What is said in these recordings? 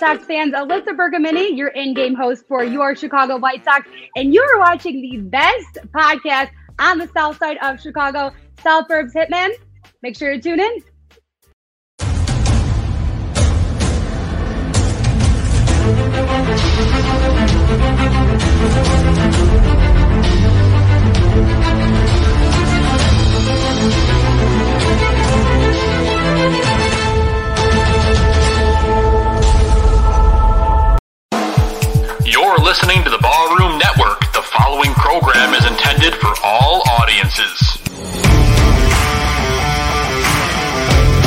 White Sox fans? Alyssa Bergamini, your in-game host for your Chicago White Sox, and you are watching the best podcast on the south side of Chicago, South Burbs Hitmen. Make sure to tune in. You're listening to the Ballroom Network. The following program is intended for all audiences.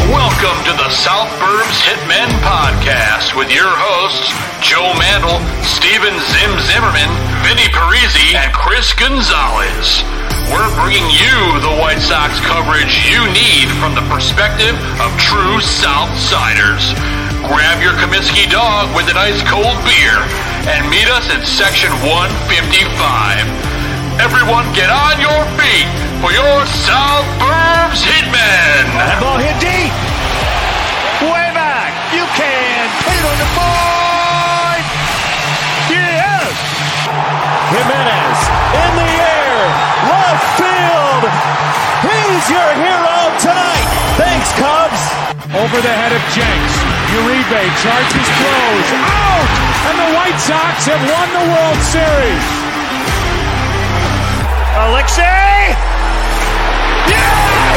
Welcome to the South Burbs Hitmen Podcast with your hosts, Joe Mandel, Steven Zim Zimmerman, Vinny Parisi, and Chris Gonzalez. We're bringing you the White Sox coverage you need from the perspective of true Southsiders. Grab your Kaminsky dog with an ice cold beer and meet us in section 155. Everyone get on your feet for your South Burbs Hitmen. That ball hit deep. Way back. You can put it on the board. Yes. Jimenez in the air. Left field. He's your hero tonight. Over the head of Jenks. Uribe charges throws. Out! And the White Sox have won the World Series. Alexei. Yes!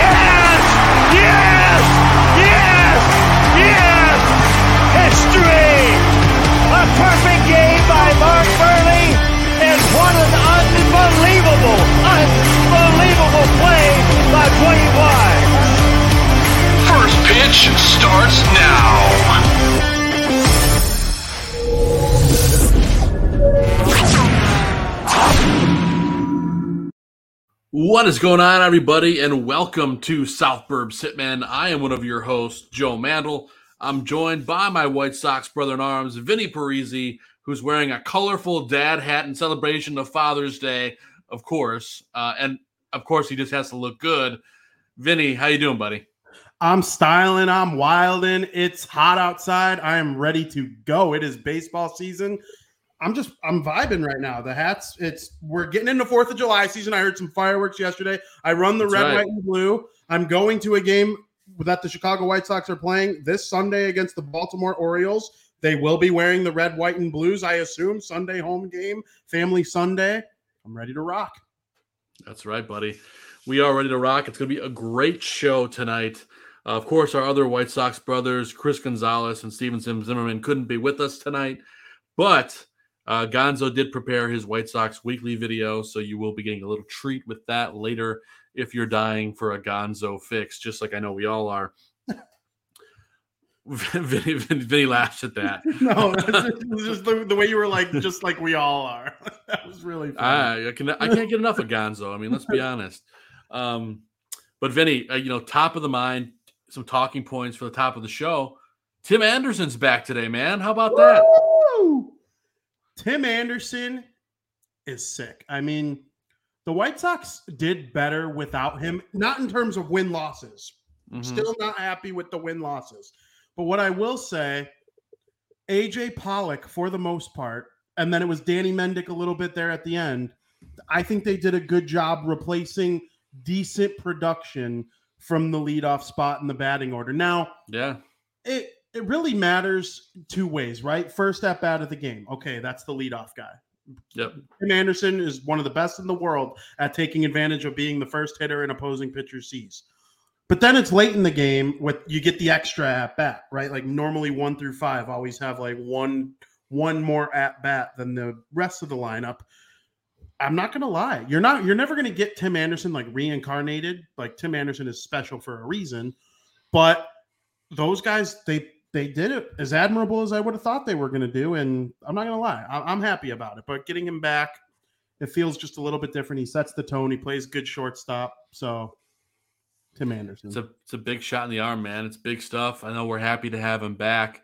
Yes! Yes! Yes! Yes! History! A perfect game by Mark Buehrle and what an unbelievable, unbelievable play by DeWayne Wise. Pitch starts now. What is going on, everybody, and welcome to South Burbs Hitmen. I am one of your hosts, Joe Mandel. I'm joined by my White Sox brother in arms, Vinny Parisi, who's wearing a colorful dad hat in celebration of Father's Day, of course. Uh, and of course, he just has to look good. Vinny, how you doing, buddy? I'm styling, I'm wilding. It's hot outside. I am ready to go. It is baseball season. I'm just I'm vibing right now. The hats, it's we're getting into Fourth of July season. I heard some fireworks yesterday. I run the That's red, right. white, and blue. I'm going to a game that the Chicago White Sox are playing this Sunday against the Baltimore Orioles. They will be wearing the red, white, and blues, I assume. Sunday home game, family Sunday. I'm ready to rock. That's right, buddy. We are ready to rock. It's going to be a great show tonight. Uh, of course, our other White Sox brothers, Chris Gonzalez and Steven Zim Zimmerman, couldn't be with us tonight, but uh, Gonzo did prepare his White Sox weekly video, so you will be getting a little treat with that later if you're dying for a Gonzo fix, just like I know we all are. Vinny, Vinny, Vinny laughs at that. No, it's just, just the, the way you were like, just like we all are. that was really funny. I, I can I can't get enough of Gonzo. I mean, let's be honest. Um, but Vinny, uh, you know, top of the mind, some talking points for the top of the show. Tim Anderson's back today, man. How about that? Woo! Tim Anderson is sick. I mean, the White Sox did better without him, not in terms of win losses. Mhm. Still not happy with the win losses. But what I will say, AJ Pollock for the most part, and then it was Danny Mendick a little bit there at the end. I think they did a good job replacing decent production from the leadoff spot in the batting order. Now, Yeah, it it really matters two ways, right? First at bat of the game. Okay, that's the leadoff guy. yep, Tim Anderson is one of the best in the world at taking advantage of being the first hitter an opposing pitcher sees. But then it's late in the game with you get the extra at bat, right? Like normally one through five always have like one one more at bat than the rest of the lineup. I'm not gonna lie, you're not you're never gonna get Tim Anderson like reincarnated. Like Tim Anderson is special for a reason, but those guys they they did it as admirable as I would have thought they were to do, and I'm not to lie, I- I'm happy about it. But getting him back, it feels just a little bit different. He sets the tone. He plays good shortstop. So Tim Anderson. it's a it's a big shot in the arm, man. It's big stuff. I know we're happy to have him back.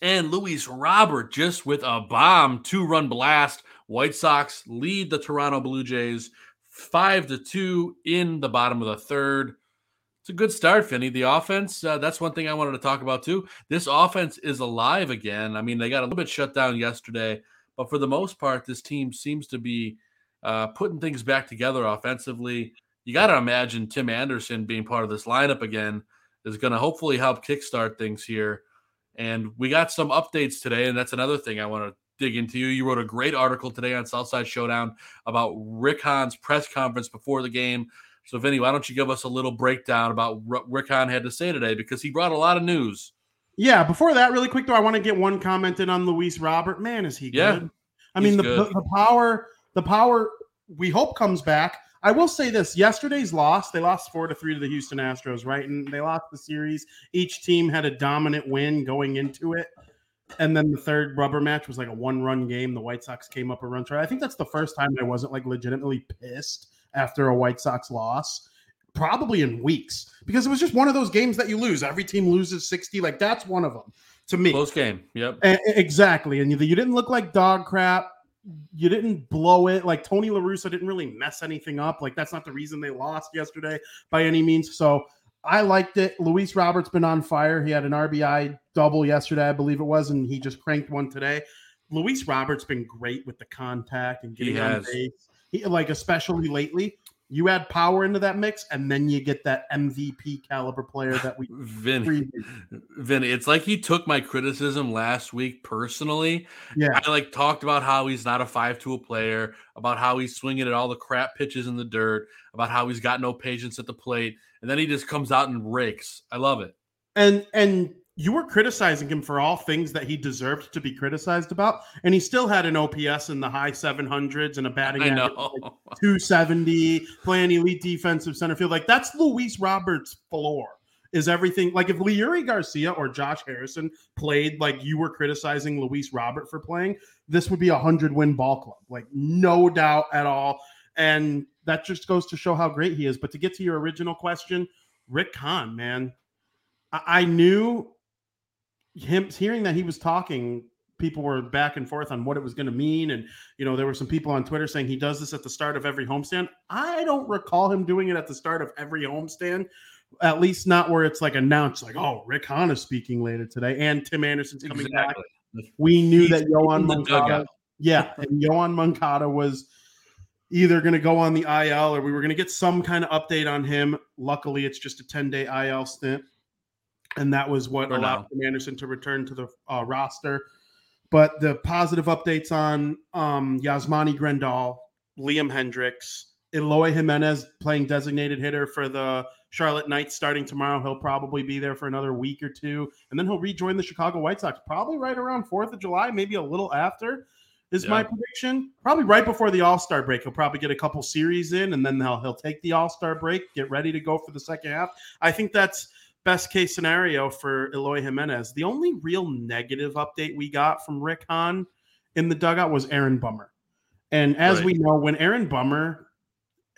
And Luis Robert just with a bomb two run blast. White Sox lead the Toronto Blue Jays five to two in the bottom of the third. It's a good start, Vinny. The offense, uh, that's one thing I wanted to talk about too. This offense is alive again. I mean, they got a little bit shut down yesterday, but for the most part, this team seems to be uh, putting things back together offensively. You got to imagine Tim Anderson being part of this lineup again is going to hopefully help kickstart things here. And we got some updates today, and that's another thing I want to dig into. You You wrote a great article today on Southside Showdown about Rick Hahn's press conference before the game so, Vinny, why don't you give us a little breakdown about what Rick Hahn had to say today because he brought a lot of news. Yeah, before that, really quick though, I want to get one comment in on Luis Robert. Man, is he good? Yeah, I mean, the, the, the power, the power we hope comes back. I will say this: yesterday's loss, they lost four to three to the Houston Astros, right? And they lost the series. Each team had a dominant win going into it. And then the third rubber match was like a one-run game. The White Sox came up a run try. I think that's the first time I wasn't like legitimately pissed after a White Sox loss, probably in weeks, because it was just one of those games that you lose. Every team loses 60. Like that's one of them to me. Close game. Yep. Exactly. And you, you didn't look like dog crap. You didn't blow it. Like Tony La Russa didn't really mess anything up. Like that's not the reason they lost yesterday by any means. So I liked it. Luis Roberts been on fire. He had an RBI double yesterday, I believe it was, and he just cranked one today. Luis Roberts been great with the contact and getting on base he, like especially lately. You add power into that mix, and then you get that MVP caliber player that we. Vin, Vin, it's like he took my criticism last week personally. Yeah, I like talked about how he's not a five-tool player, about how he's swinging at all the crap pitches in the dirt, about how he's got no patience at the plate, and then he just comes out and rakes. I love it. And and you were criticizing him for all things that he deserved to be criticized about, and he still had an OPS in the high 700s and a batting average like 270, playing elite defensive center field. Like that's Luis Roberts' floor. Is everything like if Leury Garcia or Josh Harrison played like you were criticizing Luis Robert for playing, this would be a hundred win ball club, like no doubt at all. And that just goes to show how great he is. But to get to your original question, Rick Hahn, man, I knew him hearing that he was talking people were back and forth on what it was going to mean and you know there were some people on twitter saying he does this at the start of every homestand. I don't recall him doing it at the start of every homestand at least not where it's like announced like oh rick hahn is speaking later today and tim anderson's coming exactly. back we knew He's that Yoan Moncada, yeah and Yoan Moncada was either going to go on the il or we were going to get some kind of update on him. Luckily it's just a 10 day il stint and that was what For allowed now. Anderson to return to the uh, roster. But the positive updates on um, Yasmani Grandal, Liam Hendriks, Eloy Jimenez playing designated hitter for the Charlotte Knights starting tomorrow. He'll probably be there for another week or two, and then he'll rejoin the Chicago White Sox probably right around Fourth of July, maybe a little after. Is yeah. my prediction probably right before the All Star break? He'll probably get a couple series in, and then he'll he'll take the All Star break, get ready to go for the second half. I think that's best case scenario for Eloy Jimenez. The only real negative update we got from Rick Hahn in the dugout was Aaron Bummer. And as right. we know, when Aaron Bummer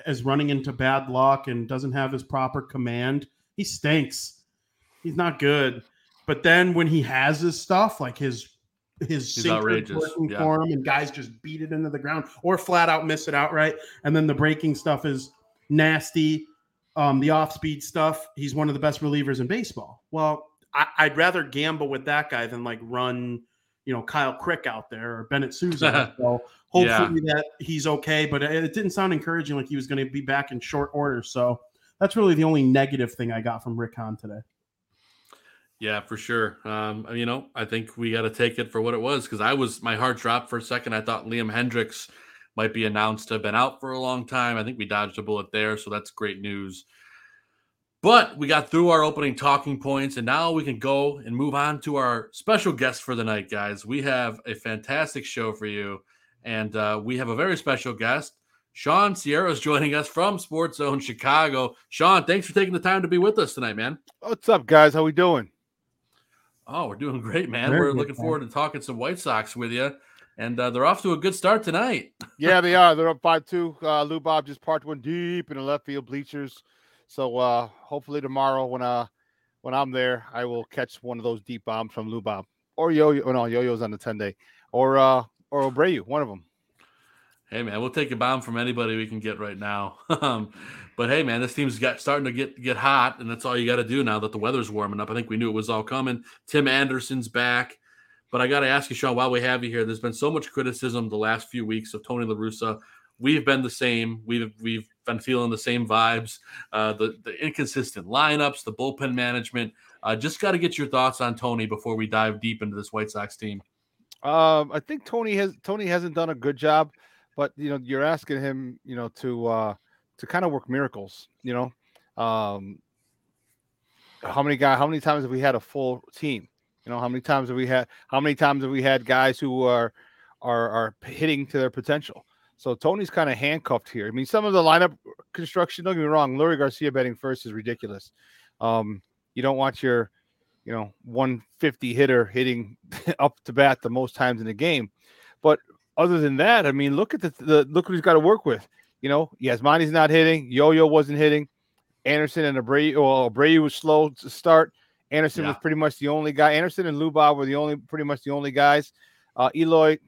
is running into bad luck and doesn't have his proper command, he stinks. He's not good. But then when he has his stuff, like his his He's outrageous working yeah. for him, and guys just beat it into the ground or flat out miss it outright, and then the breaking stuff is nasty um, the off speed stuff, he's one of the best relievers in baseball. Well, I, would rather gamble with that guy than like run, you know, Kyle Crick out there or Bennett Sousa. so hopefully yeah. that he's okay, but it, it didn't sound encouraging like he was going to be back in short order. So that's really the only negative thing I got from Rick Hahn today. Yeah, for sure. Um, you know, I think we got to take it for what it was because I was my heart dropped for a second. I thought Liam Hendriks might be announced to have been out for a long time. I think we dodged a bullet there, so that's great news. But we got through our opening talking points, and now we can go and move on to our special guest for the night, guys. We have a fantastic show for you, and uh, we have a very special guest. Sean Sierra is joining us from Sports Zone Chicago. Sean, thanks for taking the time to be with us tonight, man. What's up, guys? How we doing? Oh, we're doing great, man. Very we're good, looking man. forward to talking some White Sox with you and uh, they're off to a good start tonight. yeah, they are. They're up five two. Uh, Lou Bob just parked one deep in the left field bleachers. So uh, hopefully tomorrow when uh when I'm there, I will catch one of those deep bombs from Lou Bob or Yo Yo. Oh, no, Yo Yo's on the ten day or uh or Abreu, one of them. Hey man, we'll take a bomb from anybody we can get right now. Um, but hey man, this team's got starting to get get hot, and that's all you got to do now that the weather's warming up. I think we knew it was all coming. Tim Anderson's back. But I got to ask you, Sean, while we have you here, there's been so much criticism the last few weeks of Tony La Russa. We've been the same. We've we've been feeling the same vibes. Uh, the the inconsistent lineups, the bullpen management. Uh, just got to get your thoughts on Tony before we dive deep into this White Sox team. Um, I think Tony has Tony hasn't done a good job, but you know you're asking him, you know, to uh, to kind of work miracles. You know, um, how many guys? How many times have we had a full team? You know, how many times have we had? How many times have we had guys who are are are hitting to their potential? So Tony's kind of handcuffed here. I mean, some of the lineup construction. Don't get me wrong. Leury Garcia betting first is ridiculous. Um, you don't want your, you know, 150 hitter hitting up to bat the most times in the game. But other than that, I mean, look at the, the look what he's got to work with. You know, Yasmani's not hitting. Yo-Yo wasn't hitting. Anderson and Abreu, well, Abreu was slow to start. Anderson yeah. was pretty much the only guy. Anderson and Lou Bob were the only, pretty much the only guys. Uh, Eloy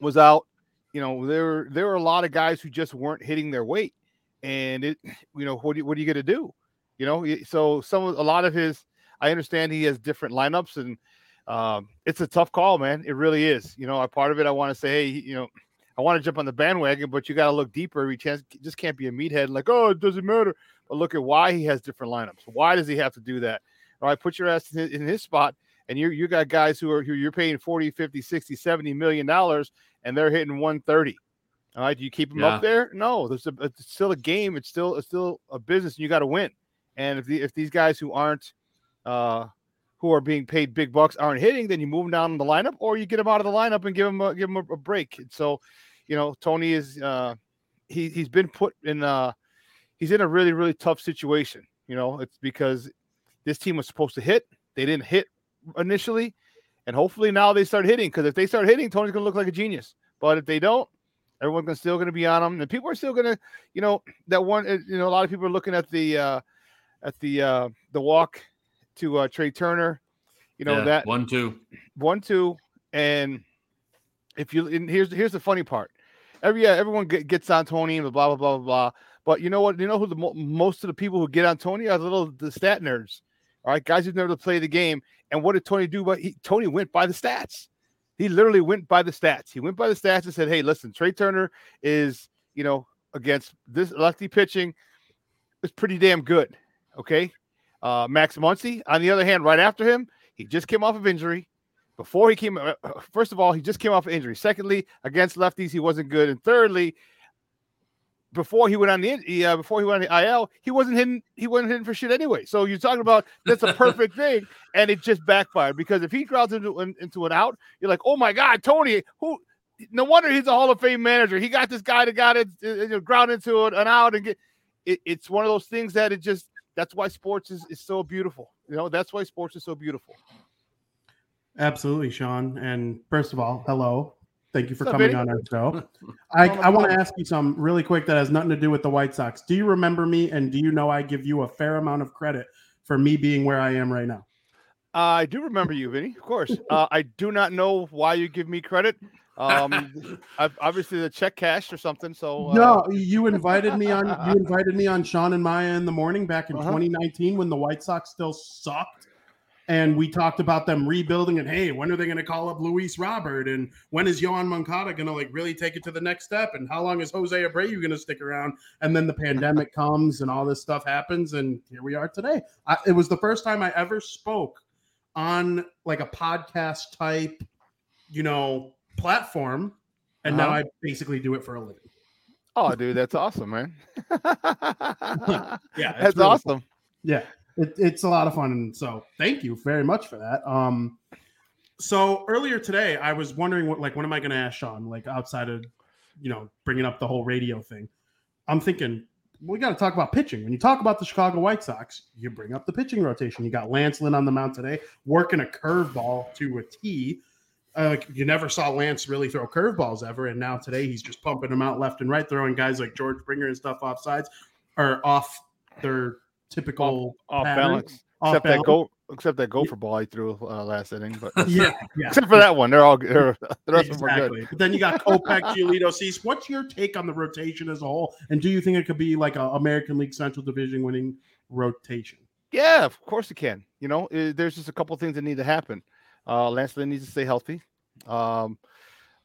was out. You know, there were there were a lot of guys who just weren't hitting their weight, and it, you know, what do, what are you going to do? You know, so some a lot of his, I understand he has different lineups, and um, it's a tough call, man. It really is. You know, a part of it, I want to say, hey, you know, I want to jump on the bandwagon, but you got to look deeper. We can't, just can't be a meathead like, oh, it doesn't matter. But look at why he has different lineups. Why does he have to do that? All right, put your ass in his, in his spot, and you you got guys who are who you're paying 40, 50, 60, 70 million dollars, and they're hitting 130. All right, do you keep them yeah. up there? No, there's a, it's still a game. It's still it's still a business, and you got to win. And if the, if these guys who aren't uh, who are being paid big bucks aren't hitting, then you move them down in the lineup, or you get them out of the lineup and give them a, give them a, a break. So, you know, Tony is uh, he he's been put in uh he's in a really really tough situation. You know, it's because this team was supposed to hit, they didn't hit initially, and hopefully now they start hitting. Because if they start hitting, Tony's gonna look like a genius. But if they don't, everyone's still going to be on them, and people are still going to, you know, that one. Uh, you know, a lot of people are looking at the uh, at the uh, the walk to uh, Trea Turner. You know yeah, that one two one two, and if you and here's here's the funny part. Every yeah, everyone get, gets on Tony and blah blah blah blah blah. But you know what? You know who the most of the people who get on Tony are the little the stat nerds. All right, guys who've never played the game. And what did Tony do? But he, Tony went by the stats. He literally went by the stats. He went by the stats and said, "Hey, listen, Trea Turner is you know against this lefty pitching is pretty damn good. Okay. Uh, Max Muncy, on the other hand, right after him, he just came off of injury. Before he came, uh, first of all, he just came off of injury. Secondly, against lefties, he wasn't good. And thirdly, before he went on the uh, before he went on the IL, he wasn't hitting he wasn't hitting for shit anyway. So you're talking about that's a perfect thing, and it just backfired because if he grounds into into an out, you're like, oh my god, Tony, who? No wonder he's a Hall of Fame manager. He got this guy that got it uh, ground into an out and get. It, it's one of those things that it just that's why sports is, is so beautiful. You know, that's why sports is so beautiful. Absolutely, Sean. And first of all, hello. Thank you for What's coming up, on our show. I, I want to ask you something really quick that has nothing to do with the White Sox. Do you remember me? And do you know I give you a fair amount of credit for me being where I am right now? Uh, I do remember you, Vinny. Of course. Uh, I do not know why you give me credit. Um, obviously the check cashed or something. So uh... no, you invited me on. You invited me on Sean and Maya in the morning back in uh-huh. 2019 when the White Sox still sucked, and we talked about them rebuilding. And hey, when are they going to call up Luis Robert? And when is Yoan Moncada going to like really take it to the next step? And how long is Jose Abreu going to stick around? And then the pandemic comes and all this stuff happens, and here we are today. I, it was the first time I ever spoke on like a podcast type, you know platform, and uh-huh. now I basically do it for a living. Oh, dude, that's awesome, man. yeah, that's really awesome. Fun. Yeah, it, it's a lot of fun, and so thank you very much for that. Um, so earlier today, I was wondering what, like, what am I going to ask Sean, like, outside of, you know, bringing up the whole radio thing. I'm thinking we got to talk about pitching. When you talk about the Chicago White Sox, you bring up the pitching rotation. You got Lance Lynn on the mound today, working a curveball to a T. Uh, you never saw Lance really throw curveballs ever, and now today he's just pumping them out left and right, throwing guys like George Springer and stuff off sides or off their typical off, off balance. Off Except balance. that go except that gopher ball he threw uh, last inning. But Yeah, yeah. except for that one, they're all they're, the rest of them are good. Exactly. But then you got Kopech, Giolito, Cease. What's your take on the rotation as a whole? And do you think it could be like a American League Central Division winning rotation? Yeah, of course it can. You know, eh, there's just a couple things that need to happen. Uh, Lance Lynn needs to stay healthy. Um,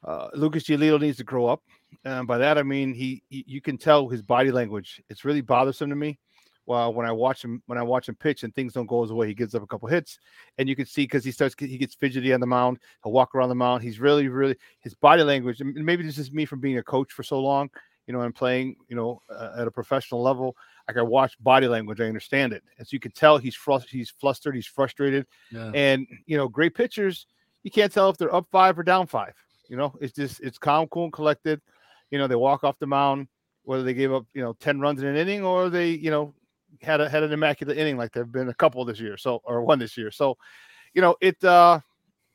uh, Lucas Giolito needs to grow up. And by that I mean he, he, you can tell his body language. It's really bothersome to me. Well, when I watch him, when I watch him pitch and things don't go his way, he gives up a couple hits, and you can see because he starts, he gets fidgety on the mound. He'll walk around the mound. He's really, really his body language. And maybe this is me from being a coach for so long, you know, and playing, you know, uh, at a professional level. I can watch body language. I understand it, and so you can tell he's frust- he's flustered, he's frustrated, Yeah. and you know, great pitchers, you can't tell if they're up five or down five. You know, it's just it's calm, cool, and collected. You know, they walk off the mound, whether they gave up, you know, 10 runs in an inning or they, you know, had a had an immaculate inning like there've been a couple this year. So or one this year. So, you know, it uh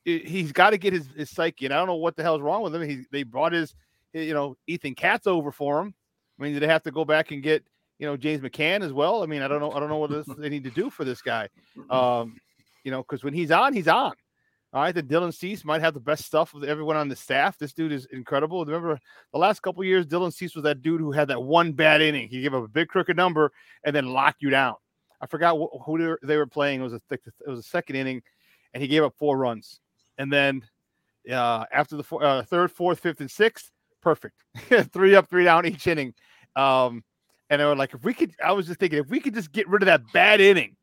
it, he's got to get his, his psyche. And I don't know what the hell's wrong with him. He they brought his you know Ethan Katz over for him. I mean, did they have to go back and get you know James McCann as well? I mean, I don't know. I don't know what this, they need to do for this guy. Um, you know, because when he's on, he's on. All right, the Dylan Cease might have the best stuff of everyone on the staff. This dude is incredible. Remember the last couple years, Dylan Cease was that dude who had that one bad inning. He gave up a big crooked number and then locked you down. I forgot wh- who they were, playing. It was a thick, it was a second inning, and he gave up four runs. And then uh, after the four, uh, third, fourth, fifth, and sixth, perfect. three up, three down each inning. Um, and they were like, if we could, I was just thinking, if we could just get rid of that bad inning,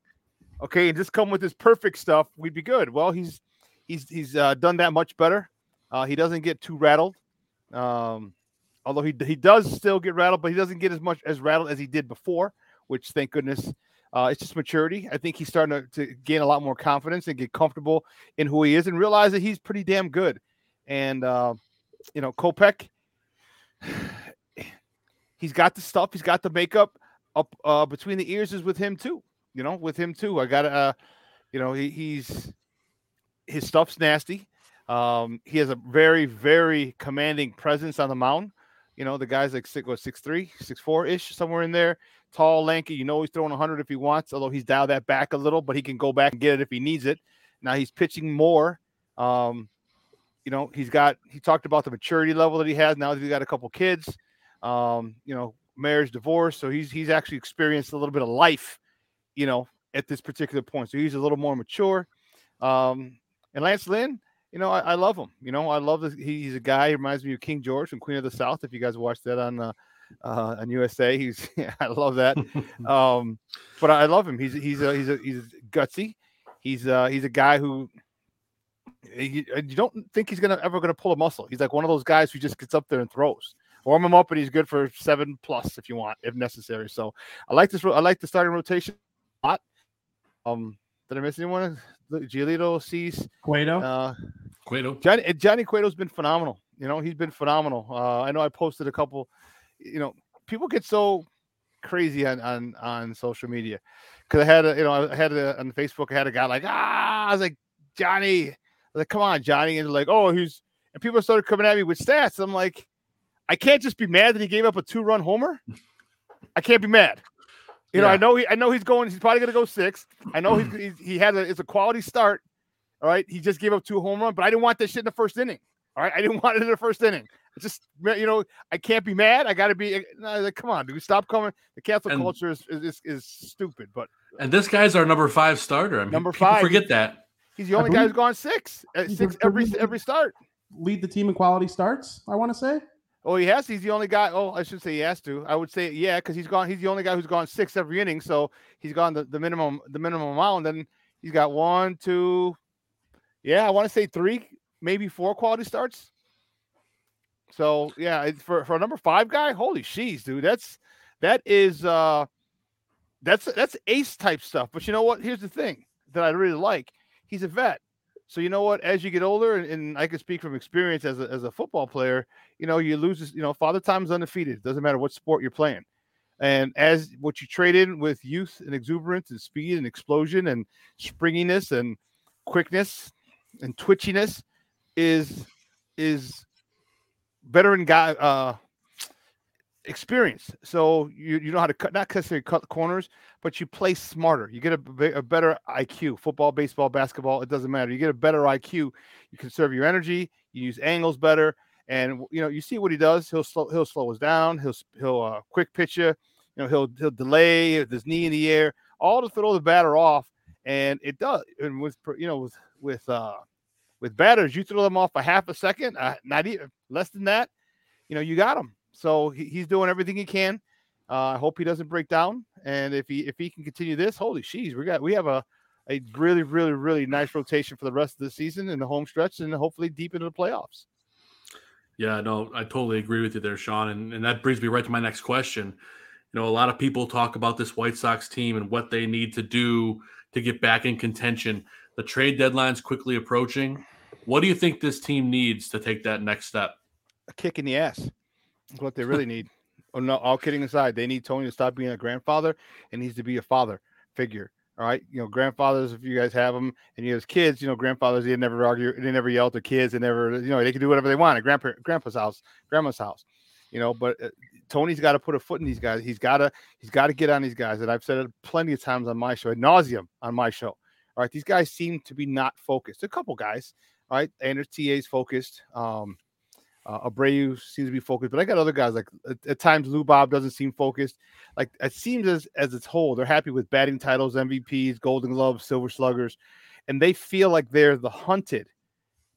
okay, and just come with this perfect stuff, we'd be good. Well, he's he's he's uh, done that much better. Uh, he doesn't get too rattled. Um, although he he does still get rattled, but he doesn't get as much as rattled as he did before, which thank goodness. Uh, it's just maturity. I think he's starting to, to gain a lot more confidence and get comfortable in who he is and realize that he's pretty damn good. And uh, you know, Kopech, he's got the stuff, he's got the makeup up uh, between the ears is with him too. You know, with him too. I got to, uh, you know, he, he's his stuff's nasty. Um, he has a very, very commanding presence on the mound. You know, the guy's like six, what, six three, six four ish, somewhere in there. Tall, lanky. You know, he's throwing 100 if he wants, although he's dialed that back a little, but he can go back and get it if he needs it. Now he's pitching more. Um, you know, he's got. He talked about the maturity level that he has now that he's got a couple kids. Um, you know, marriage, divorce, so he's he's actually experienced a little bit of life. You know, at this particular point, so he's a little more mature. Um, and Lance Lynn, you know, I, I love him. You know, I love this. He, he's a guy. He reminds me of King George from Queen of the South. If you guys watched that on uh, uh, on USA, he's I love that. um, but I love him. He's he's a, he's a, he's gutsy. He's uh he's a guy who you, you don't think he's gonna ever gonna pull a muscle. He's like one of those guys who just gets up there and throws. Warm him up, and he's good for seven plus if you want, if necessary. So I like this. I like the starting rotation a lot. Um, did I miss anyone? Giolito, Cease, Cueto? uh, Cueto. Johnny uh, Johnny Cueto's been phenomenal. You know, he's been phenomenal. Uh, I know I posted a couple. You know, people get so crazy on on on social media because I had a you know I had a, on Facebook I had a guy like ah I was like Johnny I was like come on Johnny and like oh he's and people started coming at me with stats. I'm like I can't just be mad that he gave up a two run homer. I can't be mad. You know, I know he, I know he's going. He's probably going to go six. I know he's, he's he had a it's a quality start. All right, he just gave up two home run, but I didn't want that shit in the first inning. All right, I didn't want it in the first inning. I just you know, I can't be mad. I got to be. Eh, no, like, come on, dude, stop coming. The cancel And- culture is, is is is stupid, but And this guy's our number five starter. I mean, Number five. Forget that. he's the only guy who's believe- gone six, eh, He's six every every start. Lead the team in quality starts, I want to say. Oh, he has. He's the only guy. Oh, I should say he has to. I would say yeah, because he's gone. He's the only guy who's gone six every inning. So he's gone the, the minimum the minimum amount. And then he's got one, two, yeah, I want to say three, maybe four quality starts. So yeah, for for a number five guy, holy sheesh, dude, that's that is uh that's that's ace type stuff. But you know what? Here's the thing that I really like. He's a vet. So you know what? As you get older, and, and I can speak from experience as a, as a football player, you know, you lose. You know, father time's undefeated. Doesn't matter what sport you're playing. And as what you trade in with youth and exuberance and speed and explosion and springiness and quickness and twitchiness is is veteran guy uh experience. So you, you know how to cut, not necessarily cut corners, but you play smarter. You get a, a better IQ. Football, baseball, basketball, it doesn't matter. You get a better IQ. You conserve your energy. You use angles better. And you know, you see what he does. He'll slow. He'll slow us down. He'll he'll uh, quick pitch you. You know, he'll he'll delay his knee in the air, all to throw the batter off. And it does. And with you know with with uh with batters, you throw them off a half a second, uh, not even less than that. You know, you got them. So he, he's doing everything he can. Uh, I hope he doesn't break down. And if he if he can continue this, holy sheesh, we got we have a a really really really nice rotation for the rest of the season in the home stretch and hopefully deep into the playoffs. Yeah, no, I totally agree with you there, Sean. And, and that brings me right to my next question. You know, a lot of people talk about this White Sox team and what they need to do to get back in contention. The trade deadline's quickly approaching. What do you think this team needs to take that next step? A kick in the ass. What they really need. Oh no, all kidding aside, they need Tony to stop being a grandfather and needs to be a father figure. All right, you know, grandfathers, if you guys have them and you have kids, you know, grandfathers, they never argue, they never yell their kids, they never, you know, they can do whatever they want at grandpa, grandpa's house, grandma's house, you know. But uh, Tony's got to put a foot in these guys. He's got to, he's got to get on these guys. And I've said it plenty of times on my show, ad nauseum on my show. All right, these guys seem to be not focused. A couple guys, all right, and their TA's focused. Um, uh, Abreu seems to be focused, but I got other guys like at, at, times Lou Bob doesn't seem focused. Like it seems as as its whole, they're happy with batting titles, MVPs, Golden Gloves, Silver Sluggers, and they feel like they're the hunted.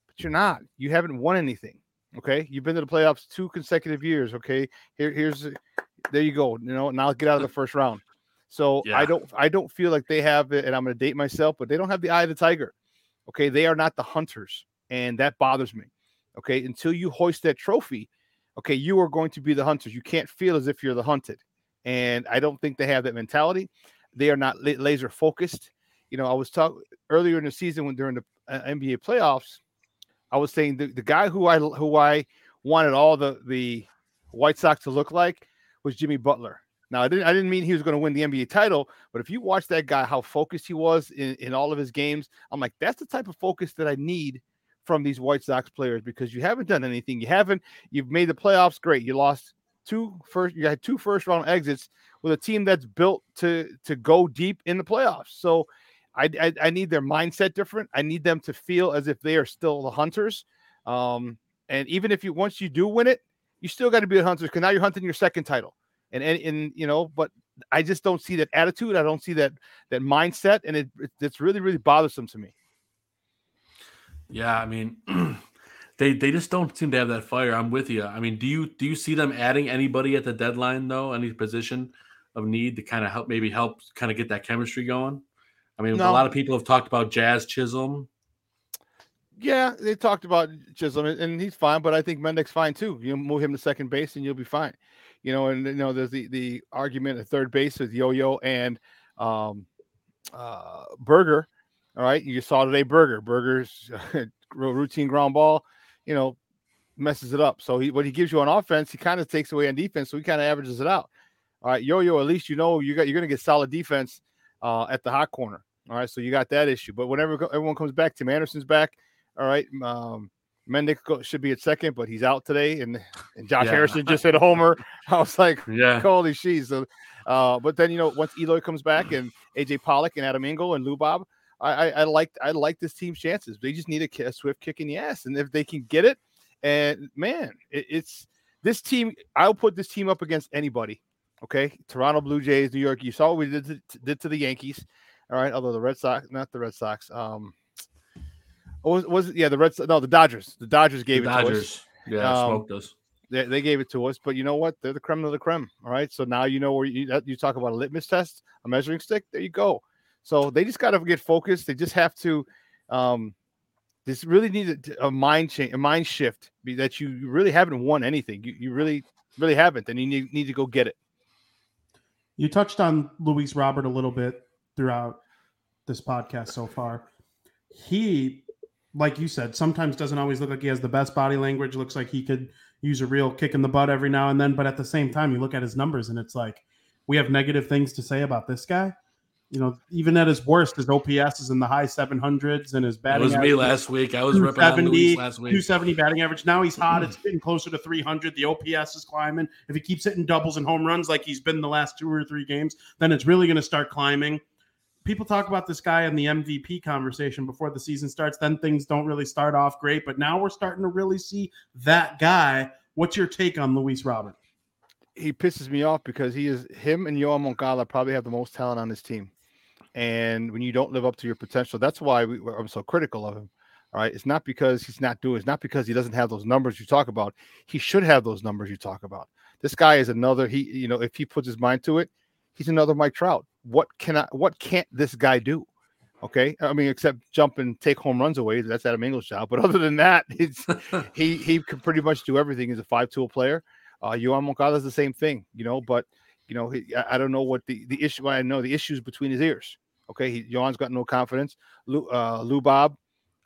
But you're not. You haven't won anything. Okay, you've been to the playoffs two consecutive years. Okay, here here's there you go. You know now get out of the first round. So yeah. I don't I don't feel like they have it, and I'm going to date myself, but they don't have the eye of the tiger. Okay, they are not the hunters, and that bothers me. Okay, until you hoist that trophy, okay, you are going to be the hunters. You can't feel as if you're the hunted, and I don't think they have that mentality. They are not laser focused. You know, I was talking earlier in the season when during the uh, NBA playoffs, I was saying the, the guy who I who I wanted all the the White Sox to look like was Jimmy Butler. Now, I didn't I didn't mean he was going to win the NBA title, but if you watch that guy, how focused he was in, in all of his games, I'm like, that's the type of focus that I need from these White Sox players because you haven't done anything. You haven't. You've made the playoffs. Great. You lost two first. You had two first round exits with a team that's built to to go deep in the playoffs. So. I, I, I need their mindset different. I need them to feel as if they are still the hunters. Um, and even if you once you do win it, you still got to be the hunters because now you're hunting your second title. And, and and you know, but I just don't see that attitude. I don't see that that mindset, and it, it it's really really bothersome to me. Yeah, I mean, they they just don't seem to have that fire. I'm with you. I mean, do you do you see them adding anybody at the deadline though? Any position of need to kind of help maybe help kind of get that chemistry going? I mean, no. a lot of people have talked about Jazz Chisholm. Yeah, they talked about Chisholm, and he's fine. But I think Mendick's fine too. You move him to second base, and you'll be fine. You know, and you know, there's the the argument at third base with Yo-Yo and um, uh, Burger all right, you saw today Burger. Burger's routine ground ball, you know, messes it up. So he, what he gives you on offense, he kind of takes away on defense. So he kind of averages it out. All right, Yo-Yo, at least you know you got you're going to get solid defense uh, at the hot corner. All right, so you got that issue. But whenever everyone comes back, Tim Anderson's back. All right, um, Mendick should be at second, but he's out today, and and Josh yeah. Harrison just hit a homer. I was like, yeah, holy she's. So, uh, but then you know once Eloy comes back and AJ Pollock and Adam Engel and Lou Bob, I, I, like I like this team's chances. They just need a, a, swift kick in the ass, and if they can get it, and man, it, it's this team. I'll put this team up against anybody. Okay, Toronto Blue Jays, New York. You saw what we did to, did to the Yankees. All right, although the Red Sox, not the Red Sox. Um, was was it? Yeah, the Red. No, the Dodgers. The Dodgers gave the it Dodgers. to us. Yeah, um, smoked us. They, they gave it to us, but you know what? They're the creme of the creme. All right, so now you know where you you talk about a litmus test, a measuring stick. There you go. So they just got to get focused. They just have to. Um, this really needs a, a mind change, a mind shift that you really haven't won anything. You, you really, really haven't, and you need, need to go get it. You touched on Luis Robert a little bit throughout this podcast so far. He, like you said, sometimes doesn't always look like he has the best body language. Looks like he could use a real kick in the butt every now and then. But at the same time, you look at his numbers and it's like we have negative things to say about this guy you know, even at his worst, his OPS is in the high 700s and his That batting was me last week. I was ripping on 270, Luis last week. 270 batting average. Now he's hot. It's mm. getting closer to 300. The OPS is climbing. If he keeps hitting doubles and home runs like he's been the last two or three games, then it's really going to start climbing. People talk about this guy in the MVP conversation before the season starts. Then things don't really start off great. But now we're starting to really see that guy. What's your take on Luis Robert? he pisses me off because he is him and Yoan Moncada probably have the most talent on this team. And when you don't live up to your potential, that's why we, I'm so critical of him. All right. It's not because he's not doing, it's not because he doesn't have those numbers you talk about. He should have those numbers you talk about. This guy is another, he, you know, if he puts his mind to it, he's another Mike Trout. What can I, what can't this guy do? Okay. I mean, except jump and take home runs away. That's Adam Engel's job. But other than that, it's, he, he can pretty much do everything. He's a five tool player. Uh, Yoan Moncada is the same thing, you know, but you know, he, I, don't know what the, the issue. I know the issues between his ears. Okay, he, Yoan's got no confidence. Lou, uh, Lou Bob,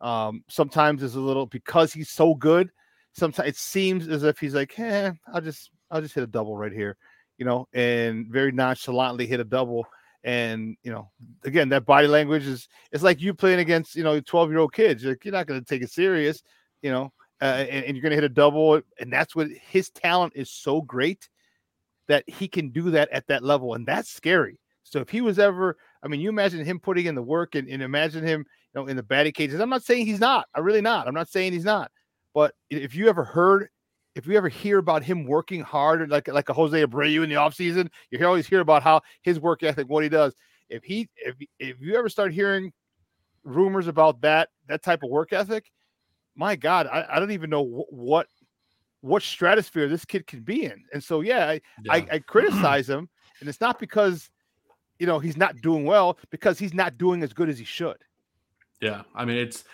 um, sometimes is a little because he's so good. Sometimes it seems as if he's like, eh, I'll just, I'll just hit a double right here, you know, and very nonchalantly hit a double. And you know, again, that body language is it's like you playing against you know 12 year old kids. You're, like, you're not going to take it serious, you know, uh, and, and you're going to hit a double. And that's what his talent is so great that he can do that at that level. And that's scary. So if he was ever, I mean, you imagine him putting in the work and, and imagine him, you know, in the batting cages. I'm not saying he's not. I'm really not. I'm not saying he's not. But if you ever heard, if you ever hear about him working hard, like like a Jose Abreu in the offseason, you always hear about how his work ethic, what he does. If he, if if you ever start hearing rumors about that that type of work ethic, my God, I, I don't even know wh- what what stratosphere this kid can be in. And so, yeah, I, Yeah. I, I criticize him, and it's not because you know he's not doing well, because he's not doing as good as he should. Yeah, I mean it's.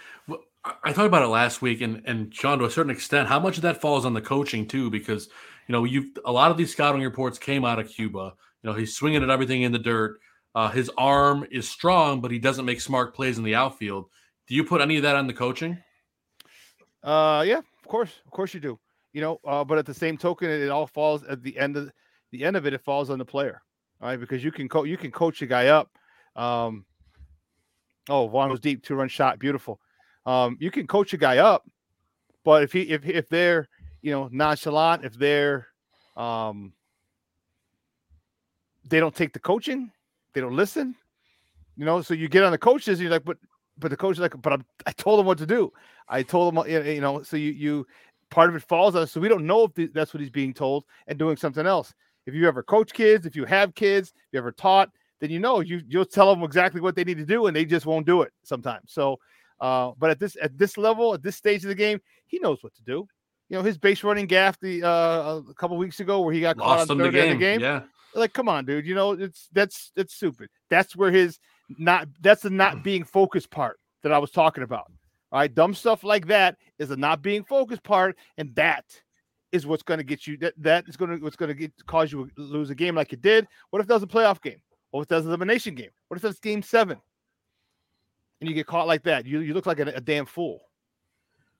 I talked about it last week, and and Sean, to a certain extent, how much of that falls on the coaching too, because you know you a lot of these scouting reports came out of Cuba. You know he's swinging at everything in the dirt. Uh, his arm is strong, but he doesn't make smart plays in the outfield. Do you put any of that on the coaching? Uh, yeah, of course, of course you do. You know, uh, but at the same token, it, all falls at the end of the end of it. It falls on the player, all right? Because you can co- you can coach a guy up. Um, oh, Vaughn was deep, two run shot, beautiful. Um, you can coach a guy up, but if he if if they're you know nonchalant, if they're um they don't take the coaching, they don't listen, you know. So you get on the coaches, and you're like, but but the coach is like, but I'm, I told him what to do. I told him, you know, so you you part of it falls on us. So we don't know if the, that's what he's being told and doing something else. If you ever coach kids, if you have kids, if you ever taught, then you know you you'll tell them exactly what they need to do, and they just won't do it sometimes. So, uh, but at this at this level, at this stage of the game, he knows what to do. You know, his base running gaffe the uh, a couple weeks ago where he got caught Lost on him the third of game. the game Yeah, like come on dude you know it's that's it's stupid that's where his not that's the not being focused part that i was talking about all right dumb stuff like that is a not being focused part and that is what's going to get you that that is going to what's going to get cause you to lose a game like you did what if there's a playoff game what if there's an elimination game what if that's game seven and you get caught like that you, you look like a, a damn fool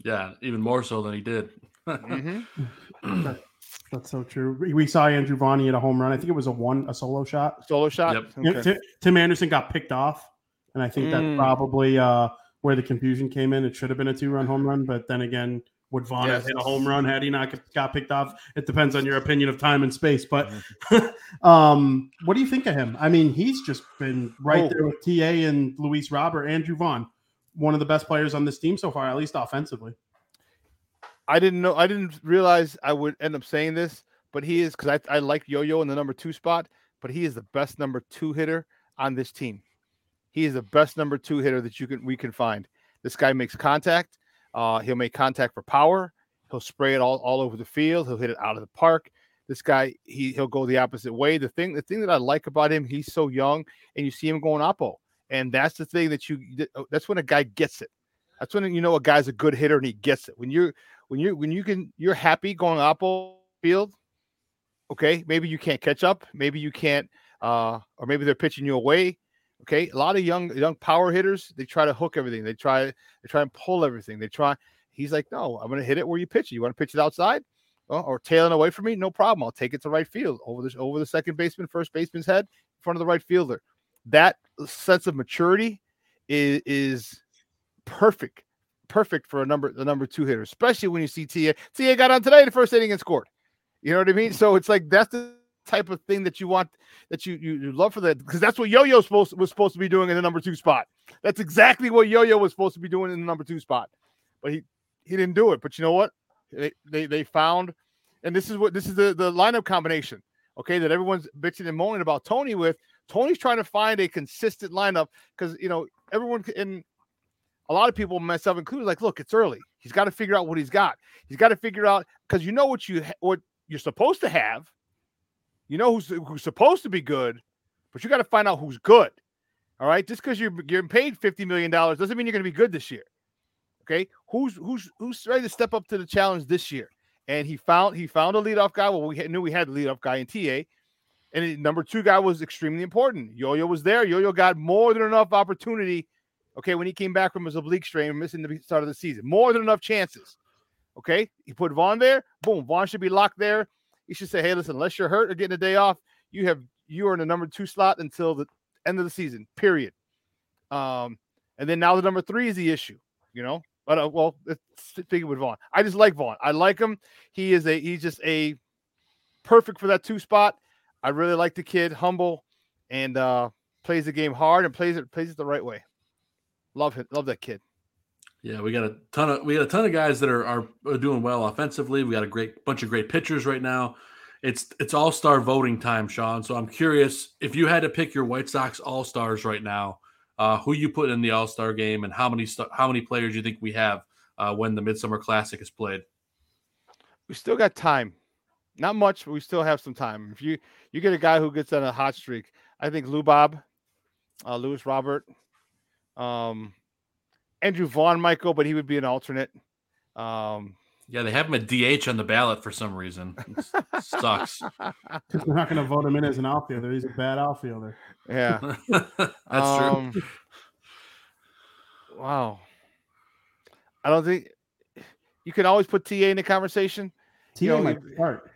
yeah, even more so than he did. That's so true. We- We saw Andrew Vaughn hit a home run. I think it was a one, a solo shot. solo shot Yep. Okay. Ti- Tim Anderson got picked off, and I think that's Mm. probably uh, where the confusion came in. It should have been a two-run home run, but then again, would Vaughn have hit a home run had he not got picked off? It depends on your opinion of time and space. But Mm-hmm. um, what do you think of him? I mean, he's just been right Oh. there with TA and Luis Robert, Andrew Vaughn, one of the best players on this team so far, at least offensively. I didn't know. I didn't realize I would end up saying this, but he is because I, I like Yo-Yo in the number two spot, but he is the best number two hitter on this team. He is the best number two hitter that you can we can find. This guy makes contact. Uh, he'll make contact for power. He'll spray it all, all over the field. He'll hit it out of the park. This guy, he he'll go the opposite way. The thing, the thing that I like about him, he's so young, and you see him going oppo, and that's the thing that you. That's when a guy gets it. That's when you know a guy's a good hitter and he gets it. When you're when you when you can you're happy going oppo field, okay, maybe you can't catch up, maybe you can't, uh, or maybe they're pitching you away. Okay, a lot of young young power hitters they try to hook everything. They try they try and pull everything. They try. He's like, no, I'm gonna hit it where you pitch it. You want to pitch it outside, well, or tailing away from me? No problem. I'll take it to right field over the over the second baseman, first baseman's head, in front of the right fielder. that sense of maturity is is perfect, perfect for a number the number two hitter, especially when you see TA. TA got on today the first inning and scored. You know what I mean? So it's like that's the type of thing that you want that you you, you love for that because that's what Yo-Yo supposed was supposed to be doing in the number two spot. That's exactly what Yo-Yo was supposed to be doing in the number two spot, but he he didn't do it. But you know what? They they, they found, and this is what this is the the lineup combination. Okay, that everyone's bitching and moaning about Tony with. Tony's trying to find a consistent lineup because you know everyone in a lot of people, myself included, like, look, it's early. He's got to figure out what he's got. He's got to figure out because you know what you ha- what you're supposed to have. You know who's who's supposed to be good, but you got to find out who's good. All right, just because you're getting paid fifty million dollars doesn't mean you're going to be good this year. Okay, who's who's who's ready to step up to the challenge this year? And he found he found a leadoff guy. Well, we knew we had the leadoff guy in TA, and number two guy was extremely important. Yo-Yo was there. Yo-Yo got more than enough opportunity. Okay, when he came back from his oblique strain, missing the start of the season, more than enough chances. Okay, he put Vaughn there. Boom, Vaughn should be locked there. He should say, "Hey, listen, unless you're hurt or getting a day off, you have you are in the number two slot until the end of the season. Period." Um, and then now the number three is the issue. You know, but uh, well, speaking with Vaughn, I just like Vaughn. I like him. He is a he's just a perfect for that two spot. I really like the kid, humble, and uh plays the game hard and plays it plays it the right way. Love it. Love that kid. Yeah, we got a ton of we got a ton of guys that are, are are doing well offensively. We got a great bunch of great pitchers right now. It's it's all star voting time, Sean. So I'm curious if you had to pick your White Sox all stars right now, uh, who you put in the All Star game, and how many st- how many players you think we have uh, when the Midsummer Classic is played. We still got time. Not much, but we still have some time. If you you get a guy who gets on a hot streak, I think Lou Bob, uh, Luis Robert, um, Andrew Vaughn might go, but he would be an alternate. Um, Yeah, they have him a DH on the ballot for some reason. It sucks. Because they're not going to vote him in as an outfielder. He's a bad outfielder. yeah. That's true. Um, Wow. I don't think you can always put TA in the conversation. TA You know, might start.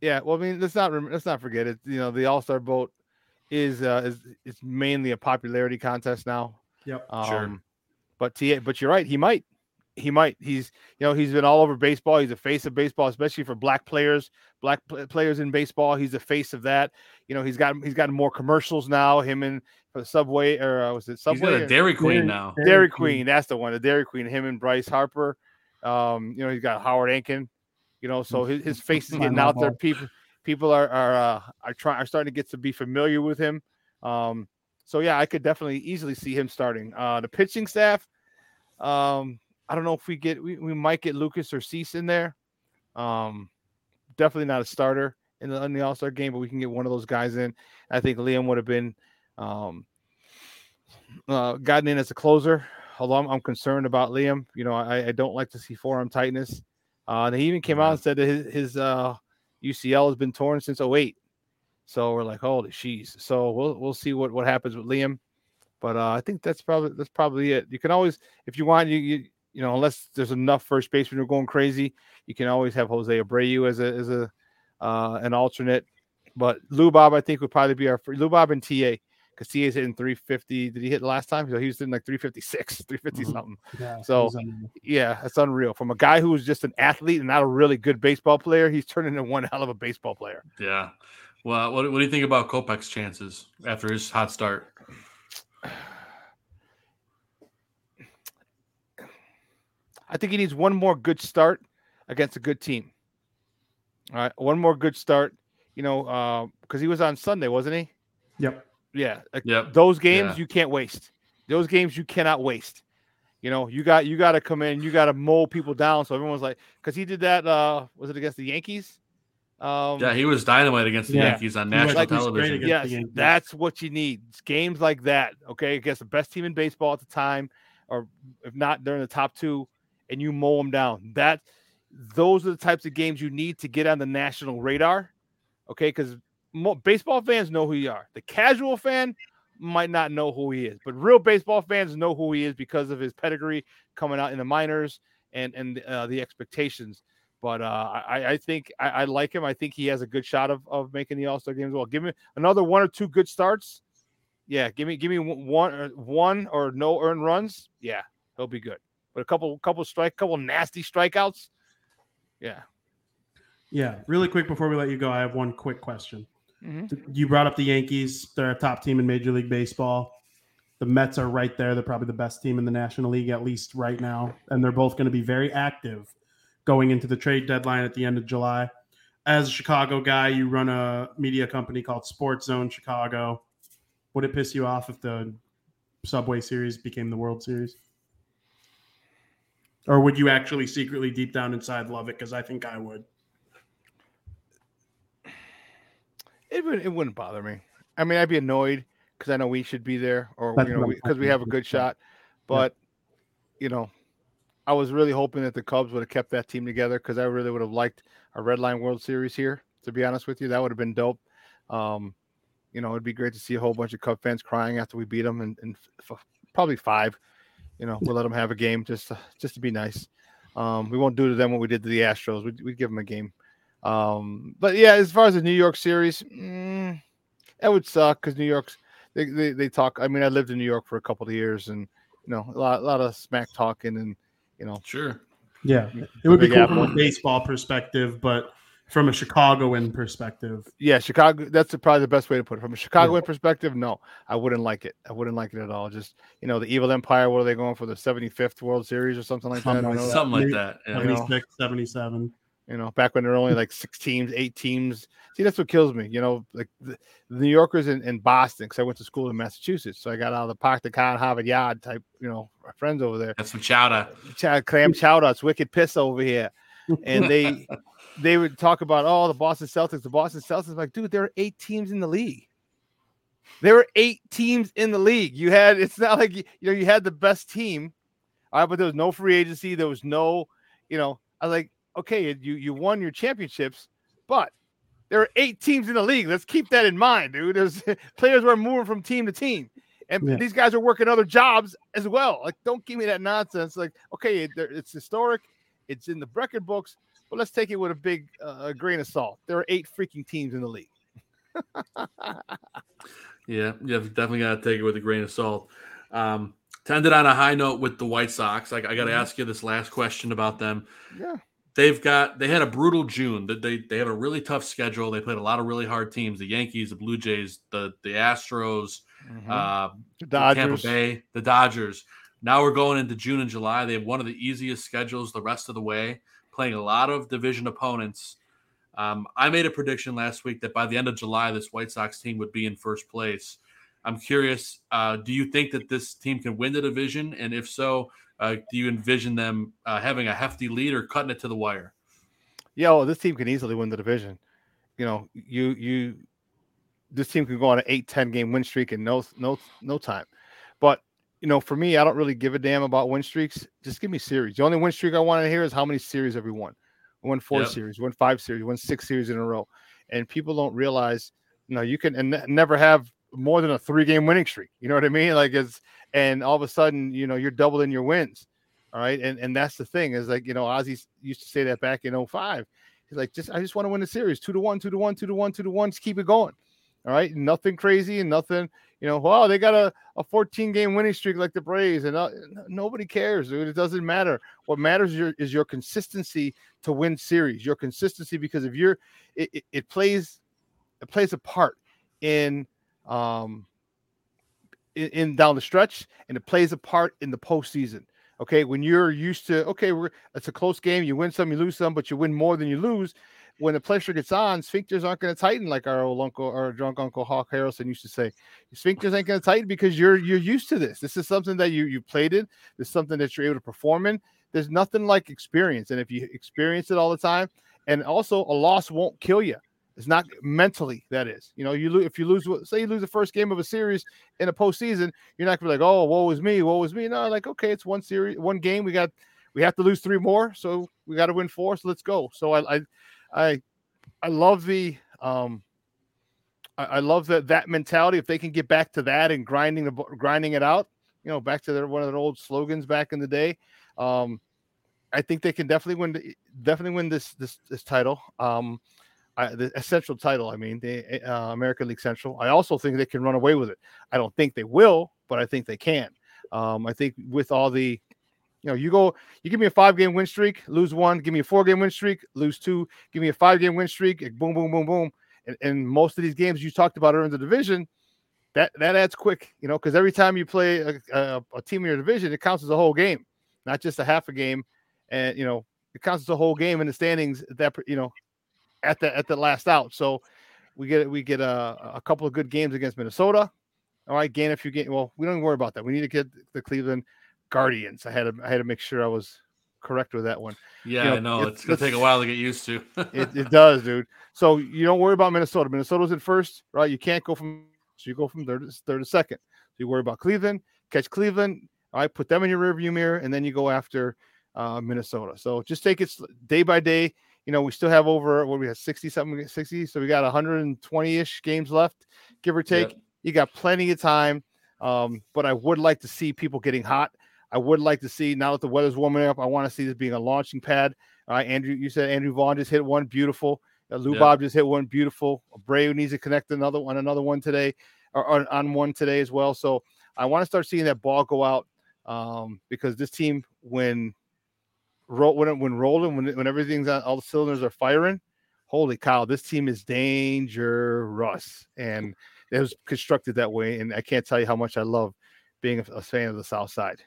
Yeah, well, I mean, let's not let's not forget it. You know, the All Star vote is uh, is is mainly a popularity contest now. Yep. Um, Sure. But TA, but you're right. He might. He might. He's you know he's been all over baseball. He's a face of baseball, especially for black players, black pl- players in baseball. He's the face of that. You know he's got he's got more commercials now. Him and for the Subway or uh, was it He's got Subway? a or- Dairy Queen Dairy- now. Dairy Queen. That's the one. The Dairy Queen. Him and Bryce Harper. Um, you know, he's got Howard Ankin. You know, so his, his face is getting out there. People people are are uh, are trying are starting to get to be familiar with him. Um, so yeah, I could definitely easily see him starting. Uh, the pitching staff. Um, I don't know if we get we, we might get Lucas or Cease in there. Um, definitely not a starter in the, in the All Star game, but we can get one of those guys in. I think Liam would have been um, uh, gotten in as a closer. Although I'm, I'm concerned about Liam, you know, I, I don't like to see forearm tightness. Uh, and he even came out and said that his, his uh, UCL has been torn since 08. So we're like, holy sheesh. So we'll we'll see what what happens with Liam. But uh, I think that's probably that's probably it. You can always, if you want, you you, you know, unless there's enough first basemen who are going crazy, you can always have Jose Abreu as a as a uh, an alternate. But Lou Bob, I think, would probably be our Lou Bob and TA because TA's hitting 350. Did he hit last time? So he was hitting like 356, 350 Mhm. something. Yeah, So- unreal. Yeah, that's unreal. From a guy who was just an athlete and not a really good baseball player, he's turning into one hell of a baseball player. Yeah. Well, what, what do you think about Kopech's chances after his hot start? I think he needs one more good start against a good team. All right, one more good start. You know, because he was on Sunday, wasn't he? Yep. Yeah, like, Yep. those games Yeah. you can't waste. Those games you cannot waste. You know, you got you got to come in, you got to mow people down. So everyone's like, because he did that. uh Was it against the Yankees? Um, Yeah, he was dynamite against the Yeah. Yankees on national like, television. against yes, that's what you need. It's games like that, okay, against the best team in baseball at the time, or if not, they're in the top two, and you mow them down. That those are the types of games you need to get on the national radar, okay? Because mo- baseball fans know who you are. The casual fan might not know who he is, but real baseball fans know who he is because of his pedigree coming out in the minors and and uh, the expectations. But uh, I, I think I, I like him. I think he has a good shot of, of making the All Star game as well. Give me another one or two good starts, yeah, give me give me one uh, one or no earned runs. Yeah, he'll be good. But a couple couple strike, couple nasty strikeouts. Yeah. Yeah, really quick before we let you go, I have one quick question. Mhm. You brought up the Yankees; they're a top team in Major League Baseball. The Mets are right there; they're probably the best team in the National League, at least right now, and they're both going to be very active going into the trade deadline at the end of July. As a Chicago guy, you run a media company called Sports Zone Chicago. Would it piss you off if the Subway Series became the World Series? Or would you actually secretly deep down inside love it? Because I think I would. It would it wouldn't bother me. I mean, I'd be annoyed because I know we should be there, or That's you know, because we talking have a good shot. But you know, I was really hoping that the Cubs would have kept that team together because I really would have liked a Red Line World Series here. To be honest with you, that would have been dope. Um, you know, it'd be great to see a whole bunch of Cub fans crying after we beat them, and, and f- probably five. You know, we'll let them have a game just to, just to be nice. Um, we won't do to them what we did to the Astros. We'd, we'd give them a game. Um, but yeah, as far as the New York series, mm, that would suck because New York's they, they they talk. I mean, I lived in New York for a couple of years, and you know, a lot a lot of smack talking, and you know, Sure. Yeah, it would be Big cool from a baseball perspective, but from a Chicagoan perspective, yeah, Chicago. That's probably the best way to put it. From a Chicagoan perspective, no, I wouldn't like it. I wouldn't like it at all. Just you know, the Evil Empire. What are they going for? The seventy fifth World Series or something like that? Something don't like. Something like that. Yeah. 76, 77. You know, back when there were only like six teams, eight teams. See, that's what kills me. You know, like the, the New Yorkers in, in Boston, because I went to school in Massachusetts, so I got out of the Park the Con Harvard Yard type. You know, friends over there. That's some chowder. Ch- clam chowder. It's wicked piss over here. And they they would talk about oh the Boston Celtics, the Boston Celtics. I'm like, dude, there are eight teams in the league. There were eight teams in the league. You had it's not like you know you had the best team, all right, but there was no free agency. There was no, you know, I was like, okay, you you won your championships, but there are eight teams in the league. Let's keep that in mind, dude. There's players were moving from team to team. And Yeah. these guys are working other jobs as well. Like, don't give me that nonsense. Like, okay, it, it's historic, it's in the record books, but let's take it with a big uh, grain of salt. There are eight freaking teams in the league. Yeah, yeah, definitely got to take it with a grain of salt. Um, to end it on a high note with the White Sox, I, I got to ask you this last question about them. Yeah. They've got they had a brutal June. They they, they have a really tough schedule. They played a lot of really hard teams: the Yankees, the Blue Jays, the the Astros, uh, The the Tampa Bay, the Dodgers. Now we're going into June and July. They have one of the easiest schedules the rest of the way, playing a lot of division opponents. Um, I made a prediction last week that by the end of July, this White Sox team would be in first place. I'm curious, uh, do you think that this team can win the division? And if so, uh, do you envision them uh, having a hefty lead or cutting it to the wire? Yeah, well, this team can easily win the division. You know, you you this team can go on an 8-10 game win streak in no no no time. You know, for me, I don't really give a damn about win streaks. Just give me series. The only win streak I want to hear is how many series have we won. We won four Yep. series, we won five series, we won six series in a row. And people don't realize, you know, you can and ne- never have more than a three game winning streak. You know what I mean? Like it's and all of a sudden, you know, you're doubling your wins. All right. And and that's the thing is like, you know, Ozzie used to say that back in 05. He's like, just I just want to win the series two to one, two to one, two to one, two to one. Just keep it going. All right. Nothing crazy and nothing, you know, wow, they got a, a 14 game winning streak like the Braves, and uh, nobody cares, dude. It doesn't matter. What matters is your, is your consistency to win series, your consistency, because if you're it, it, it plays it plays a part in um in, in down the stretch and it plays a part in the postseason. Okay, when you're used to okay, it's a close game, you win some, you lose some, but you win more than you lose. When the pressure gets on, sphincters aren't going to tighten like our old uncle or drunk uncle Hawk Harrelson used to say. Sphincters ain't going to tighten because you're you're used to this. This is something that you you played in. This is something that you're able to perform in. There's nothing like experience, and if you experience it all the time, and also a loss won't kill you. It's not mentally that is. You know, you lose if you lose. Say you lose the first game of a series in a postseason, you're not gonna be like, oh, woe is me, woe is me. No, like okay, it's one series, one game. We got we have to lose three more, so we got to win four. So let's go. So I I I, I love the um. I, I love that that mentality. If they can get back to that and grinding the grinding it out, you know, back to their one of their old slogans back in the day. Um, I think they can definitely win. Definitely win this this this title. Um, I, the essential title. I mean, the uh, American League Central. I also think they can run away with it. I don't think they will, but I think they can. Um, I think with all the, you know, you go, you give me a five game win streak, lose one, give me a four game win streak, lose two, give me a five game win streak, boom, boom, boom, boom. And, and most of these games you talked about are in the division. That that adds quick, you know, because every time you play a, a, a team in your division, it counts as a whole game, not just a half a game. And you know, it counts as a whole game in the standings. That you know, at the at the last out. So we get we get a, a couple of good games against Minnesota. All right, gain a few games. Well, we don't worry about that. We need to get the Cleveland Guardians. I had to I had to make sure I was correct with that one. Yeah, you know, I know. It's, it's gonna take a while to get used to. it, it does, dude. So you don't worry about Minnesota. Minnesota's in first, right? You can't go from so you go from third to third to second. So you worry about Cleveland, catch Cleveland, all right, put them in your rearview mirror, and then you go after uh, Minnesota. So just take it day by day. You know, we still have over what we have 60 something, 60. So we got 120 ish games left, give or take. You got plenty of time. Um, but I would like to see people getting hot. I would like to see now that the weather's warming up. I want to see this being a launching pad. All right, Andrew, you said Andrew Vaughn just hit one beautiful. Uh, Lou. Bob just hit one beautiful. Bray needs to connect another one, another one today, or, or, on one today as well. So I want to start seeing that ball go out um, because this team, when roll when when rolling, when when everything's on, all the cylinders are firing, holy cow, this team is dangerous, and it was constructed that way. And I can't tell you how much I love being a, a fan of the South Side.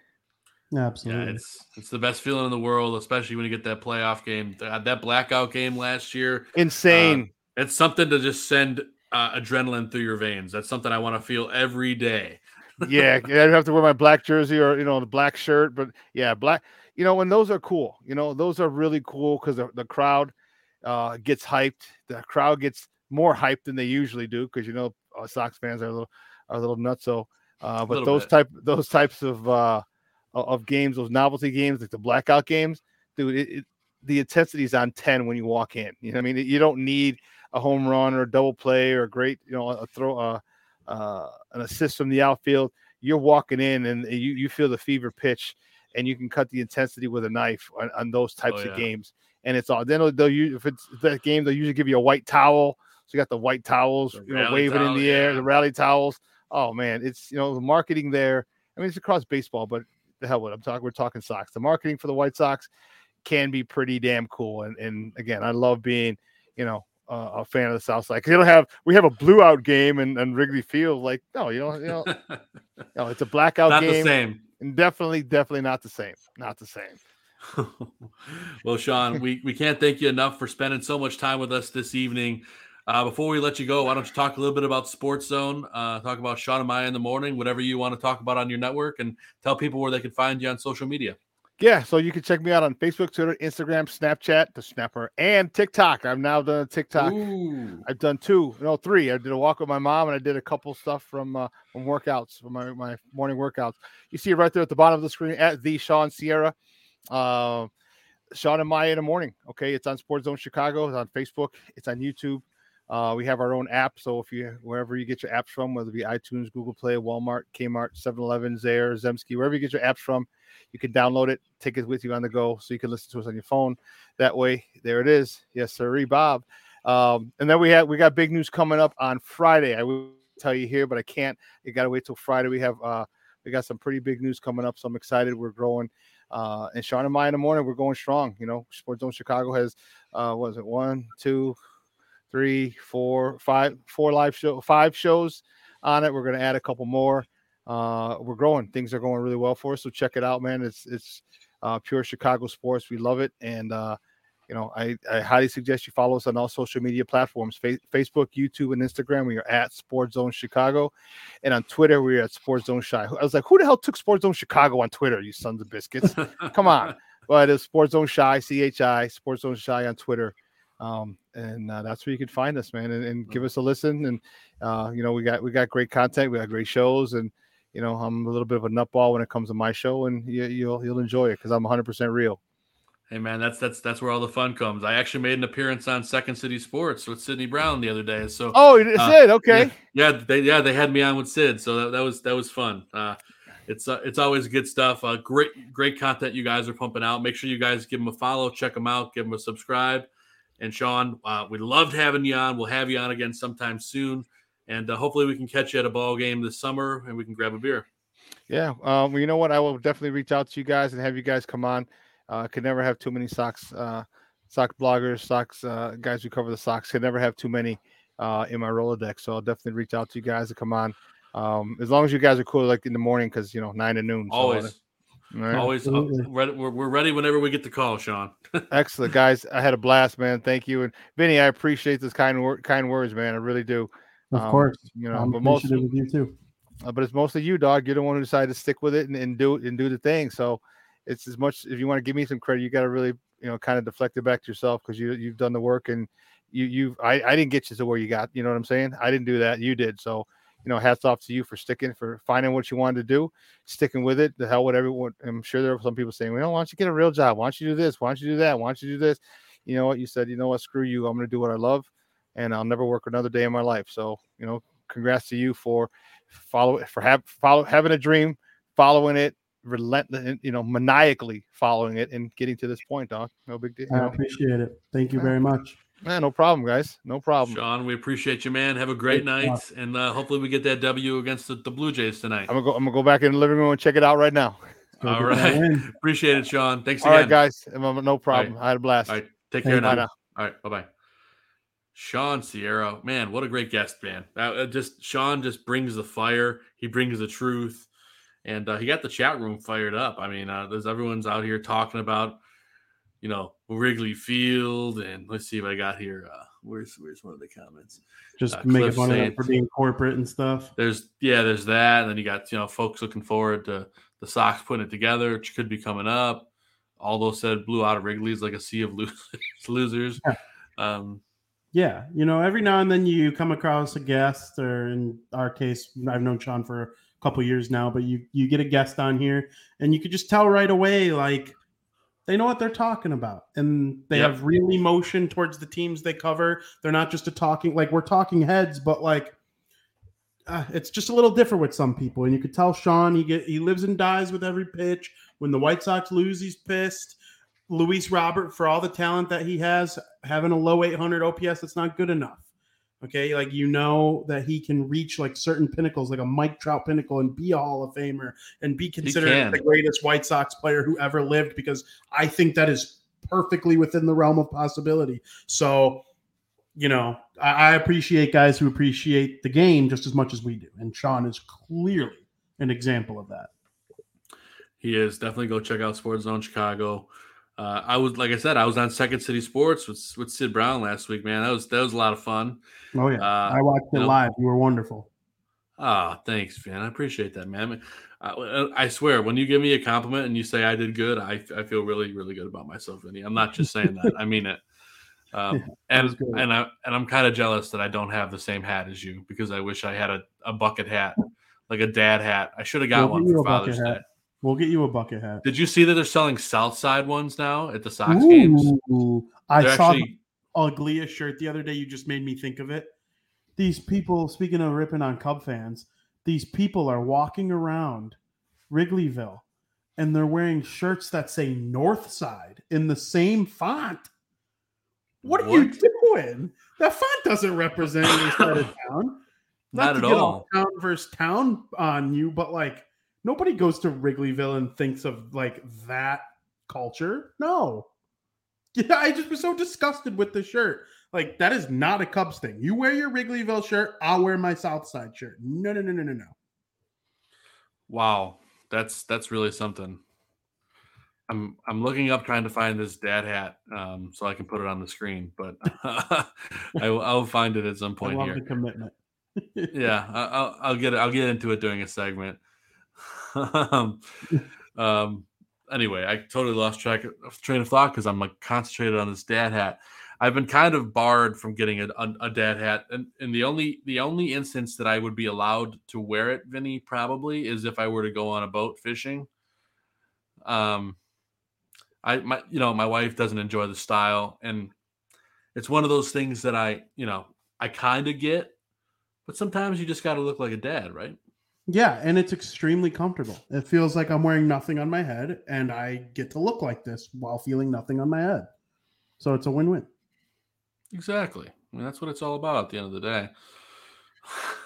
Absolutely, yeah, it's it's the best feeling in the world, especially when you get that playoff game, that blackout game last year. Insane. Uh, it's something to just send uh, adrenaline through your veins. That's something I want to feel every day. yeah, I have to wear my black jersey or you know the black shirt, but yeah, black you know, and those are cool. You know, those are really cool because the, the crowd uh, gets hyped. The crowd gets more hyped than they usually do because you know uh, Sox fans are a little are a little nutso. Uh, but those bit. type those types of uh, of games, those novelty games, like the blackout games, dude, it, it, the intensity is on ten when you walk in. You know, I mean, you don't need a home run or a double play or a great, you know, a throw, uh, uh, an assist from the outfield. You're walking in and you you feel the fever pitch and you can cut the intensity with a knife on, on those types oh, yeah. of games. And it's all then they'll, they'll use if it's that game they'll usually give you a white towel. So you got the white towels, the you know, waving towel, in the yeah. air, the rally towels. Oh man, it's you know the marketing there. I mean, it's across baseball, but the hell with it. I'm talking. We're talking Sox. The marketing for the White Sox can be pretty damn cool. And and again, I love being you know uh, a fan of the South Side because you don't have we have a blue out game and, and Wrigley Field. Like no, you know, you know, no, it's a blackout Not game. the same and definitely, definitely not the same. Not the same. well, Sean, we, we can't thank you enough for spending so much time with us this evening. Uh, before we let you go, why don't you talk a little bit about Sports Zone? Uh, talk about Sean and Maya in the morning, whatever you want to talk about on your network, and tell people where they can find you on social media. Yeah, so you can check me out on Facebook, Twitter, Instagram, Snapchat, the Snapper, and TikTok. I've now done a TikTok. Ooh. I've done two, no, three. I did a walk with my mom, and I did a couple stuff from uh, from workouts, from my, my morning workouts. You see it right there at the bottom of the screen at the Sean Sierra. Uh, Sean and Maya in the morning. Okay, it's on Sports Zone Chicago. It's on Facebook. It's on YouTube. Uh, we have our own app, so if you wherever you get your apps from, whether it be iTunes, Google Play, Walmart, Kmart, 7-Eleven, Zayre, Zemsky, wherever you get your apps from, you can download it, take it with you on the go, so you can listen to us on your phone. That way, there it is. Yes, sir, Bob. Um, and then we have we got big news coming up on Friday. I will tell you here, but I can't. You got to wait till Friday. We have uh, we got some pretty big news coming up, so I'm excited. We're growing. Uh, and Sean and I in the morning, we're going strong. You know, Sports Zone Chicago has uh, was it one, two, three, four, five, four live show, five shows on it. We're going to add a couple more uh, we're growing. Things are going really well for us. So check it out, man. It's it's uh, pure Chicago sports. We love it, and uh, you know, I, I highly suggest you follow us on all social media platforms: Fa- Facebook, YouTube, and Instagram. We are at Sports Zone Chicago, and on Twitter we are at Sports Zone Shy. I was like, who the hell took Sports Zone Chicago on Twitter? You sons of biscuits! Come on, but it's Sports Zone Shy, C H I, Sports Zone Shy on Twitter. Um, and uh, that's where you can find us, man, and, and give us a listen. And uh, you know, we got we got great content, we got great shows, and you know, I'm a little bit of a nutball when it comes to my show, and you, you'll you'll enjoy it because I'm 100 percent real. Hey man, that's that's that's where all the fun comes. I actually made an appearance on Second City Sports with Sydney Brown the other day. So oh, it's uh, Sid, okay, yeah, yeah, they yeah they had me on with Sid, so that, that was that was fun. Uh, it's uh, it's always good stuff. Uh, great great content you guys are pumping out. Make sure you guys give them a follow, check them out, give them a subscribe. And Sean, uh, we loved having you on. We'll have you on again sometime soon, and uh, hopefully we can catch you at a ball game this summer and we can grab a beer. Yeah. Um, well, you know what? I will definitely reach out to you guys and have you guys come on. Uh, I could never have too many socks, uh, sock bloggers, socks uh, guys who cover the socks. Could never have too many uh, in my Rolodex. So I'll definitely reach out to you guys to come on. Um, as long as you guys are cool, like in the morning, because you know nine to noon. So, Always, right. always, uh, ready, we're, we're ready whenever we get the call, Sean. Excellent, guys. I had a blast, man. Thank you, and Vinny, I appreciate this kind wor- kind words, man. I really do. Of Um, course. you know, I'm but most, appreciative of you too. uh, but it's mostly you, dog. You're the one who decided to stick with it and, and do and do the thing. So it's as much if you want to give me some credit, you got to really, you know, kind of deflect it back to yourself because you you've done the work and you you I I didn't get you to where you got. You know what I'm saying? I didn't do that. You did. So you know, hats off to you for sticking for finding what you wanted to do, sticking with it. The hell with everyone. I'm sure there were some people saying, well, why don't you get a real job? Why don't you do this? Why don't you do that? Why don't you do this? You know what? You said, you know what? Screw you. I'm going to do what I love, and I'll never work another day in my life. So you know, congrats to you for follow for have follow having a dream, following it, relentless, you know, maniacally following it, and getting to this point, dog. No big deal. I appreciate it. Thank you very much. Man, no problem, guys. No problem. Sean, we appreciate you, man. Have a great Thanks, night, and uh, hopefully we get that W against the, the Blue Jays tonight. I'm gonna go. I'm gonna go back in the living room and check it out right now. Go All get that right. win. Appreciate it, Sean. Thanks All again. right, guys. Um, No problem. I had a blast. All right, take care you. now. Now. All right, bye bye. Sean Sierra, man, what a great guest, man. Uh, uh, just Sean just brings the fire. He brings the truth, and uh, he got the chat room fired up. I mean, uh, there's everyone's out here talking about, you know, Wrigley Field, and let's see if I got here. Uh, where's where's one of the comments? Just Uh, making fun of them for being corporate and stuff. There's yeah, there's that, and then you got you know folks looking forward to the Sox putting it together, which could be coming up. Although said blew out of Wrigley's like a sea of losers. losers. Yeah. Um, Yeah, you know, every now and then you come across a guest, or in our case, I've known Sean for a couple years now, but you you get a guest on here, and you could just tell right away, like they know what they're talking about, and they Yep. have real emotion towards the teams they cover. They're not just a talking like we're talking heads, but like uh, it's just a little different with some people, and you could tell Sean he get he lives and dies with every pitch. When the White Sox lose, he's pissed. Luis Robert, for all the talent that he has, having a low 800 OPS, that's not good enough. Okay, like you know that he can reach like certain pinnacles, like a Mike Trout pinnacle, and be a Hall of Famer and be considered the greatest White Sox player who ever lived. Because I think that is perfectly within the realm of possibility. So, you know, I, I appreciate guys who appreciate the game just as much as we do, and Sean is clearly an example of that. He is definitely go check out Sports Zone Chicago. Uh, I was like I said, I was on Second City Sports with with Sid Brown last week. Man, that was that was a lot of fun. Oh yeah, Uh, I watched it you know, live. You were wonderful. Ah, thanks, man. I appreciate that, man. I, I swear, when you give me a compliment and you say I did good, I, I feel really really good about myself, Vinny. I'm not just saying that; I mean it. Um, was and and I and I'm kind of jealous that I don't have the same hat as you because I wish I had a, a bucket hat, like a dad hat. I should have got one for Father's hat. We'll get you a bucket hat. Did you see that they're selling South Side ones now at the Sox games? I They're saw actually the ugliest shirt the other day. You just made me think of it. These people, speaking of ripping on Cub fans, these people are walking around Wrigleyville and they're wearing shirts that say North Side in the same font. What are you doing? That font doesn't represent your side of town. Not to at all. Town versus town on you, but like nobody goes to Wrigleyville and thinks of like that culture. No. Yeah, I just was so disgusted with the shirt. Like that is not a Cubs thing. You wear your Wrigleyville shirt, I'll wear my South Side shirt. No, no, no, no, no, no. Wow, that's that's really something. I'm I'm looking up trying to find this dad hat um, so I can put it on the screen, but I will, I'll find it at some I point love here. the commitment. yeah, I- I'll, I'll get it. I'll get into it during a segment. Um, um, anyway, I totally lost track of train of thought because I'm like concentrated on this dad hat. I've been kind of barred from getting a, a, a dad hat, and, and the only the only instance that I would be allowed to wear it, Vinny, probably is if I were to go on a boat fishing. Um, I my you know my wife doesn't enjoy the style, and it's one of those things that I you know I kind of get, but sometimes you just got to look like a dad, right? Yeah, and it's extremely comfortable. It feels like I'm wearing nothing on my head, and I get to look like this while feeling nothing on my head. So it's a win-win. Exactly. I mean, that's what it's all about at the end of the day.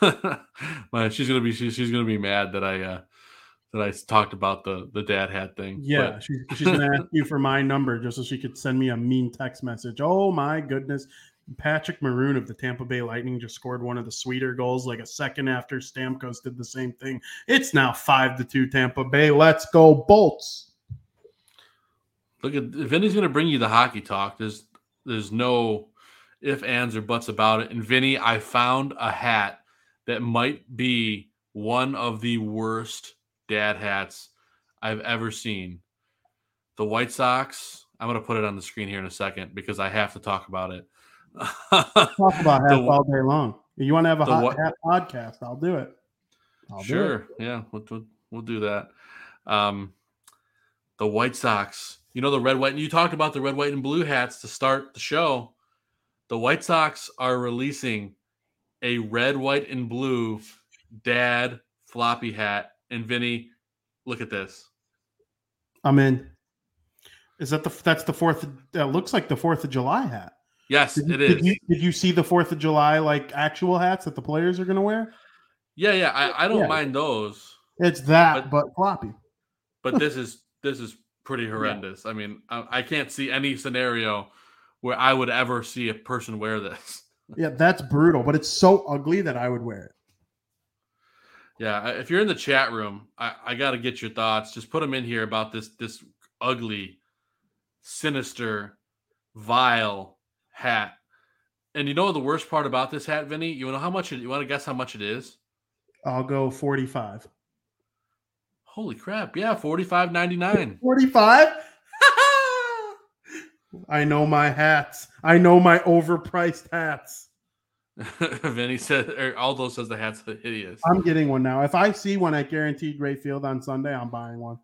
She's gonna be she's, she's gonna be mad that I uh that I talked about the the dad hat thing. Yeah, But- she's, she's gonna ask you for my number just so she could send me a mean text message. Oh my goodness. Patrick Maroon of the Tampa Bay Lightning just scored one of the sweeter goals like a second after Stamkos did the same thing. It's now five to two Tampa Bay. Let's go Bolts. Look at Vinny's gonna bring you the hockey talk, there's there's no if, ands, or buts about it. And Vinny, I found a hat that might be one of the worst dad hats I've ever seen. The White Sox. I'm gonna put it on the screen here in a second because I have to talk about it. Talk about hats all day long. You want to have a hot what- hat podcast? I'll do it. I'll do it. Sure. Yeah, we'll, we'll, we'll do that. Um, the White Sox, you know, the red, white, and you talked about the red, white, and blue hats to start the show. The White Sox are releasing a red, white, and blue dad floppy hat. And Vinny, look at this. I'm in. Is that the that's the fourth? That looks like the Fourth of July hat. Yes, Did it did is. you, did you see the Fourth of July like actual hats that the players are going to wear? yeah, yeah. I, I don't Yeah. mind those, It's that, But- but, floppy. but this is this is pretty horrendous. I mean, I, I can't see any scenario where I would ever see a person wear this. Yeah, that's brutal, but it's so ugly that I would wear it. Yeah, if you're in the chat room, I, I got to get your thoughts. Just put them in here about this this ugly, sinister, vile hat. And you know the worst part about this hat, Vinny? You know how much it, you want to guess how much it is? I'll go 45. Holy crap! Yeah, forty five ninety nine. 45? I know my hats. I know my overpriced hats. Vinny said, or Aldo says the hat's are hideous. I'm getting one now. If I see one at Guaranteed Rate Field on Sunday, I'm buying one.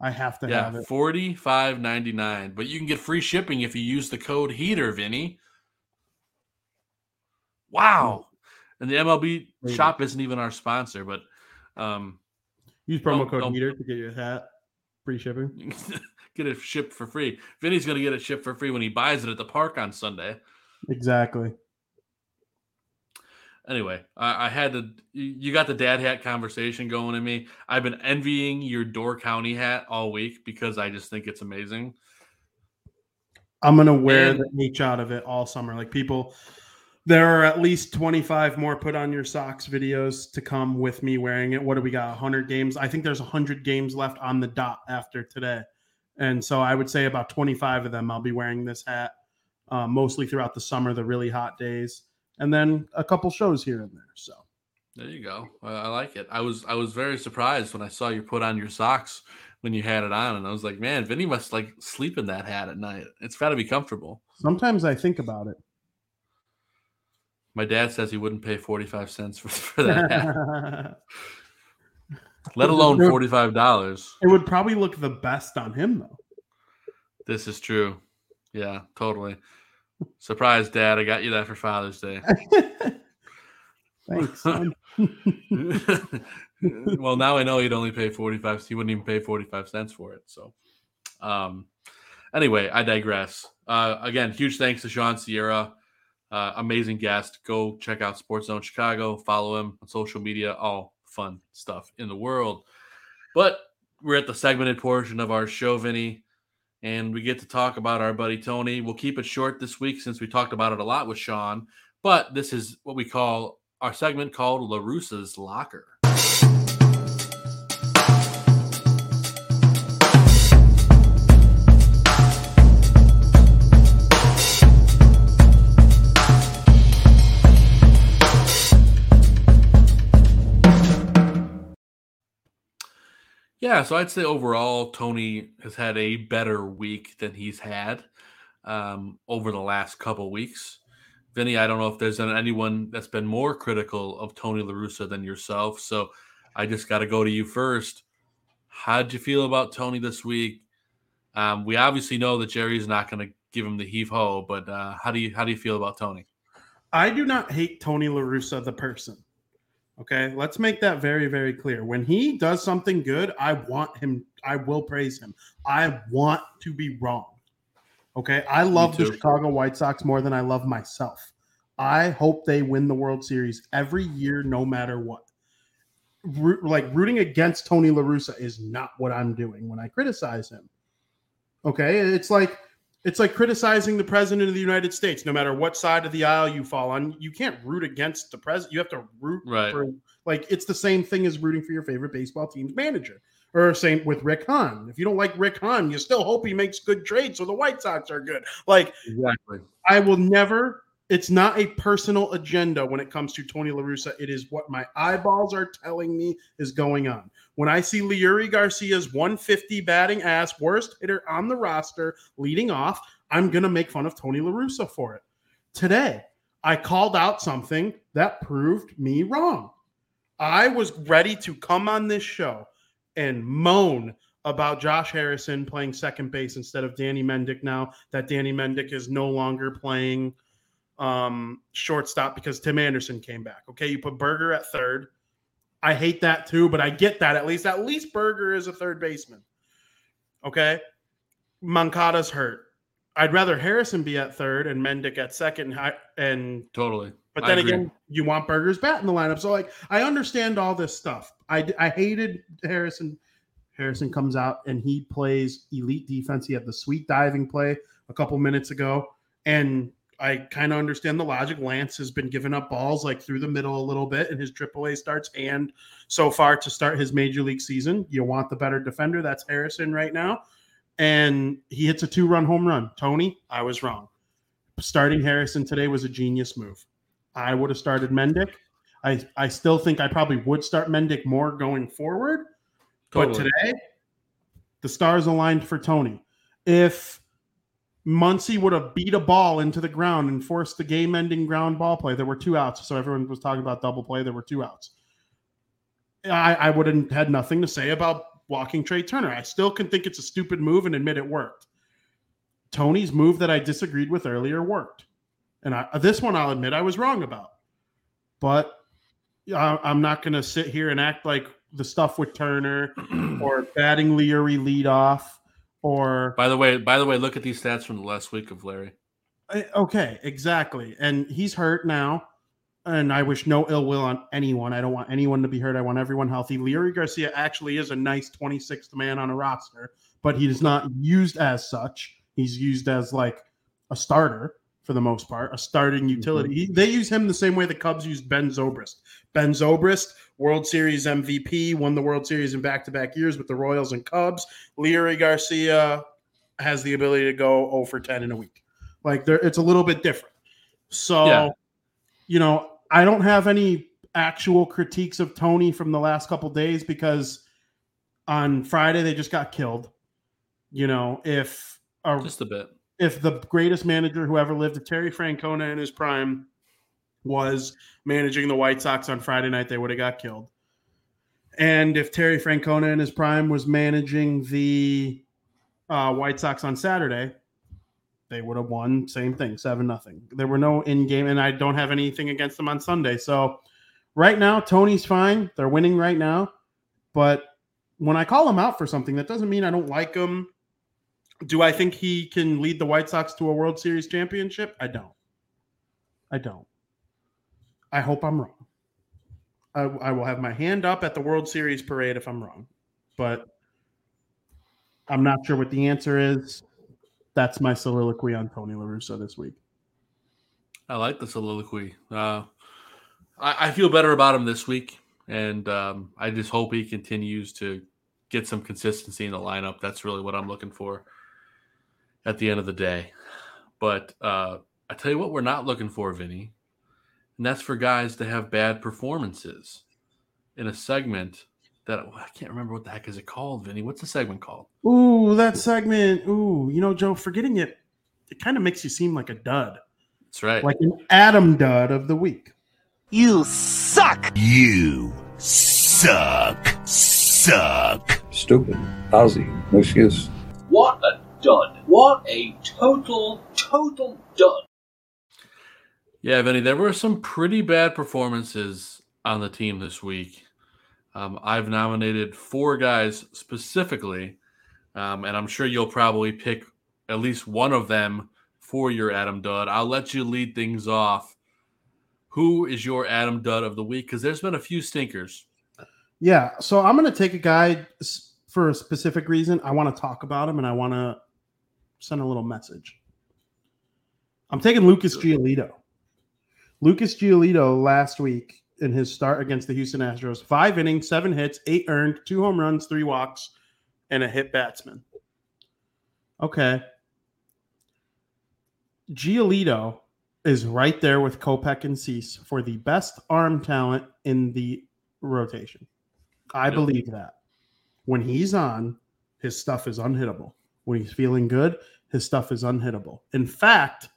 I have to have Yeah, it. forty five ninety nine. But you can get free shipping if you use the code Heater, Vinny. Wow. And the MLB shop isn't even our sponsor, but um, Use promo Don't- code don't- HEATER to get your hat. Free shipping. get it shipped for free. Vinny's gonna get it shipped for free when he buys it at the park on Sunday. Exactly. Anyway, I, I had to. You got the dad hat conversation going in me. I've been envying your Door County hat all week because I just think it's amazing. I'm gonna wear And- the H out of it all summer. Like people, there are at least 25 more put on your socks videos to come with me wearing it. What do we got? 100 games. I think there's 100 games left on the dot after today, and so I would say about 25 of them I'll be wearing this hat, uh, mostly throughout the summer, the really hot days, and then a couple shows here and there. So There you go. I like it. I was I was very surprised when I saw you put on your socks when you had it on, and I was like, man, Vinny must like sleep in that hat at night. It's got to be comfortable. sometimes I think about it. My dad says he wouldn't pay forty five cents for, for that hat, let alone forty five dollars. it would probably look the best on him though. This is true. Yeah, totally. Surprise, Dad! I got you that for Father's Day. Thanks. well, now I know he'd only pay 45 he wouldn't even pay 45 cents for it. So um anyway, I digress. Uh again, huge thanks to Sean Sierra. Uh, amazing guest. Go check out Sports Zone Chicago. Follow him on social media. All fun stuff in the world. But we're at the segmented portion of our show, Vinny, and we get to talk about our buddy Tony. We'll keep it short this week since we talked about it a lot with Sean. But this is what we call our segment called LaRussa's Locker. Yeah, so I'd say overall, Tony has had a better week than he's had um, over the last couple weeks. Vinny, I don't know if there's anyone that's been more critical of Tony LaRussa than yourself. So I just got to go to you first. How'd you feel about Tony this week? Um, we obviously know that Jerry's not going to give him the heave ho, but uh, how do you how do you feel about Tony? I do not hate Tony LaRussa, the person. Okay, let's make that very, very clear. When he does something good, I want him, I will praise him. I want to be wrong. Okay. I love the. Chicago White Sox more than I love myself. I hope they win the World Series every year, no matter what. Root, like rooting against Tony La Russa is not what I'm doing when I criticize him. Okay. It's like it's like criticizing the president of the United States, no matter what side of the aisle you fall on. You can't root against the president. You have to root Right. for like it's the same thing as rooting for your favorite baseball team's manager. Or same with Rick Hahn. If you don't like Rick Hahn, you still hope he makes good trades so the White Sox are good. Like Exactly. I will never. It's not a personal agenda when it comes to Tony La Russa. It is what my eyeballs are telling me is going on. When I see Leury Garcia's 150 batting ass, worst hitter on the roster, leading off, I'm gonna make fun of Tony La Russa for it. Today, I called out something that proved me wrong. I was ready to come on this show and moan about Josh Harrison playing second base instead of Danny Mendick now that Danny Mendick is no longer playing um, shortstop because Tim Anderson came back. Okay, you put Burger at third. I hate that too, but I get that at least. At least Burger is a third baseman. Okay, Moncada's hurt. I'd rather Harrison be at third and Mendick at second, and and Totally. but then again, you want Burger's bat in the lineup. So like, I understand all this stuff. I I hated Harrison. Harrison comes out and he plays elite defense. He had the sweet diving play a couple minutes ago, and I kind of understand the logic. Lance has been giving up balls like through the middle a little bit in his AAA starts, and so far to start his major league season, you want the better defender. That's Harrison right now, and he hits a two-run home run. Tony, I was wrong. Starting Harrison today was a genius move. I would have started Mendick. I, I still think I probably would start Mendick more going forward. But today, the stars aligned for Tony. If Muncy would have beat a ball into the ground and forced the game ending ground ball play, there were two outs. So everyone was talking about double play. There were two outs. I, I would have had nothing to say about walking Trea Turner. I still can think it's a stupid move and admit it worked. Tony's move that I disagreed with earlier worked. And I, this one I'll admit I was wrong about. But I, I'm not going to sit here and act like the stuff with Turner or batting Leury lead off or By the way, by the way, look at these stats from the last week of Larry. Okay, exactly. And he's hurt now. And I wish no ill will on anyone. I don't want anyone to be hurt. I want everyone healthy. Leury Garcia actually is a nice 26th man on a roster, but he is not used as such. He's used as like a starter for the most part, a starting mm-hmm. utility. He, they use him the same way the Cubs used Ben Zobrist. Ben Zobrist, World Series MVP, won the World Series in back to back years with the Royals and Cubs. Leury Garcia has the ability to go 0 for 10 in a week. Like there, it's a little bit different. So, Yeah. you know, I don't have any actual critiques of Tony from the last couple days because on Friday they just got killed. You know, if a, Just a bit. If the greatest manager who ever lived, if Terry Francona in his prime was managing the White Sox on Friday night, they would have got killed. And if Terry Francona in his prime was managing the uh, White Sox on Saturday, they would have won. Same thing, seven nothing. There were no in game, and I don't have anything against them on Sunday. So right now, Tony's fine. They're winning right now, but when I call him out for something, that doesn't mean I don't like him. Do I think he can lead the White Sox to a World Series championship? I don't. I don't. I hope I'm wrong. I, I will have my hand up at the World Series parade if I'm wrong, but I'm not sure what the answer is. That's my soliloquy on Tony La Russa this week. I like the soliloquy. Uh, I, I feel better about him this week, and um, I just hope he continues to get some consistency in the lineup. That's really what I'm looking for at the end of the day. But uh, I tell you what, we're not looking for, Vinny, and that's for guys to have bad performances in a segment that I can't remember what the heck is it called, Vinny. What's the segment called? Ooh, that segment. Ooh, you know, Joe, forgetting it, it kind of makes you seem like a dud, That's right. like an Adam dud of the week. You suck. You suck. Suck. Stupid. Lousy. No excuse. What a dud. What a total, total dud. Yeah, Vinny, there were some pretty bad performances on the team this week. Um, I've nominated four guys specifically, um, and I'm sure you'll probably pick at least one of them for your Adam Dud. I'll let you lead things off. Who is your Adam Dud of the week? Because there's been a few stinkers. Yeah, so I'm going to take a guy for a specific reason. I want to talk about him and I want to send a little message. I'm taking Lucas Giolito. Lucas Giolito last week in his start against the Houston Astros, five innings, seven hits, eight earned, two home runs, three walks, and a hit batsman. Okay. Giolito is right there with Kopech and Cease for the best arm talent in the rotation. I believe that. When he's on, his stuff is unhittable. When he's feeling good, his stuff is unhittable. In fact,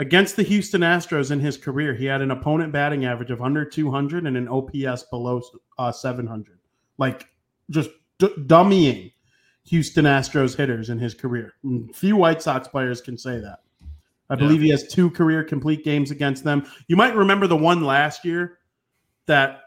against the Houston Astros in his career, he had an opponent batting average of under 200 and an OPS below uh, 700. Like just d- dummying Houston Astros hitters in his career. Mm, Few White Sox players can say that. I Yeah. believe he has two career complete games against them. You might remember the one last year that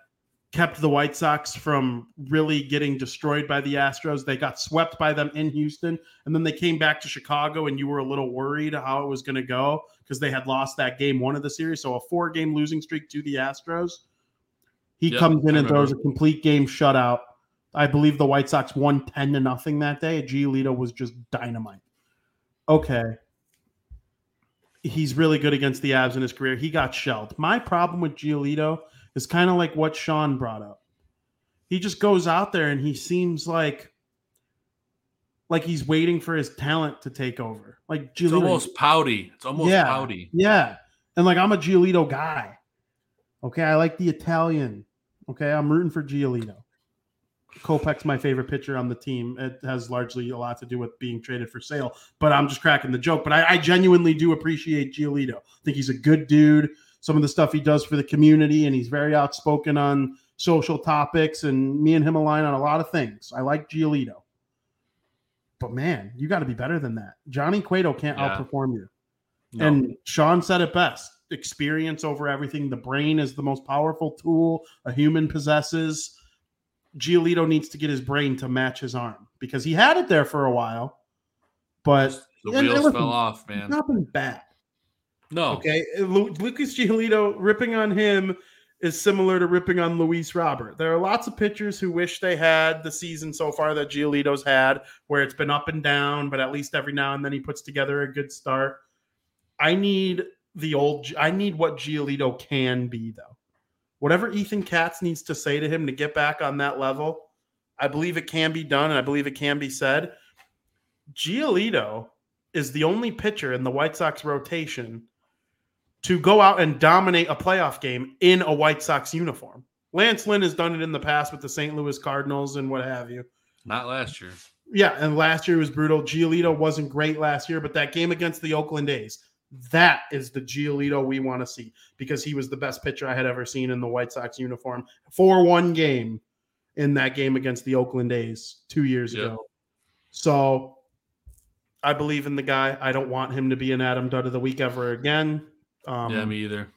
kept the White Sox from really getting destroyed by the Astros. They got swept by them in Houston, and then they came back to Chicago, and you were a little worried how it was going to go because they had lost that game one of the series. So a four game losing streak to the Astros. He Yep, comes in and throws a complete game shutout. I believe the White Sox won 10 to nothing that day. Giolito was just dynamite. Okay. He's really good against the Avs in his career. He got shelled. My problem with Giolito is kind of like what Sean brought up. He just goes out there and he seems like like he's waiting for his talent to take over. Like It's almost pouty. It's almost Yeah. pouty. yeah. And like I'm a Giolito guy. Okay, I like the Italian. Okay, I'm rooting for Giolito. Kopech's my favorite pitcher on the team. It has largely a lot to do with being traded for Sale, but I'm just cracking the joke. But I, I genuinely do appreciate Giolito. I think he's a good dude. Some of the stuff he does for the community, and he's very outspoken on social topics. And me and him align on a lot of things. I like Giolito. But man, you got to be better than that. Johnny Cueto can't Yeah. outperform you. No. And Sean said it best experience over everything. The brain is the most powerful tool a human possesses. Giolito needs to get his brain to match his arm because he had it there for a while, but the wheels listen, fell off, man. Nothing bad. No. Okay. Uh, Lu- Lucas Giolito ripping on him is similar to ripping on Luis Robert. There are lots of pitchers who wish they had the season so far that Giolito's had, where it's been up and down, but at least every now and then he puts together a good start. I need the old, I need what Giolito can be, though. Whatever Ethan Katz needs to say to him to get back on that level, I believe it can be done and I believe it can be said. Giolito is the only pitcher in the White Sox rotation to go out and dominate a playoff game in a White Sox uniform. Lance Lynn has done it in the past with the St. Louis Cardinals and what have you. Not last year. Yeah, and last year was brutal. Giolito wasn't great last year, but that game against the Oakland A's, that is the Giolito we want to see because he was the best pitcher I had ever seen in the White Sox uniform for one game in that game against the Oakland A's two years Yep. ago. So I believe in the guy. I don't want him to be an Adam Dudd of the week ever again. Um, yeah, me either.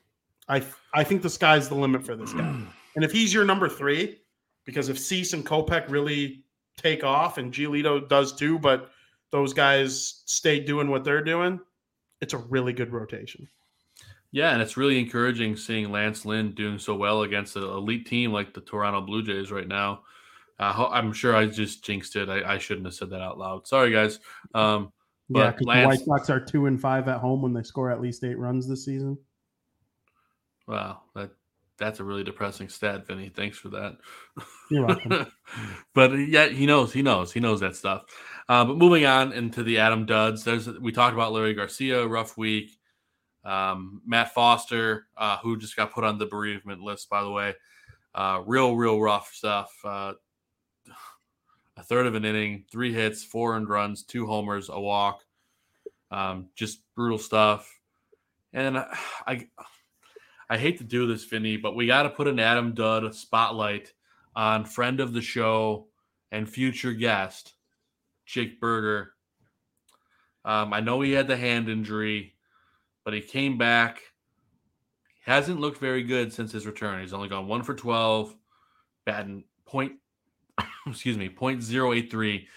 I I think the sky's the limit for this guy. and if he's your number three, because if Cease and Kopech really take off and Giolito does too, but those guys stay doing what they're doing, it's a really good rotation. Yeah, and it's really encouraging seeing Lance Lynn doing so well against an elite team like the Toronto Blue Jays right now. Uh, I'm sure I just jinxed it. I, I shouldn't have said that out loud. Sorry, guys. Um, yeah, because the White Sox are two and five at home when they score at least eight runs this season. wow, that that's a really depressing stat, Vinny. Thanks for that. You're welcome. but yeah, he knows. He knows. He knows that stuff. Uh, but moving on into the Adam Duds, there's we talked about Leury Garcia, rough week. Um, Matt Foster, uh, who just got put on the bereavement list, by the way, uh, real, real rough stuff. A third of an inning, three hits, four earned runs, two homers, a walk. Um, just brutal stuff. And I, I, I hate to do this, Vinny, but we got to put an Adam Dudd spotlight on friend of the show and future guest, Jake Burger. Um, I know he had the hand injury, but he came back. Hasn't looked very good since his return. He's only gone one for 12, batting point, excuse me, point zero eight three.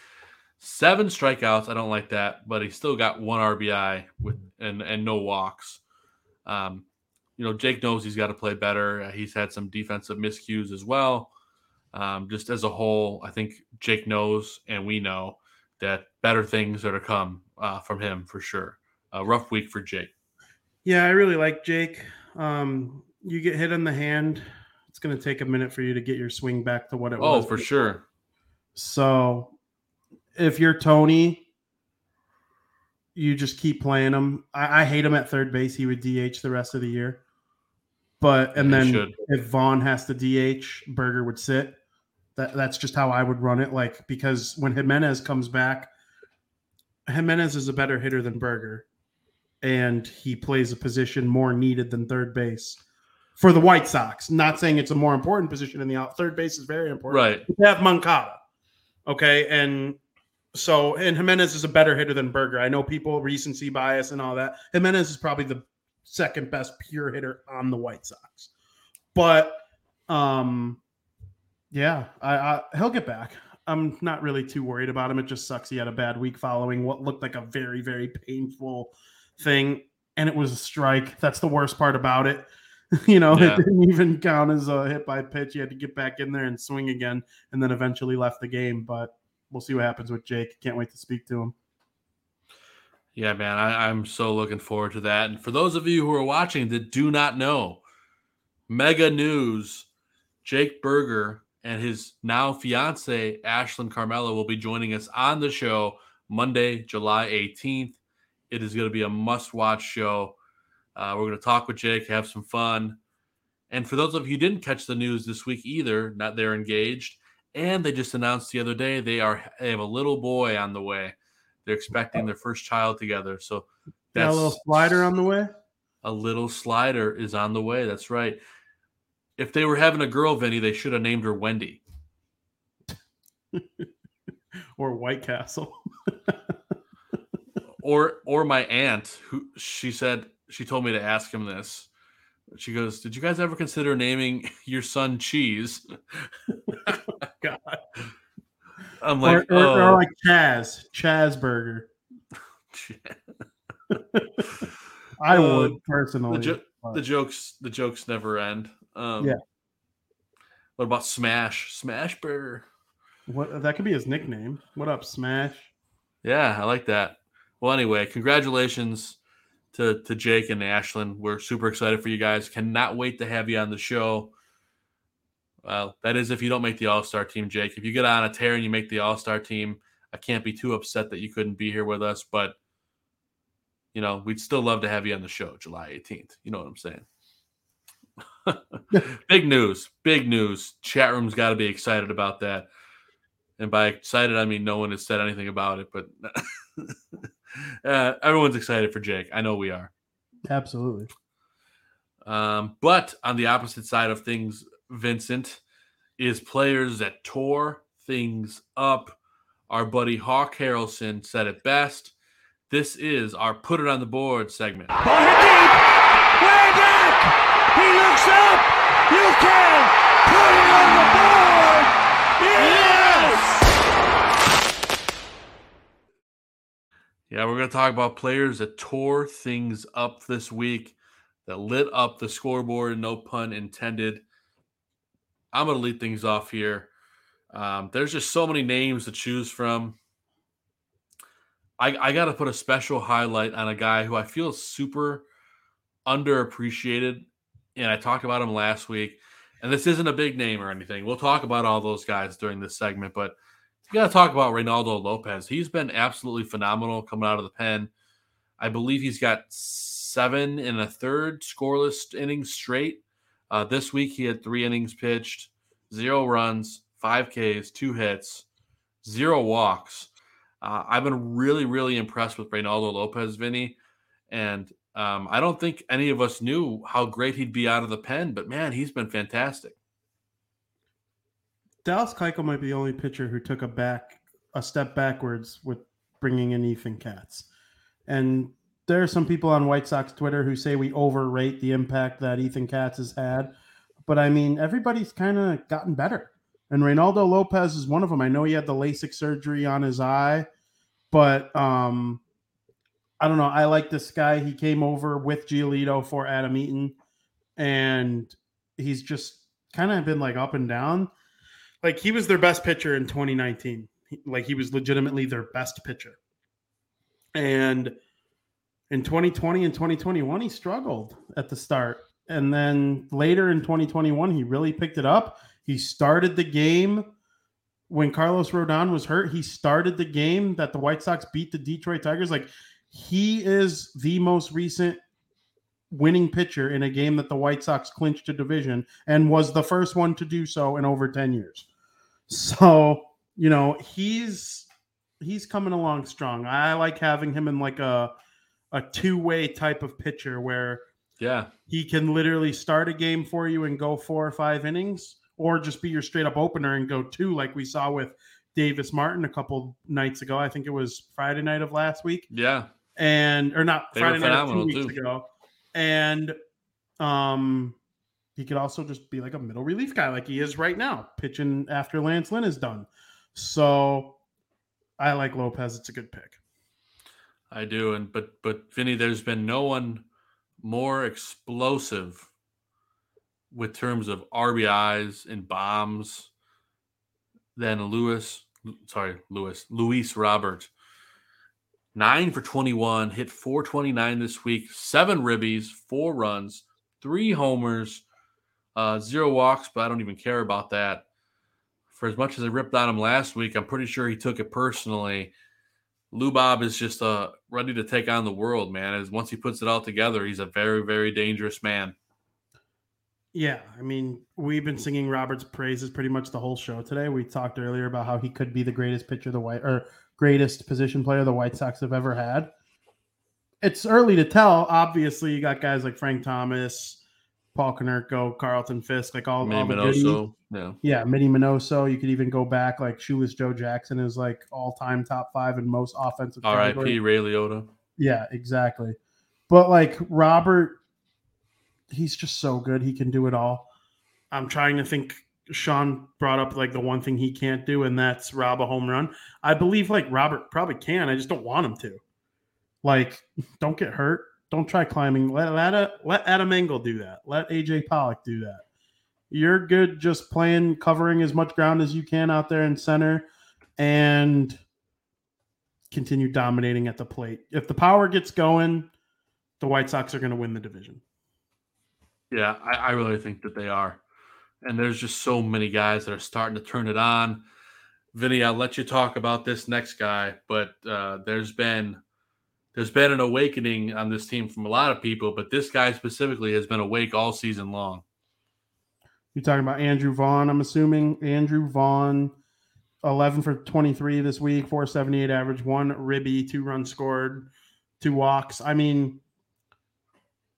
Seven strikeouts. I don't like that, but he still got one RBI with and and no walks. Um, you know, Jake knows he's got to play better. He's had some defensive miscues as well. Um, just as a whole, I think Jake knows and we know that better things are to come uh, from him for sure. A rough week for Jake. Yeah, I really like Jake. Um, you get hit in the hand, it's going to take a minute for you to get your swing back to what it Oh, was. Oh, for sure. So if you're Tony, you just keep playing him. I, I hate him at third base. He would DH the rest of the year. But and he then should. if Vaughn has to DH, Burger would sit. That that's just how I would run it. Like because when Jimenez comes back, Jimenez is a better hitter than Burger, and he plays a position more needed than third base for the White Sox. Not saying it's a more important position in the out. Third base is very important. Right. You have Moncada. Okay. And so, and Jimenez is a better hitter than Burger. I know people recency bias and all that. Jimenez is probably the second best pure hitter on the White Sox. But, um, yeah, I, I he'll get back. I'm not really too worried about him. It just sucks he had a bad week following what looked like a very, very painful thing, and it was a strike. That's the worst part about it. you know, Yeah. it didn't even count as a hit by pitch. You had to get back in there and swing again, and then eventually left the game. But we'll see what happens with Jake. Can't wait to speak to him. Yeah, man, I, I'm so looking forward to that. And for those of you who are watching that do not know, mega news Jake Burger and his now fiance, Ashlyn Carmela, will be joining us on the show Monday, July 18th. It is going to be a must watch show. Uh, we're going to talk with Jake, have some fun. And for those of you who didn't catch the news this week either, not they're engaged, and they just announced the other day they are they have a little boy on the way. They're expecting their first child together. So Got a little slider on the way. a little slider is on the way. That's right. If they were having a girl, Vinny, they should have named her Wendy. or White Castle. Or or my aunt, who she said she told me to ask him this. She goes, Did you guys ever consider naming your son Cheese? God. I'm like, or, or oh, like Chaz, Chaz Burger. I Uh, would personally. the, jo- the jokes the jokes never end. Um, Yeah. What about Smash? Smash Burger. what that could be his nickname. What up, Smash? Yeah, I like that. Well, anyway, congratulations to to Jake and Ashlyn. We're super excited for you guys. Cannot wait to have you on the show. Well, that is if you don't make the All Star team, Jake. If you get on a tear and you make the All Star team, I can't be too upset that you couldn't be here with us. But you know, we'd still love to have you on the show July 18th. You know what I'm saying? big news, big news. Chat room's got to be excited about that. And by excited, I mean no one has said anything about it, but uh, everyone's excited for Jake. I know we are. Absolutely. Um, but on the opposite side of things, Vincent is players that tore things up. Our buddy Hawk Harrelson said it best. This is our put it on the board segment. Ball hit deep. Way back. He looks up. You can put it on the board. Yeah, we're going to talk about players that tore things up this week, that lit up the scoreboard, no pun intended. I'm going to lead things off here. Um, there's just so many names to choose from. I, I got to put a special highlight on a guy who I feel is super underappreciated. And I talked about him last week. And this isn't a big name or anything. We'll talk about all those guys during this segment, but you got to talk about Reynaldo Lopez. He's been absolutely phenomenal coming out of the pen. I believe he's got seven and a third scoreless innings straight. Uh, this week he had three innings pitched, zero runs, five Ks, two hits, zero walks. Uh, I've been really, really impressed with Reynaldo Lopez, Vinny, and um, I don't think any of us knew how great he'd be out of the pen. But man, he's been fantastic. Dallas Keuchel might be the only pitcher who took a back a step backwards with bringing in Ethan Katz. And there are some people on White Sox Twitter who say we overrate the impact that Ethan Katz has had. But I mean, everybody's kind of gotten better. and Reynaldo Lopez is one of them. I know he had the LASIK surgery on his eye, but um, I don't know. I like this guy. He came over with Giolito for Adam Eaton, and he's just kind of been like up and down. Like he was their best pitcher in 2019. Like he was legitimately their best pitcher. And in 2020 and 2021, he struggled at the start. And then later in 2021, he really picked it up. He started the game when Carlos Rodon was hurt. He started the game that the White Sox beat the Detroit Tigers. Like he is the most recent winning pitcher in a game that the White Sox clinched a division and was the first one to do so in over 10 years. So, you know, he's he's coming along strong. I like having him in like a a two-way type of pitcher where Yeah. he can literally start a game for you and go four or five innings, or just be your straight up opener and go two, like we saw with Davis Martin a couple nights ago. I think it was Friday night of last week Yeah. and or not They Friday night two weeks too. ago. And um he could also just be like a middle relief guy like he is right now, pitching after Lance Lynn is done. So I like Lopez. It's a good pick. I do, and but but Vinny, there's been no one more explosive with terms of RBIs and bombs than Lewis. Sorry, Lewis Luis Robert. Nine for 21, hit 429 this week, seven ribbies, four runs, three homers, uh, zero walks, but I don't even care about that. For as much as I ripped on him last week, I'm pretty sure he took it personally. Lou Bob is just uh, ready to take on the world, man. As once he puts it all together, he's a very, very dangerous man. Yeah, I mean, we've been singing Robert's praises pretty much the whole show today. We talked earlier about how he could be the greatest pitcher the White or greatest position player the White Sox have ever had. It's early to tell. Obviously, you got guys like Frank Thomas, Paul Konerko, Carlton Fisk, like all, all the. Minoso, yeah. Yeah, Minnie Minoso. You could even go back like Shoeless Joe Jackson is like all time top five and most offensive. R.I.P. Ray Liotta. Yeah, exactly. But like Robert, he's just so good. He can do it all. I'm trying to think. Sean brought up like the one thing he can't do, and that's rob a home run. I believe like Robert probably can. I just don't want him to. Like, don't get hurt. Don't try climbing. Let let, uh, let Adam Engel do that. Let AJ Pollock do that. You're good just playing, covering as much ground as you can out there in center, and continue dominating at the plate. If the power gets going, the White Sox are going to win the division. Yeah, I, I really think that they are. And there's just so many guys that are starting to turn it on. Vinny, I'll let you talk about this next guy, but uh, there's been there's been an awakening on this team from a lot of people, but this guy specifically has been awake all season long. You're talking about Andrew Vaughn, I'm assuming. Andrew Vaughn, 11 for 23 this week, 478 average, one ribby, two runs scored, two walks. I mean,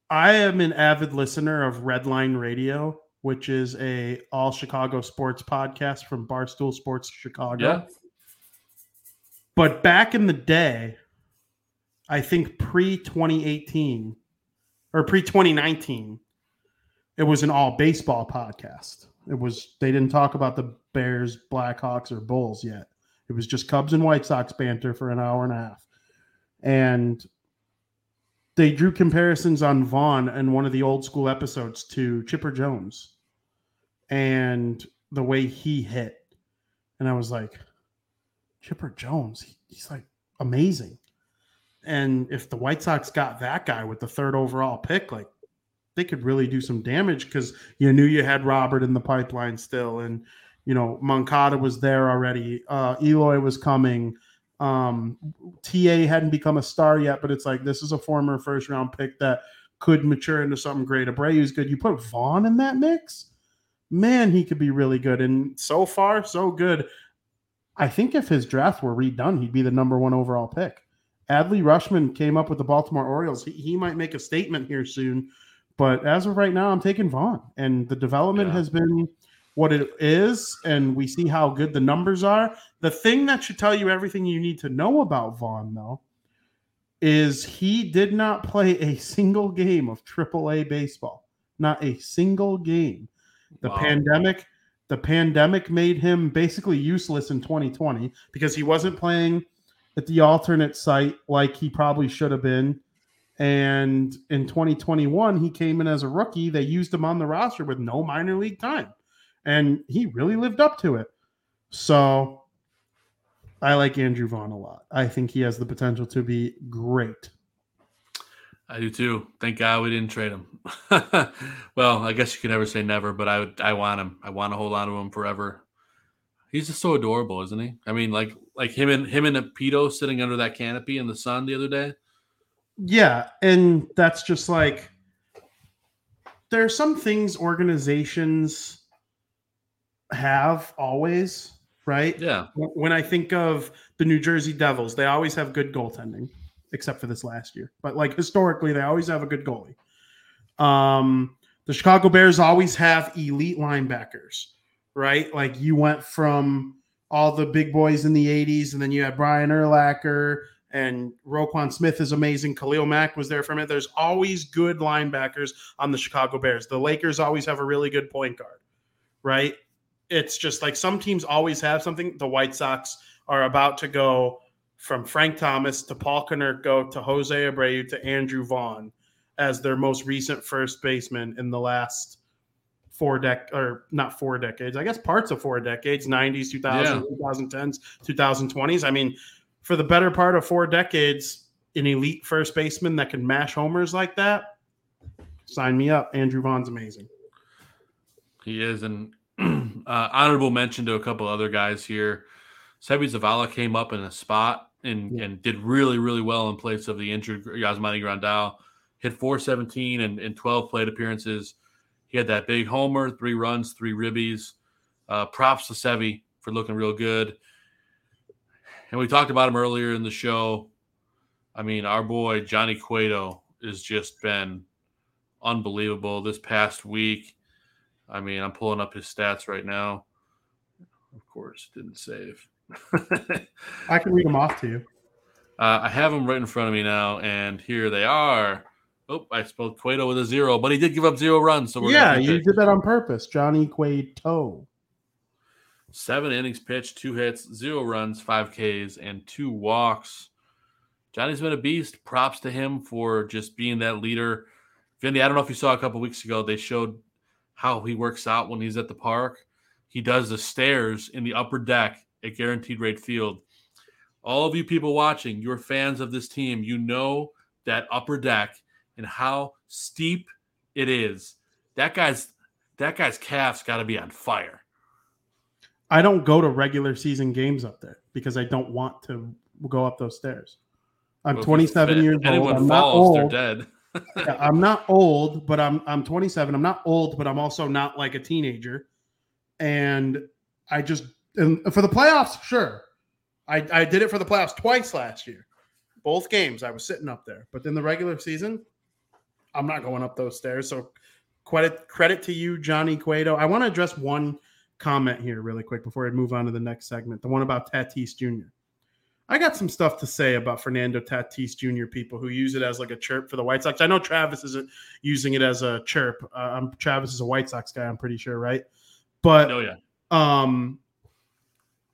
I am an avid listener of Redline Radio, which is a all Chicago sports podcast from Barstool Sports Chicago. Yeah. But back in the day, I think pre 2018 or pre 2019, it was an all baseball podcast. It was, they didn't talk about the Bears, Blackhawks, or Bulls yet. It was just Cubs and White Sox banter for an hour and a half. And they drew comparisons on Vaughn in one of the old school episodes to Chipper Jones and the way he hit. And I was like, Chipper Jones, he- he's like amazing. And if the White Sox got that guy with the third overall pick, like they could really do some damage because you knew you had Robert in the pipeline still, and you know Moncada was there already. Uh, Eloy was coming. Um, TA hadn't become a star yet, but it's like this is a former first round pick that could mature into something great. Abreu's good. You put Vaughn in that mix, man, he could be really good. And so far, so good. I think if his draft were redone, he'd be the number one overall pick. Adley Rutschman came up with the Baltimore Orioles. He, he might make a statement here soon, but as of right now, I'm taking Vaughn, and the development Yeah. has been what it is, and we see how good the numbers are. The thing that should tell you everything you need to know about Vaughn, though, is he did not play a single game of AAA baseball, not a single game. The Wow. pandemic, The pandemic made him basically useless in 2020 because he wasn't playing at the alternate site like he probably should have been. And in 2021, he came in as a rookie. They used him on the roster with no minor league time. And he really lived up to it. So I like Andrew Vaughn a lot. I think he has the potential to be great. I do too. Thank God we didn't trade him. well, I guess you can never say never, but I would, I want him. I want to hold on to him forever. He's just so adorable, isn't he? I mean, like like him and him and a pedo sitting under that canopy in the sun the other day. Yeah, and that's just like there are some things organizations have always, right? Yeah. When I think of the New Jersey Devils, they always have good goaltending, except for this last year. But like historically, they always have a good goalie. Um, the Chicago Bears always have elite linebackers, right? Like you went from all the big boys in the 80s, and then you had Brian Urlacher and Roquan Smith is amazing. Khalil Mack was there for a minute. There's always good linebackers on the Chicago Bears. The Lakers always have a really good point guard, right? It's just like some teams always have something. The White Sox are about to go from Frank Thomas to Paul Konerko to Jose Abreu to Andrew Vaughn as their most recent first baseman in the last four dec or not four decades. I guess parts of four decades, 90s, 2000s, 2010s, 2020s. I mean, for the better part of four decades, an elite first baseman that can mash homers like that, sign me up. Andrew Vaughn's amazing. He is, and uh, honorable mention to a couple other guys here. Seby Zavala came up in a spot and, Yeah. and did really, really well in place of the injured Yasmani Grandal. Hit 417 and, and 12 plate appearances. He had that big homer, three runs, three ribbies. Uh, props to Seby for looking real good. And we talked about him earlier in the show. I mean, our boy Johnny Cueto has just been unbelievable this past week. I mean, I'm pulling up his stats right now. Of course, didn't save. I can read them off to you. Uh, I have them right in front of me now, and here they are. Oh, I spelled Cueto with a zero, but he did give up zero runs. So we're Yeah, you it. did that on purpose. Johnny Cueto. seven innings pitched, two hits, zero runs, five Ks, and two walks. Johnny's been a beast. Props to him for just being that leader. Vinny, I don't know if you saw a couple weeks ago, they showed how he works out when he's at the park. He does the stairs in the upper deck at Guaranteed Rate Field. All of you people watching, you're fans of this team. You know that upper deck and how steep it is. That guy's that guy's calf's got to be on fire. I don't go to regular season games up there because I don't want to go up those stairs. I'm Well, 27 years old. anyone I'm not falls, they're dead. I'm not old, but I'm I'm 27. I'm not old, but I'm also not like a teenager. And I just and for the playoffs, sure. I, I did it for the playoffs twice last year. Both games I was sitting up there. But then the regular season, I'm not going up those stairs. So credit credit to you, Johnny Cueto. I want to address one comment here really quick before I move on to the next segment. The one about Tatis Jr. I got some stuff to say about Fernando Tatis Jr. People who use it as like a chirp for the White Sox. I know Travis isn't using it as a chirp. Uh, I'm Travis is a White Sox guy. I'm pretty sure, right? But Oh yeah. um,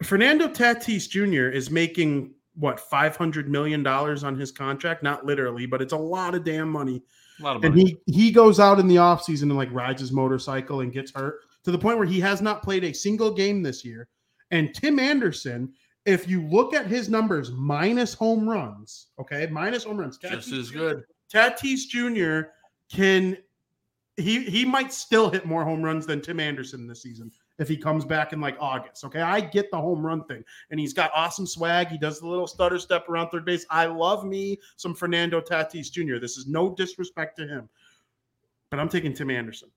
Fernando Tatis Jr. is making what 500 million dollars on his contract. Not literally, but it's a lot of damn money. A lot of And he he goes out in the offseason and like rides his motorcycle and gets hurt to the point where he has not played a single game this year. And Tim Anderson, if you look at his numbers minus home runs, okay, minus home runs, just Tatis as good. Tatis Jr. can he he might still hit more home runs than Tim Anderson this season if he comes back in like August. Okay, I get the home run thing, and he's got awesome swag. He does the little stutter step around third base. I love me some Fernando Tatis Jr. This is no disrespect to him, but I'm taking Tim Anderson.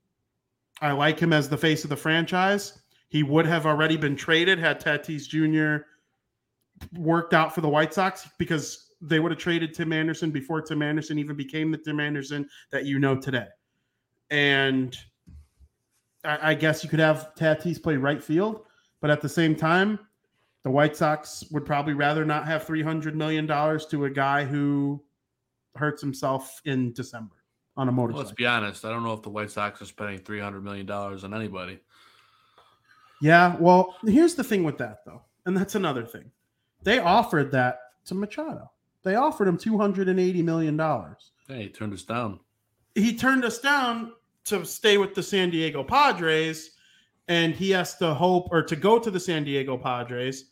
I like him as the face of the franchise. He would have already been traded had Tatis Jr. worked out for the White Sox because they would have traded Tim Anderson before Tim Anderson even became the Tim Anderson that you know today. And I, I guess you could have Tatis play right field, but at the same time, the White Sox would probably rather not have $300 million to a guy who hurts himself in December on a Well, let's be honest. I don't know if the White Sox are spending three hundred million dollars on anybody. Yeah, well, here's the thing with that though, and that's another thing. They offered that to Machado. They offered him two hundred and eighty million dollars. Hey, he turned us down. He turned us down to stay with the San Diego Padres, and he has to hope or to go to the San Diego Padres.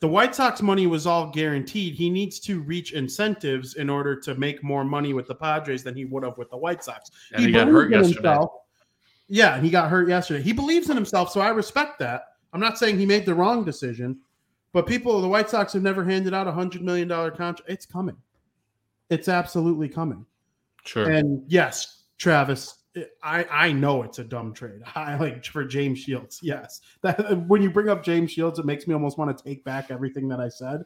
The White Sox money was all guaranteed. He needs to reach incentives in order to make more money with the Padres than he would have with the White Sox. And he got hurt yesterday. himself. Yeah, he got hurt yesterday. He believes in himself, so I respect that. I'm not saying he made the wrong decision, but people, the White Sox have never handed out a hundred million dollar contract. It's coming. It's absolutely coming. Sure. And yes, Travis, I I know it's a dumb trade. I like for James Shields. Yes, that when you bring up James Shields, it makes me almost want to take back everything that I said.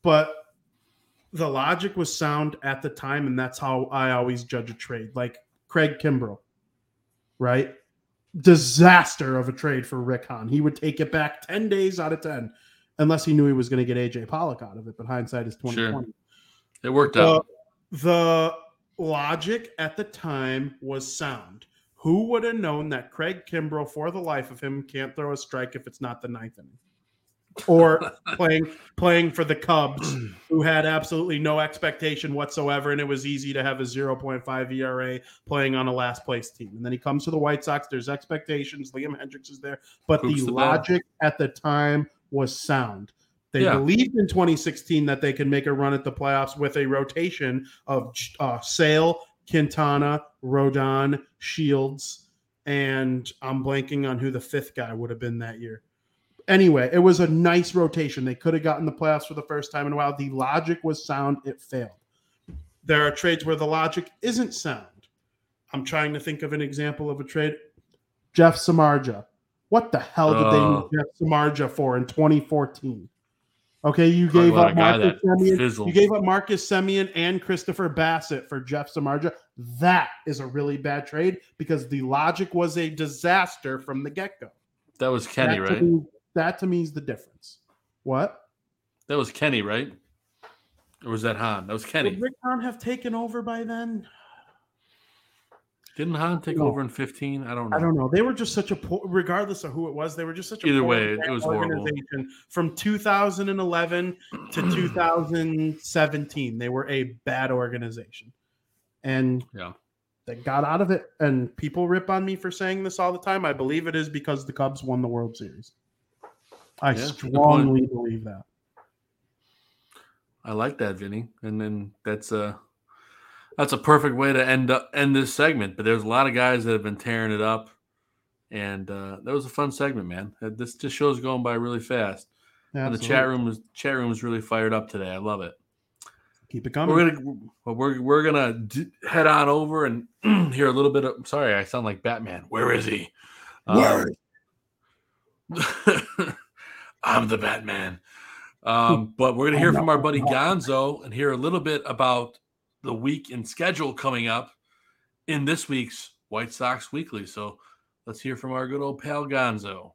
But the logic was sound at the time, and that's how I always judge a trade. Like Craig Kimbrel, right? Disaster of a trade for Rick Hahn. He would take it back ten days out of ten, unless he knew he was going to get AJ Pollock out of it. But hindsight is twenty twenty. It worked The, out. Uh, the logic at the time was sound. Who would have known that Craig Kimbrel, for the life of him, can't throw a strike if it's not the ninth inning? Or playing playing for the Cubs, who had absolutely no expectation whatsoever, and it was easy to have a 0.5 ERA playing on a last place team. And then he comes to the White Sox. There's expectations. Liam Hendriks is there, but Poops the the logic at the time was sound. They Yeah. believed in 2016 that they could make a run at the playoffs with a rotation of uh, Sale, Quintana, Rodon, Shields, and I'm blanking on who the fifth guy would have been that year. Anyway, it was a nice rotation. They could have gotten the playoffs for the first time in a while. The logic was sound. It failed. There are trades where the logic isn't sound. I'm trying to think of an example of a trade. Jeff Samardzija. What the hell did Oh. they need Jeff Samardzija for in 2014? Okay, you gave up Marcus fizzled. You gave up Marcus Semien and Christopher Bassitt for Jeff Samardzija. That is a really bad trade because the logic was a disaster from the get go. That was Kenny, that right? Me, that to me is the difference. What? That was Kenny, right? Or was that Hahn? That was Kenny. Would Rick Hahn have taken over by then? Didn't Hahn take No. over in 15? I don't know. I don't know. They were just such a poor, regardless of who it was, they were just such a Either poor way, it was horrible. from 2011 to 2017. They were a bad organization, and Yeah. they got out of it. And people rip on me for saying this all the time. I believe it is because the Cubs won the World Series. I Yeah, strongly believe that. I like that, Vinny. And then that's a that's a perfect way to end up end this segment. But there's a lot of guys that have been tearing it up, and uh, that was a fun segment, man. This this show's going by really fast. The chat room is chat room was really fired up today. I love it. Keep it coming. We're gonna we're we're gonna d- head on over and hear a little bit of. Sorry, I sound like Batman. Where is he? Where Um, I'm the Batman. Um, but we're gonna hear from our buddy Gonzo and hear a little bit about the week and schedule coming up in this week's White Sox Weekly. So let's hear from our good old pal Gonzo.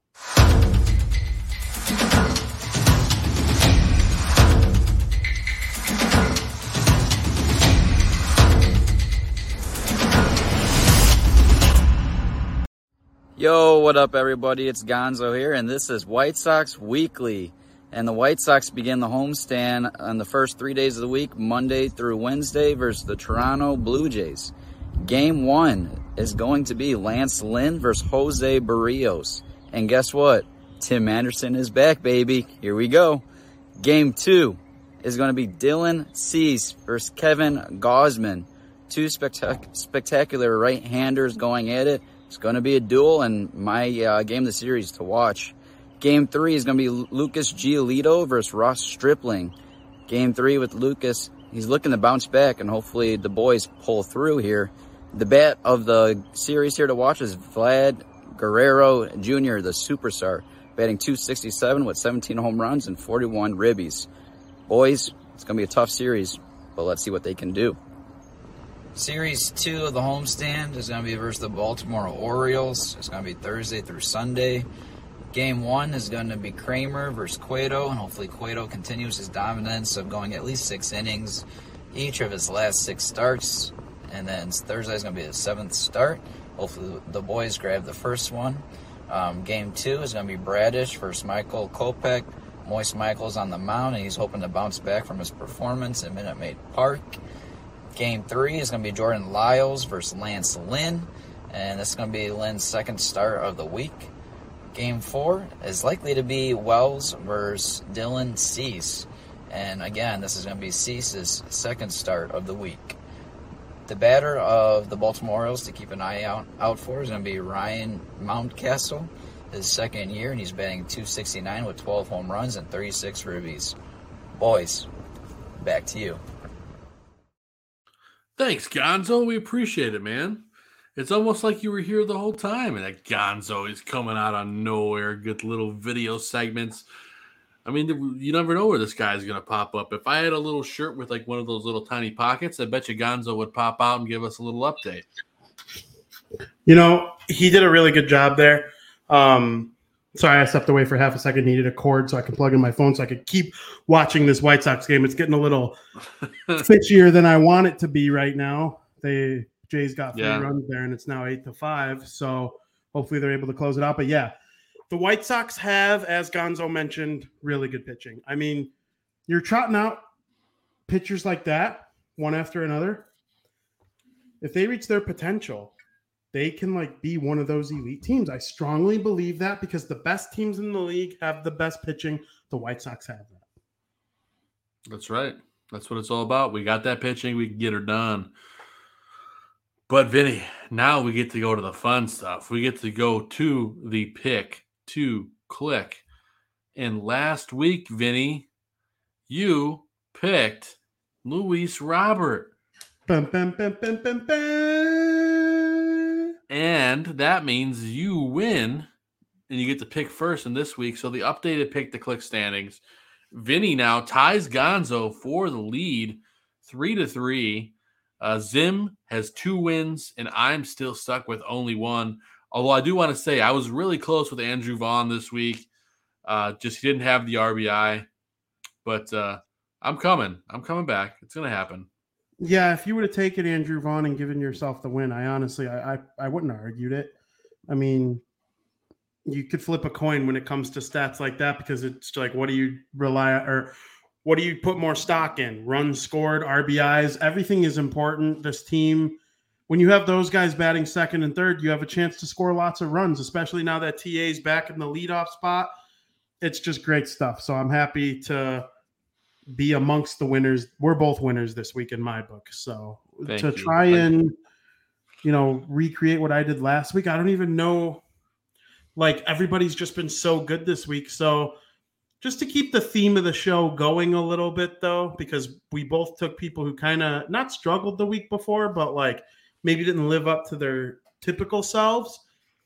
Yo, what up, everybody? It's Gonzo here, and this is White Sox Weekly. And the White Sox begin the homestand on the first three days of the week, Monday through Wednesday, versus the Toronto Blue Jays. Game one is going to be Lance Lynn versus Jose Berrios. And guess what? Tim Anderson is back, baby. Here we go. Game two is going to be Dylan Cease versus Kevin Gausman. Two spectac- spectacular right-handers going at it. It's going to be a duel and my uh, game of the series to watch. Game three is going to be Lucas Giolito versus Ross Stripling. Game three with Lucas. He's looking to bounce back and hopefully the boys pull through here. The bat of the series here to watch is Vlad Guerrero Jr., the superstar, batting 267 with 17 home runs and 41 ribbies. Boys, it's going to be a tough series, but let's see what they can do. Series two of the homestand is going to be versus the Baltimore Orioles. It's going to be Thursday through Sunday. Game one is going to be Kremer versus Cueto, and hopefully Cueto continues his dominance of going at least six innings each of his last six starts. And then Thursday is going to be the seventh start. Hopefully the boys grab the first one. Um, game two is going to be Bradish versus Michael Kopech. Moist Michael's on the mound, and he's hoping to bounce back from his performance at Minute Maid Park. Game three is going to be Jordan Lyles versus Lance Lynn, and this is going to be Lynn's second start of the week. Game four is likely to be Wells versus Dylan Cease. And again, this is going to be Cease's second start of the week. The batter of the Baltimore Orioles to keep an eye out, out for is going to be Ryan Mountcastle, his second year, and he's batting 269 with 12 home runs and 36 ribbies. Boys, back to you. Thanks, Gonzo. We appreciate it, man. It's almost like you were here the whole time, and that Gonzo is coming out of nowhere. Good little video segments. I mean, you never know where this guy's going to pop up. If I had a little shirt with like one of those little tiny pockets, I bet you Gonzo would pop out and give us a little update. You know, he did a really good job there. Um, sorry, I stepped away for half a second. Needed a cord so I could plug in my phone so I could keep watching this White Sox game. It's getting a little fishier than I want it to be right now. They Jays got three Yeah. runs there, and it's now eight to five. So hopefully they're able to close it out. But yeah, the White Sox have, as Gonzo mentioned, really good pitching. I mean, you're trotting out pitchers like that one after another. If they reach their potential, they can like be one of those elite teams. I strongly believe that because the best teams in the league have the best pitching. The White Sox have that. That's right. That's what it's all about. We got that pitching. We can get her done. But Vinny, now we get to go to the fun stuff. We get to go to the pick to click. And last week, Vinny, you picked Luis Robert. Bum, bum, bum. And that means you win and you get to pick first in this week. So the updated pick to click standings. Vinny now ties Gonzo for the lead, three to three. Uh, Zim has two wins, and I'm still stuck with only one. Although I do want to say I was really close with Andrew Vaughn this week. Uh, just he didn't have the RBI, but uh, I'm coming. I'm coming back. It's gonna happen. Yeah, if you would have taken Andrew Vaughn and given yourself the win, I honestly, I, I, I wouldn't have argued it. I mean, you could flip a coin when it comes to stats like that because it's like, what do you rely or what do you put more stock in? Runs scored, RBIs, everything is important. This team, when you have those guys batting second and third, you have a chance to score lots of runs, especially now that TA is back in the leadoff spot. It's just great stuff. So I'm happy to be amongst the winners. We're both winners this week in my book. So Thank to you. try and you know recreate what I did last week, I don't even know. Like everybody's just been so good this week. So just to keep the theme of the show going a little bit though, because we both took people who kind of not struggled the week before, but like maybe didn't live up to their typical selves.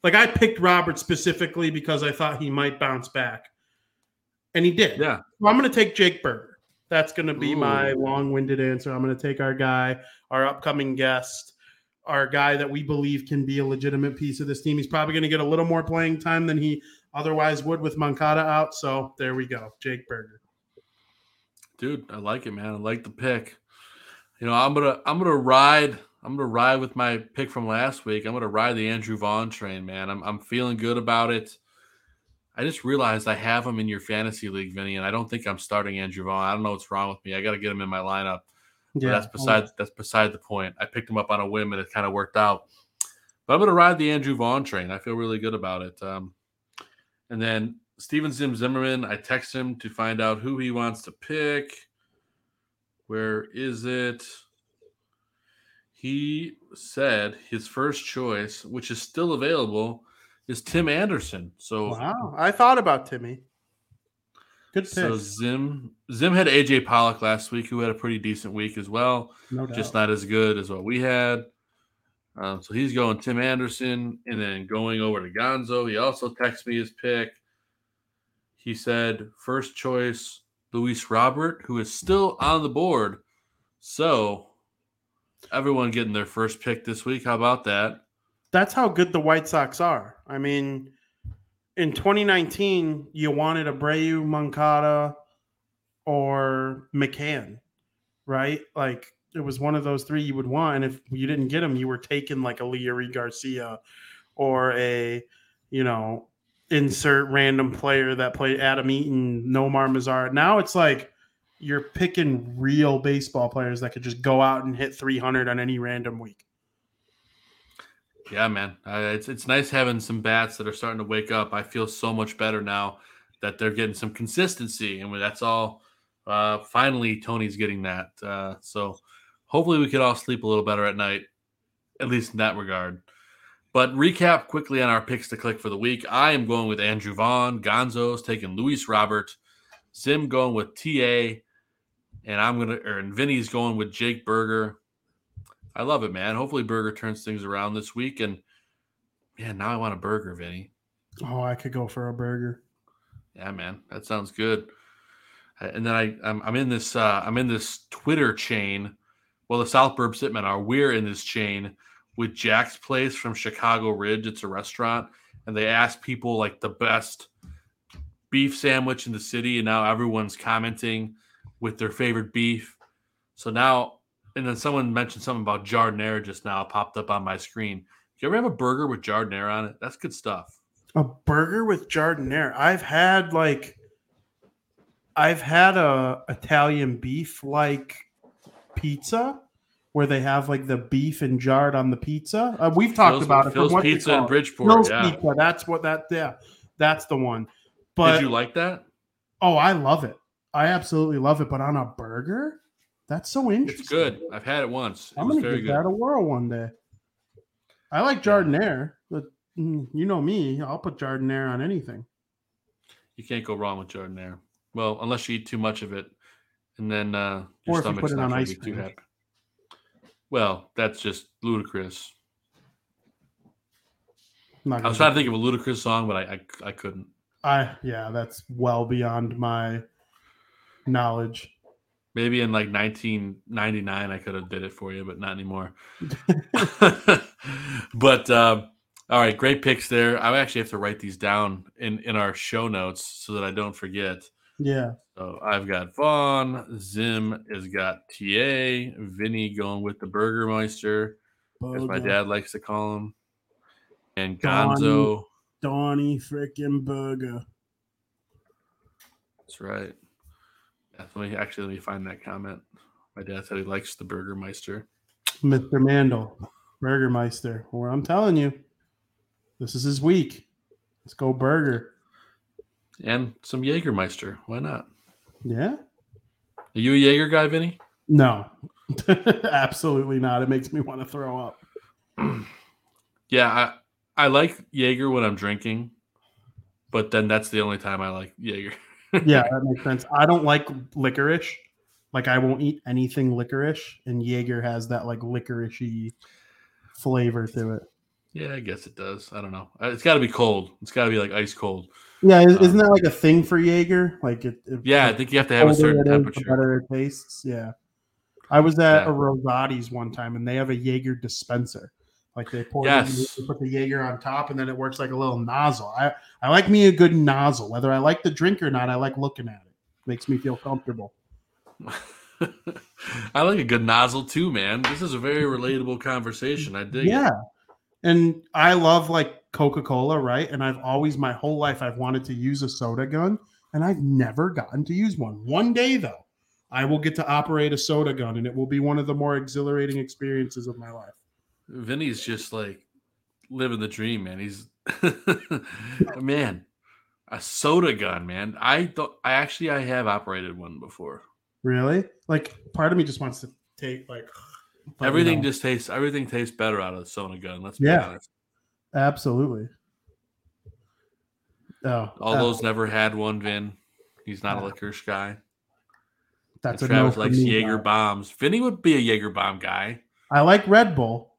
Like I picked Robert specifically because I thought he might bounce back. And he did. Yeah. So I'm going to take Jake Burger. That's going to be my long-winded answer. I'm going to take our guy, our upcoming guest, our guy that we believe can be a legitimate piece of this team. He's probably going to get a little more playing time than he otherwise would with Moncada out. So there we go, Jake Burger. Dude, I like it, man. I like the pick. You know, I'm gonna I'm gonna ride I'm gonna ride with my pick from last week. I'm gonna ride the Andrew Vaughn train, man. I'm I'm feeling good about it. I just realized I have him in your fantasy league, Vinny, and I don't think I'm starting Andrew Vaughn. I don't know what's wrong with me. I got to get him in my lineup. But that's beside that's beside the point. I picked him up on a whim, and it kind of worked out. But I'm going to ride the Andrew Vaughn train. I feel really good about it. Um, and then Steven Zim Zimmerman, I text him to find out who he wants to pick. Where is it? He said his first choice, which is still available, is Tim Anderson. So Wow, I thought about Timmy. Good pick. so Zim Zim had AJ Pollock last week, who had a pretty decent week as well. no doubt. Just not as good as what we had. Um, so he's going Tim Anderson and then going over to Gonzo. He also texted me his pick. He said first choice Luis Robert, who is still on the board. So everyone getting their first pick this week. How about that? that's how good the White Sox are. I mean, in 2019, you wanted Abreu, Moncada, or McCann, right? Like it was one of those three you would want. And if you didn't get them, you were taking like a Leury Garcia or a, you know, insert random player that played Adam Eaton, Nomar Mazara. Now it's like you're picking real baseball players that could just go out and hit 300 on any random week. Yeah, man, uh, it's it's nice having some bats that are starting to wake up. I feel so much better now that they're getting some consistency, and that's all. Uh, finally, Tony's getting that. Uh, so hopefully, we could all sleep a little better at night, at least in that regard. But recap quickly on our picks to click for the week. I am going with Andrew Vaughn. Gonzo's taking Luis Robert. Zim going with TA, and I'm gonna or and Vinny's going with Jake Burger. I love it, man. Hopefully, Burger turns things around this week. And man, now I want a burger, Vinny. Oh, I could go for a burger. Yeah, man, that sounds good. And then I, I'm, I'm in this, uh, I'm in this Twitter chain. Well, the South Burbs Hitmen are. We're in this chain with Jack's Place from Chicago Ridge. It's a restaurant, and they ask people like the best beef sandwich in the city, and now everyone's commenting with their favorite beef. So now and then someone mentioned something about Giardiniera just now popped up on my screen. Do you ever have a burger with Giardiniera on it? That's good stuff. A burger with Giardiniera. I've had like I've had a Italian beef like pizza where they have like the beef and jarred on the pizza. Uh, we've talked Phil's, about it. Phil's Pizza in. Bridgeport. Phil's yeah. Pizza. That's what that. Yeah, that's the one. But Did you like that? oh, I love it. I absolutely love it. But on a burger, that's so interesting. It's good. I've had it once. It I'm gonna very give good. that a whirl one day. I like Giardiniera, but mm, you know me, I'll put Giardiniera on anything. You can't go wrong with Giardiniera. Well, unless you eat too much of it, and then uh, your Or if you stomach's not on going ice to be too cream. happy. Well, that's just ludicrous. I was trying to think of a Ludacris song, but I I, I couldn't. I yeah, that's well beyond my knowledge. Maybe in like 1999, I could have did it for you, but not anymore. but uh, all right, great picks there. I actually have to write these down in in our show notes so that I don't forget. Yeah. So I've got Vaughn, Zim has got TA, Vinny going with the Burgermeister, as my dad likes to call him, and Donnie. Gonzo. Donnie freaking Burger. That's right. Yeah, let me actually let me find that comment. My dad said he likes the Burgermeister. Mr. Mandel, Burgermeister. Well, I'm telling you, this is his week. Let's go burger. and some Jägermeister. Why not? Yeah. Are you a Jaeger guy, Vinny? No, absolutely not. It makes me want to throw up. Yeah, I I like Jaeger when I'm drinking, but then that's the only time I like Jaeger. yeah, that makes sense. I don't like licorice. Like I won't eat anything licorice, and Jaeger has that like licoricey flavor to it. Yeah, I guess it does. I don't know. Uh, It's got to be cold. It's got to be like ice cold. Yeah, is, Um, isn't that like a thing for Jaeger? Like it. it Yeah, I think you have to have a certain it is, temperature. better it tastes. Yeah, I was at Yeah. a Rosati's one time, and they have a Jaeger dispenser. Like they pour, Yes. they put the Jaeger on top, and then it works like a little nozzle. I I like me a good nozzle, whether I like the drink or not. I like looking at it. Makes me feel comfortable. I like a good nozzle too, man. This is a very relatable conversation. I dig yeah it. And i love like coca-cola right and i've always my whole life i've wanted to use a soda gun and i've never gotten to use one one day though i will get to operate a soda gun and it will be one of the more exhilarating experiences of my life Vinny's just like living the dream, man. He's man, a soda gun, man. I thought I actually I have operated one before. really like part of me just wants to take like but, you everything know, just tastes everything tastes better out of the soda gun. Let's be Yeah. honest. absolutely oh All uh, those never had one, Vin. He's not a licorice guy. that's And a no Travis for likes me, Jaeger bombs. Vinny would be a Jaeger bomb guy. i like red bull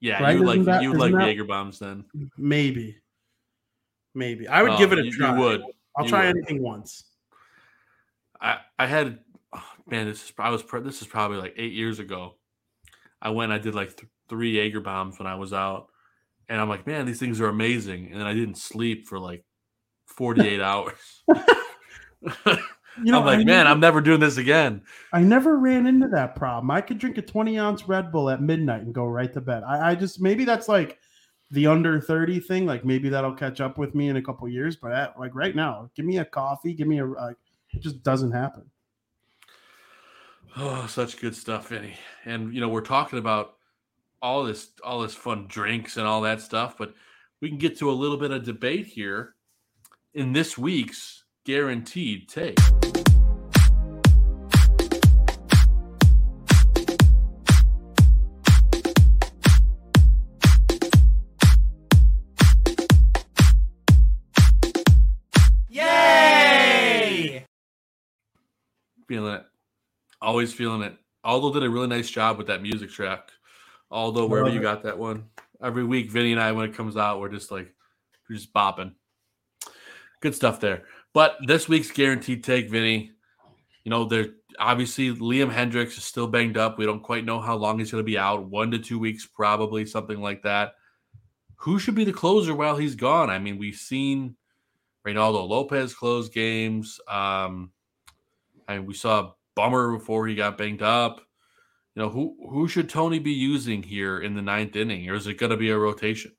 Yeah, Right? you like that- you like that- Jaeger bombs then. maybe maybe i would Oh, give it a you- you try would. i'll You try would. anything once I I had man, this is I was this is probably like eight years ago. I went, I did like th- three Jaeger bombs when I was out, and I'm like, man, these things are amazing. And then I didn't sleep for like 48 hours. You know, I'm like, I man, never- I'm never doing this again. I never ran into that problem. I could drink a 20 ounce Red Bull at midnight and go right to bed. I, I just maybe that's like the under 30 thing, like maybe that'll catch up with me in a couple years. But at, like right now, give me a coffee, give me a like, it just doesn't happen. Oh, such good stuff, Vinny. And you know, we're talking about all this all this fun drinks and all that stuff, but we can get to a little bit of debate here in this week's guaranteed take. Yay! Feeling it. Always feeling it. Aldo did a really nice job with that music track. Although wherever you got that one. Every week, Vinny and I, when it comes out, we're just like we're just bopping. Good stuff there. But this week's guaranteed take, Vinny, you know, there obviously Liam Hendriks is still banged up. We don't quite know how long he's going to be out. One to two weeks, probably something like that. Who should be the closer while he's gone? I mean, we've seen Reynaldo Lopez close games. Um, I mean, we saw Bummer before he got banged up. You know, who who should Tony be using here in the ninth inning, or is it going to be a rotation?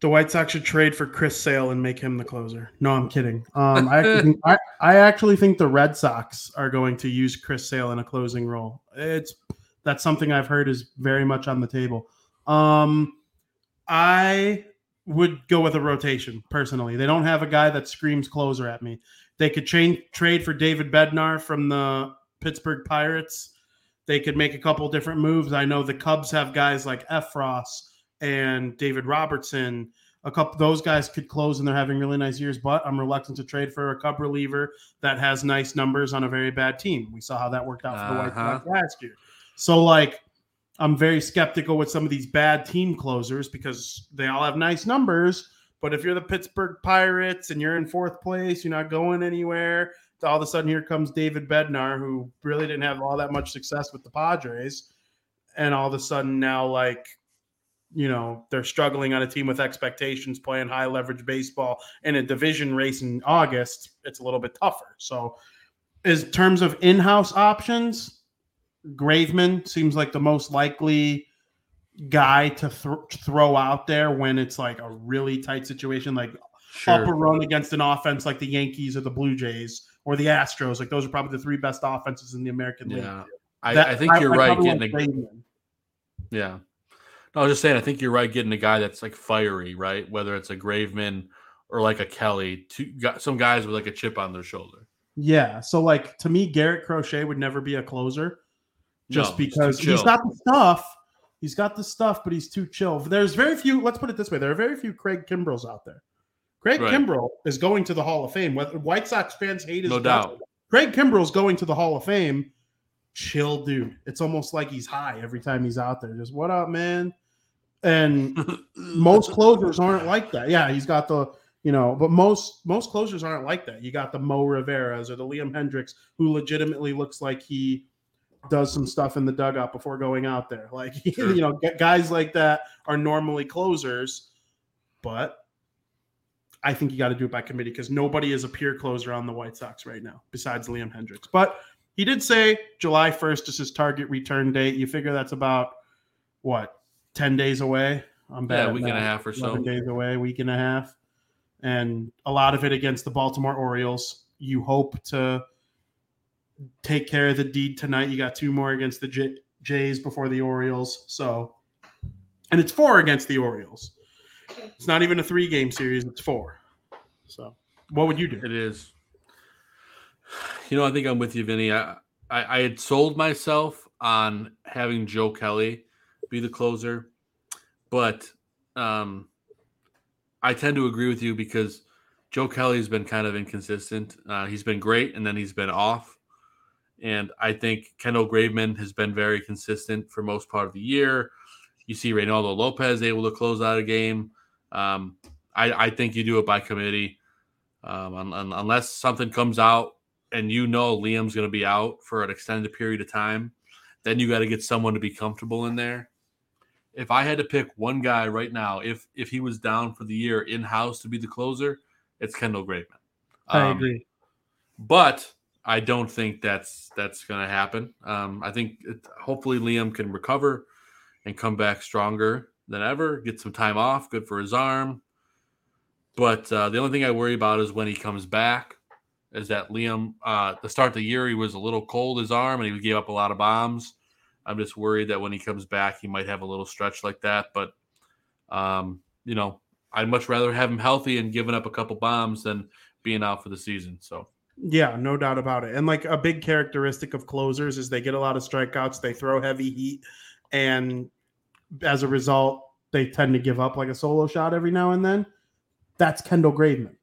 The White Sox should trade for Chris Sale and make him the closer. No, I'm kidding. Um, I, actually think, I, I actually think the Red Sox are going to use Chris Sale in a closing role. It's that's something I've heard is very much on the table. Um, I would go with a rotation personally. They don't have a guy that screams closer at me. They could trade for David Bednar from the Pittsburgh Pirates. They could make a couple different moves. I know the Cubs have guys like Effross and David Robertson. A couple those guys could close and they're having really nice years, but I'm reluctant to trade for a Cub reliever that has nice numbers on a very bad team. We saw how that worked out for the White Uh-huh. Sox last year. So like I'm very skeptical with some of these bad team closers because they all have nice numbers. But if you're the Pittsburgh Pirates and you're in fourth place, you're not going anywhere. All of a sudden, here comes David Bednar, who really didn't have all that much success with the Padres. And all of a sudden, now, like, you know, they're struggling on a team with expectations, playing high leverage baseball in a division race in August. It's a little bit tougher. So, in terms of in house options, Graveman seems like the most likely guy to thr throw out there when it's like a really tight situation, like Sure. up a run against an offense like the Yankees or the Blue Jays or the Astros. Like those are probably the three best offenses in the American League. Yeah, I, That- I think you're I right. Getting a, yeah, no, I was just saying. I think you're right. Getting a guy that's like fiery, right? Whether it's a Graveman or like a Kelly, two, got some guys with like a chip on their shoulder. Yeah. So like to me, Garrett Crochet would never be a closer just No, because he's chill. got the stuff. He's got the stuff, but he's too chill. There's very few, let's put it this way. There are very few Craig Kimbrels out there. Craig Right. Kimbrel is going to the Hall of Fame. Whether White Sox fans hate his No doubt. Craig Kimbrel's going to the Hall of Fame. Chill dude. It's almost like he's high every time he's out there. Just what up, man? And most closers aren't like that. Yeah, he's got the you know, but most most closers aren't like that. You got the Mo Riveras or the Liam Hendriks, who legitimately looks like he does some stuff in the dugout before going out there. Like Sure. you know, guys like that are normally closers, but I think you got to do it by committee because nobody is a pure closer on the White Sox right now besides Liam Hendriks. But he did say July 1st is his target return date. You figure that's about what 10 days away. I'm bad Yeah, a week and a half or so. 11 days away, week and a half, and a lot of it against the Baltimore Orioles. You hope to take care of the deed tonight. You got two more against the J- Jays before the Orioles, so and it's four against the Orioles. It's not even a three game series; it's four. So, what would you do? It is. You know, I think I'm with you, Vinny. I, I, I had sold myself on having Joe Kelly be the closer, but um, I tend to agree with you because Joe Kelly's been kind of inconsistent. Uh, he's been great, and then he's been off. And I think Kendall Graveman has been very consistent for most part of the year. You see Reynaldo Lopez able to close out a game. Um, I, I think you do it by committee. Um, un- un- unless something comes out and you know Liam's going to be out for an extended period of time, then you got to get someone to be comfortable in there. If I had to pick one guy right now, if if he was down for the year in house to be the closer, it's Kendall Graveman. I Um, agree. but I don't think that's that's going to happen. Um, I think it, hopefully Liam can recover and come back stronger than ever. Get some time off. Good for his arm. But uh, the only thing I worry about is when he comes back. Is that Liam? Uh, to start of the year, he was a little cold his arm, and he gave up a lot of bombs. I'm just worried that when he comes back, he might have a little stretch like that. But um, you know, I'd much rather have him healthy and giving up a couple bombs than being out for the season. So Yeah, no doubt about it. And like a big characteristic of closers is they get a lot of strikeouts, they throw heavy heat, and as a result, they tend to give up like a solo shot every now and then. That's Kendall Graveman.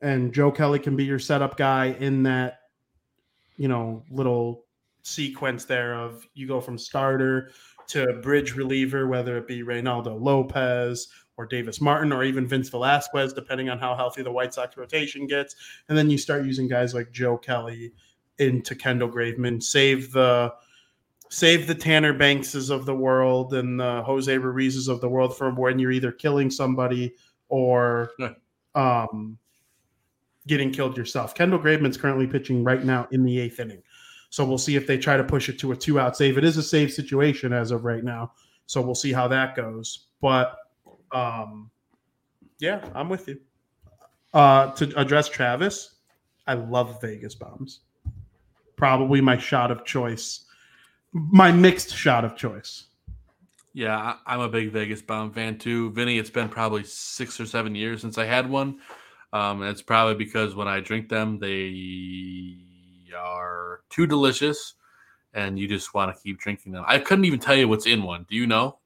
And Joe Kelly can be your setup guy in that, you know, little sequence there of you go from starter to bridge reliever, whether it be Reynaldo Lopez or Davis Martin or even Vince Velasquez, depending on how healthy the White Sox rotation gets. And then you start using guys like Joe Kelly into Kendall Graveman, save the save the Tanner Bankses of the world and the Jose Ruizes of the world for when you're either killing somebody or um, getting killed yourself. Kendall Graveman's currently pitching right now in the eighth inning. So we'll see if they try to push it to a two out save. It is a save situation as of right now. So we'll see how that goes. But um, yeah, I'm with you. Uh, to address Travis, I love Vegas bombs. Probably my shot of choice, my mixed shot of choice. Yeah, I'm a big Vegas bomb fan too. Vinny, it's been probably six or seven years since I had one. Um, and it's probably because when I drink them, they are too delicious and you just want to keep drinking them. I couldn't even tell you what's in one. Do you know?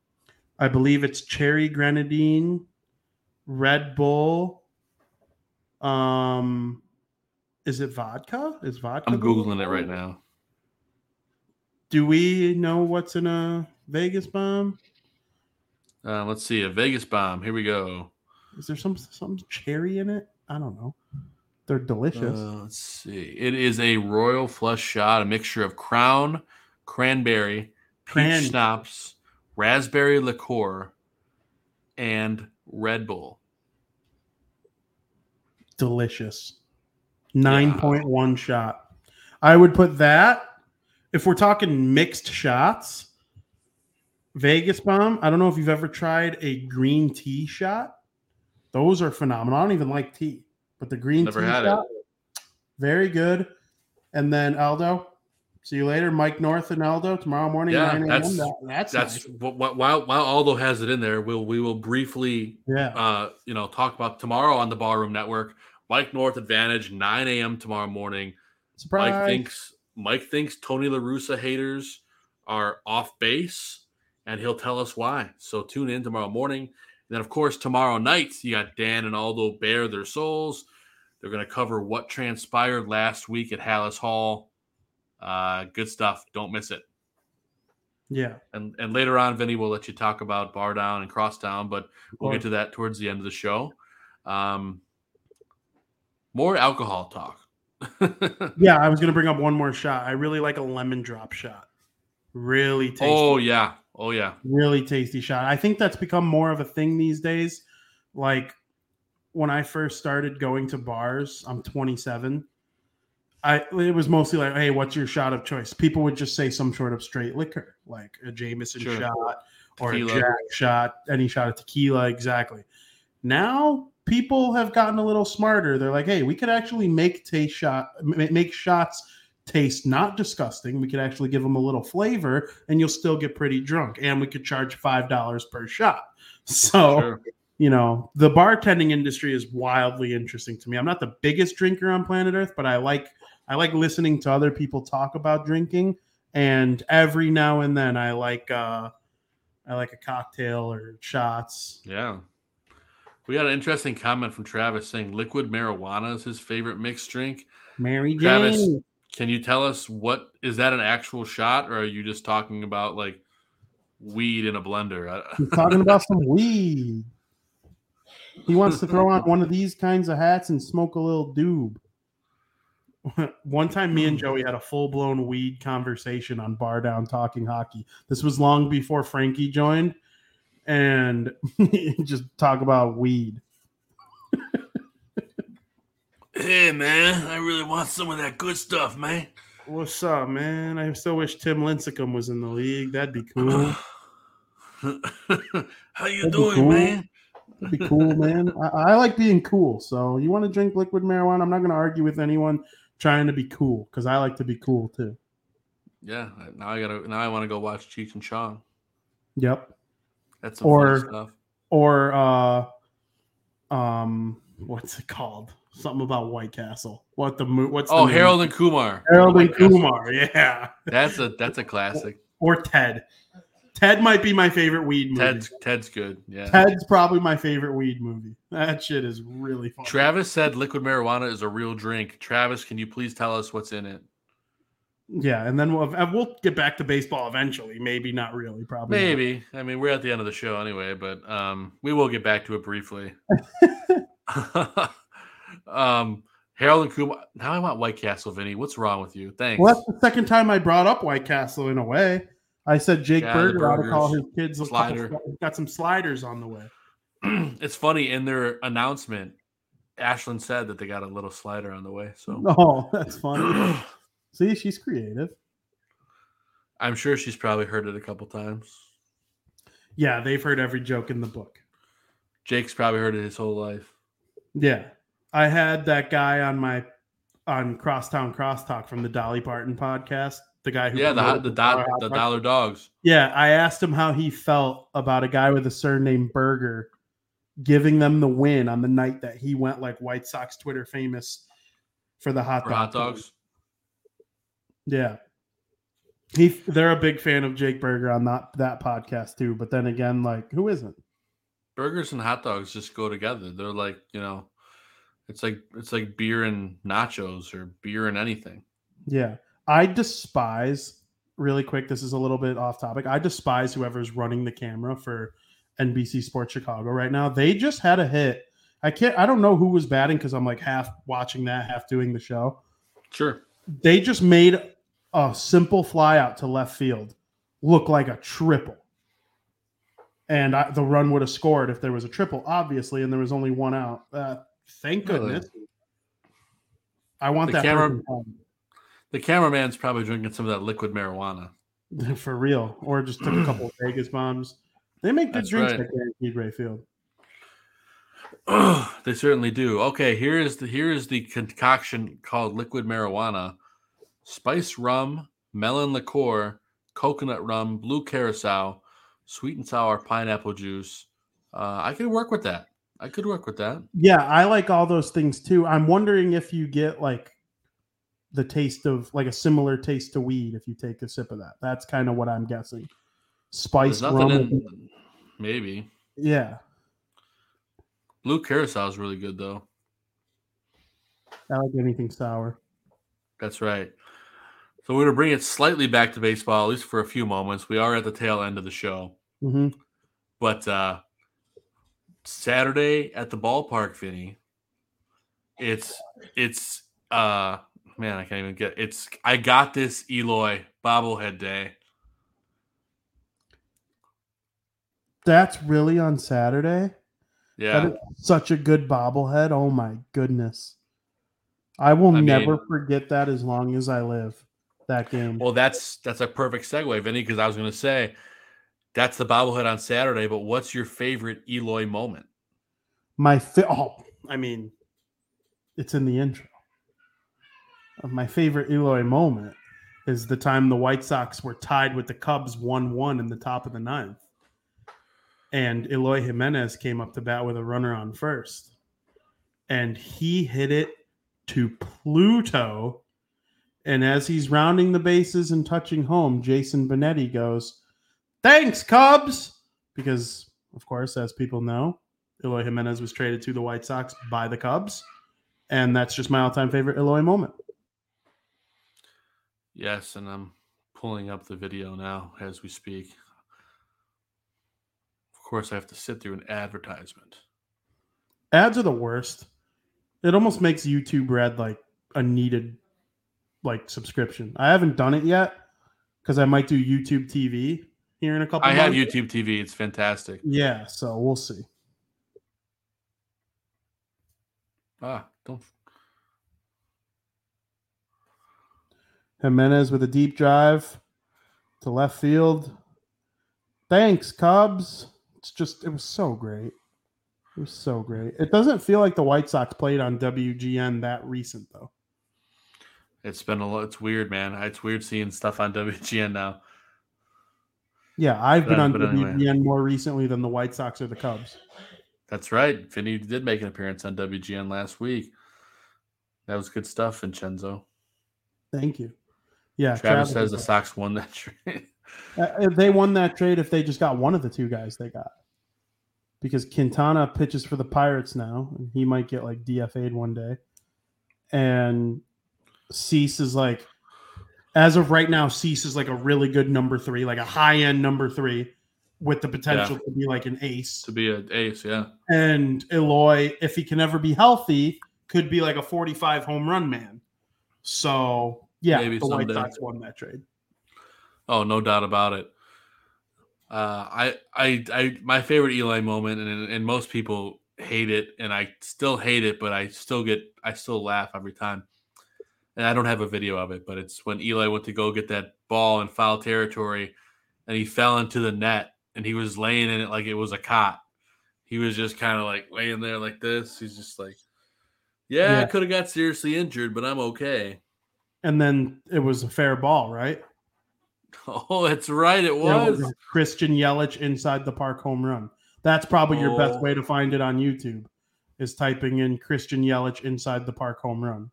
I believe it's cherry grenadine, Red Bull. Um, is it vodka? Is vodka? I'm Googling it right now. Do we know what's in a Vegas bomb? Uh, let's see. A Vegas bomb. Here we go. Is there some some cherry in it? I don't know. They're delicious. Uh, let's see. It is a royal flush shot, a mixture of crown, cranberry, peach Cran- schnapps, raspberry liqueur, and Red Bull. delicious. 9.1 shot. I would put that if we're talking mixed shots. Vegas bomb. I don't know if you've ever tried a green tea shot. Those are phenomenal. I don't even like tea, but the green Never tea had it. shot, very good. And then Aldo, see you later. Mike North and Aldo tomorrow morning. Yeah, 9 a.m. that's That- that's that's, nice. wh- wh- while while Aldo has it in there, we'll we will briefly Yeah. uh you know talk about tomorrow on the Barroom Network. Mike North Advantage, 9 a.m. tomorrow morning. Surprise. Mike thinks Mike thinks Tony La Russa haters are off base, and he'll tell us why. So tune in tomorrow morning. And then, of course, tomorrow night you got Dan and Aldo bare their souls. They're going to cover what transpired last week at Hallis Hall. Uh, good stuff. Don't miss it. Yeah. And and later on, Vinny we'll let you talk about bar down and Crosstown, but we'll get to that towards the end of the show. Um, more alcohol talk. Yeah, I was going to bring up one more shot. I really like a lemon drop shot. Really tasty. Oh yeah, oh yeah. really tasty shot. I think that's become more of a thing these days. Like when I first started going to bars, I'm 27. I it was mostly like, hey, what's your shot of choice? People would just say some sort of straight liquor, like a Jameson Sure. shot or Tequila. a Jack shot, any shot of tequila, exactly. Now people have gotten a little smarter. They're like, hey, we could actually make taste shot make shots taste not disgusting. We could actually give them a little flavor, and you'll still get pretty drunk. And we could charge five dollars per shot. So Sure. you know, the bartending industry is wildly interesting to me. I'm not the biggest drinker on planet Earth, but I like I like listening to other people talk about drinking. And every now and then I like uh I like a cocktail or shots. Yeah. We got an interesting comment from Travis saying liquid marijuana is his favorite mixed drink. Mary Jane. Travis, can you tell us what is that an actual shot or are you just talking about like weed in a blender? He's talking about some weed. He wants to throw on one of these kinds of hats and smoke a little doob. One time, me and hmm. Joey had a full blown weed conversation on Bar Down Talking Hockey. This was long before Frankie joined, and just talk about weed. Hey man, I really want some of that good stuff, man. What's up, man? I still wish Tim Lincecum was in the league. That'd be cool. How you That'd doing, cool. man? That'd be cool, man. I, I like being cool. So you want to drink liquid marijuana? I'm not going to argue with anyone trying to be cool because I like to be cool too. Yeah. Now I gotta. Now I want to go watch Cheech and Chong. Yep. That's some Or- stuff. Or uh, um, what's it called? Something about White Castle. What the mo- what's the Oh, name? Harold and Kumar. Harold and White Castle. Kumar. Yeah. That's a that's a classic. Or Ted. Ted might be my favorite weed movie. Ted's Ted's good. Yeah. Ted's probably my favorite weed movie. That shit is really fun. Travis said liquid marijuana is a real drink. Travis, can you please tell us what's in it? Yeah, and then we'll we'll get back to baseball eventually. Maybe not really. Probably. not. Maybe. I mean, we're at the end of the show anyway, but um, we will get back to it briefly. um, Harold and Kumar. Now I want White Castle, Vinny. What's wrong with you? Thanks. Well, that's the second time I brought up White Castle in a way. I said Jake Yeah, Burger ought to call his kids slider. couple, got some sliders on the way. it's funny in their announcement. Ashland said that they got a little slider on the way, so Oh, that's funny. See, she's creative. I'm sure she's probably heard it a couple times. Yeah, they've heard every joke in the book. Jake's probably heard it his whole life. Yeah. I had that guy on my on Crosstown Crosstalk from the Dolly Parton podcast. The guy who Yeah, the the, do- Dollar the dollar dogs. Yeah, I asked him how he felt about a guy with a surname Burger giving them the win on the night that he went like White Sox Twitter famous for the hot For dog. hot dogs. Yeah. He they're a big fan of Jake Burger on that that podcast too. But then again, like who isn't? Burgers and hot dogs just go together. They're like, you know, it's like it's like beer and nachos or beer and anything. Yeah. I despise really quick, this is a little bit off topic. I despise whoever's running the camera for NBC Sports Chicago right now. They just had a hit. I can't I don't know who was batting because I'm like half watching that, half doing the show. Sure. They just made a simple fly out to left field look like a triple. And I, the run would have scored if there was a triple, obviously, and there was only one out. Uh, thank Really? goodness. I want The that camera-. The cameraman's probably drinking some of that liquid marijuana. for real, or just took a couple of Vegas bombs. They make good That's drinks right. at Guaranteed Rate Field. they certainly do. Okay, here is the here is the concoction called liquid marijuana: spice rum, melon liqueur, coconut rum, blue curacao, sweet and sour pineapple juice. Uh, I could work with that. I could work with that. Yeah, I like all those things too. I'm wondering if you get like the taste of like a similar taste to weed if you take a sip of that. That's kind of what I'm guessing. Spice rum. in. Maybe yeah, blue curacao is really good though. I like anything sour. That's right. So we're going to bring it slightly back to baseball, at least for a few moments. We are at the tail end of the show. hmm But uh Saturday at the ballpark, Vinny, it's it's uh man, I can't even get it's I got this Eloy bobblehead day. That's really on Saturday. Yeah. Such a good bobblehead. Oh my goodness. I will I mean- never forget that as long as I live. That game. Well, that's that's a perfect segue, Vinny, because I was going to say that's the bobblehead on Saturday. But what's your favorite Eloy moment? My fa- oh, I mean, it's in the intro. My favorite Eloy moment is the time the White Sox were tied with the Cubs 1 1 in the top of the ninth. And Eloy Jimenez came up to bat with a runner on first. And he hit it to Pluto. And as he's rounding the bases and touching home, Jason Benetti goes, Thanks, Cubs. Because, of course, as people know, Eloy Jimenez was traded to the White Sox by the Cubs. And that's just my all time favorite Eloy moment. Yes, and I'm pulling up the video now as we speak. Of course, I have to sit through an advertisement. Ads are the worst. It almost makes YouTube Red like a needed like subscription. I haven't done it yet because I might do YouTube TV here in a couple. Of days. I have months. YouTube TV. It's fantastic. Yeah, so we'll see. Ah, don't. Jimenez with a deep drive to left field. Thanks, Cubs. It's just it was so great. It was so great. It doesn't feel like the White Sox played on WGN that recent though. It's been a lot. It's weird, man. It's weird seeing stuff on WGN now. Yeah, I've been on but anyway. WGN more recently than the White Sox or the Cubs. That's right. Vinny did make an appearance on WGN last week. That was good stuff, Vincenzo. Thank you. Yeah, Travis, says the Sox won that trade. Uh, they won that trade if they just got one of the two guys they got. Because Quintana pitches for the Pirates now, and he might get like DFA'd one day. And Cease is like, as of right now, Cease is like a really good number three, like a high end number three with the potential Yeah. to be like an ace. to be an ace, yeah. And Eloy, if he can ever be healthy, could be like a 45 home run man. So, yeah, Maybe the White someday. Sox won that trade. Oh, no doubt about it. Uh, I, I, I, my favorite Eli moment, and and most people hate it, and I still hate it, but I still get, I still laugh every time. And I don't have a video of it, but it's when Eli went to go get that ball in foul territory, and he fell into the net, and he was laying in it like it was a cot. He was just kind of like laying there like this. He's just like, yeah, I could have got seriously injured, but I'm okay. And then it was a fair ball, right? Oh, that's right. It Yeah, was. Christian Yelich inside the park home run. That's probably your best Oh. way to find it on YouTube. Is typing in Christian Yelich inside the park home run.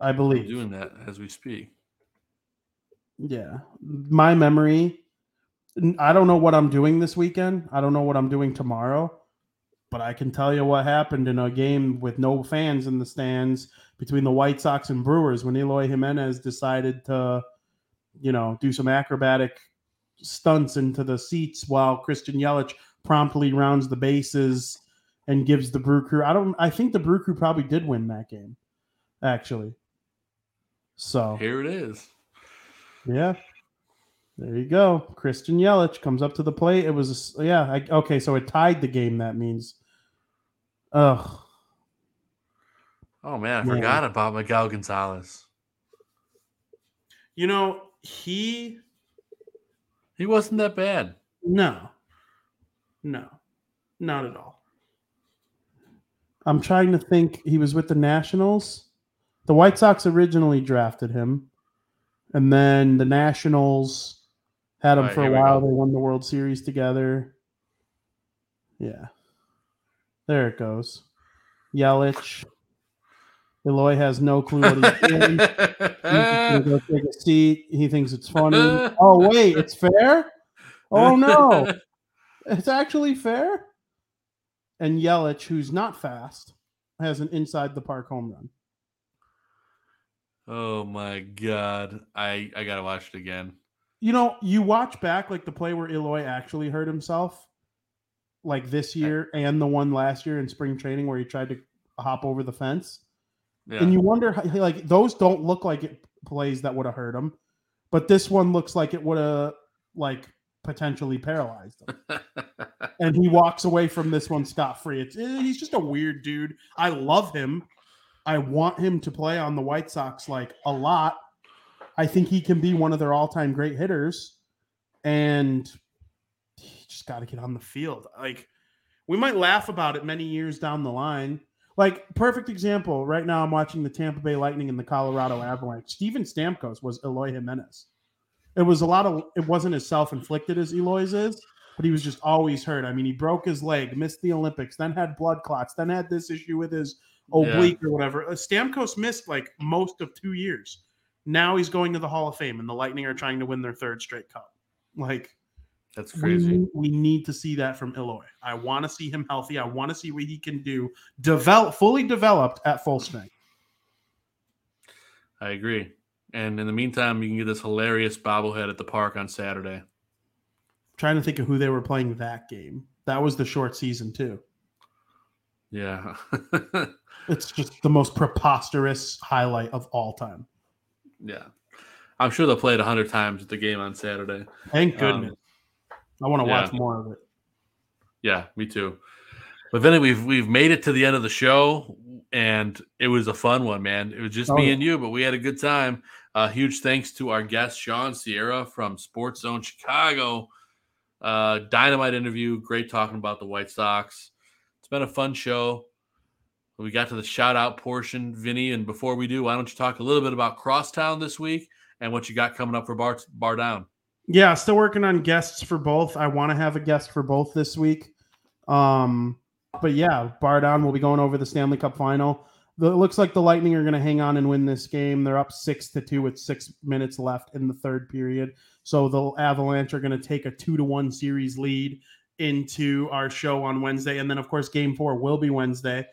I I'm believe. doing that as we speak. Yeah, my memory. I don't know what I'm doing this weekend. I don't know what I'm doing tomorrow, but I can tell you what happened in a game with no fans in the stands between the White Sox and Brewers when Eloy Jimenez decided to, you know, do some acrobatic stunts into the seats while Christian Yelich promptly rounds the bases and gives the Brew Crew. I don't. I think the Brew Crew probably did win that game, actually. So Here it is. yeah. There you go. Christian Yelich comes up to the plate. It was yeah. I, okay, so it tied the game. That means, ugh. Oh man, I forgot about Miguel Gonzalez. You know he He wasn't that bad. no, no, not at all. I'm trying to think. He was with the Nationals. The White Sox originally drafted him, and then the Nationals had him Right, for a while. They won the World Series together. Yeah, there it goes. Yelich. Eloy has no clue what he's doing. Gonna go take a seat. He thinks it's funny. Oh wait, it's fair. Oh no, it's actually fair. And Yelich, who's not fast, has an inside the park home run. oh my god. I I gotta watch it again. You know, you watch back like the play where Eloy actually hurt himself, like this year and the one last year in spring training where he tried to hop over the fence. Yeah. And you wonder, how, like, those don't look like it plays that would have hurt him, but this one looks like it would have, like, potentially paralyzed him. and he walks away from this one scot free. It's eh, he's just a weird dude. I love him. I want him to play on the White Sox like a lot. I think he can be one of their all-time great hitters, and he just got to get on the field. Like we might laugh about it many years down the line. Like perfect example. Right now, I'm watching the Tampa Bay Lightning and the Colorado Avalanche. Steven Stamkos was Eloy Jimenez. It was a lot of. It wasn't as self-inflicted as Eloy's is, but he was just always hurt. I mean, he broke his leg, missed the Olympics, then had blood clots, then had this issue with his oblique or whatever. Uh, Stamkos missed like most of two years. Now he's going to the Hall of Fame, and the Lightning are trying to win their third straight cup. Like That's crazy. we, we need to see that from Eloy. I want to see him healthy. I want to see what he can do, develop fully developed at full strength. I agree. And in the meantime, you can get this hilarious bobblehead at the park on Saturday. trying to think of who they were playing that game. That was the short season too. Yeah. It's just the most preposterous highlight of all time. yeah. I'm sure they'll play it a hundred times at the game on Saturday. Thank Um, goodness. I want to yeah. watch more of it. Yeah, me too. But then we've we've made it to the end of the show, and it was a fun one, man. It was just Oh, me and you, but we had a good time. Uh, huge thanks to our guest Sean Sierra from Sports Zone Chicago. Uh, dynamite interview. Great talking about the White Sox. It's been a fun show. We got to the shout out portion, Vinny. And before we do, why don't you talk a little bit about Crosstown this week and what you got coming up for Bar, Bar Down? Yeah, still working on guests for both. I want to have a guest for both this week. Um, but yeah, Bar Down We'll be going over the Stanley Cup final. The, it looks like the Lightning are going to hang on and win this game. They're up six to two with six minutes left in the third period. So the Avalanche are going to take a two to one series lead into our show on Wednesday. And then, of course, game four will be Wednesday.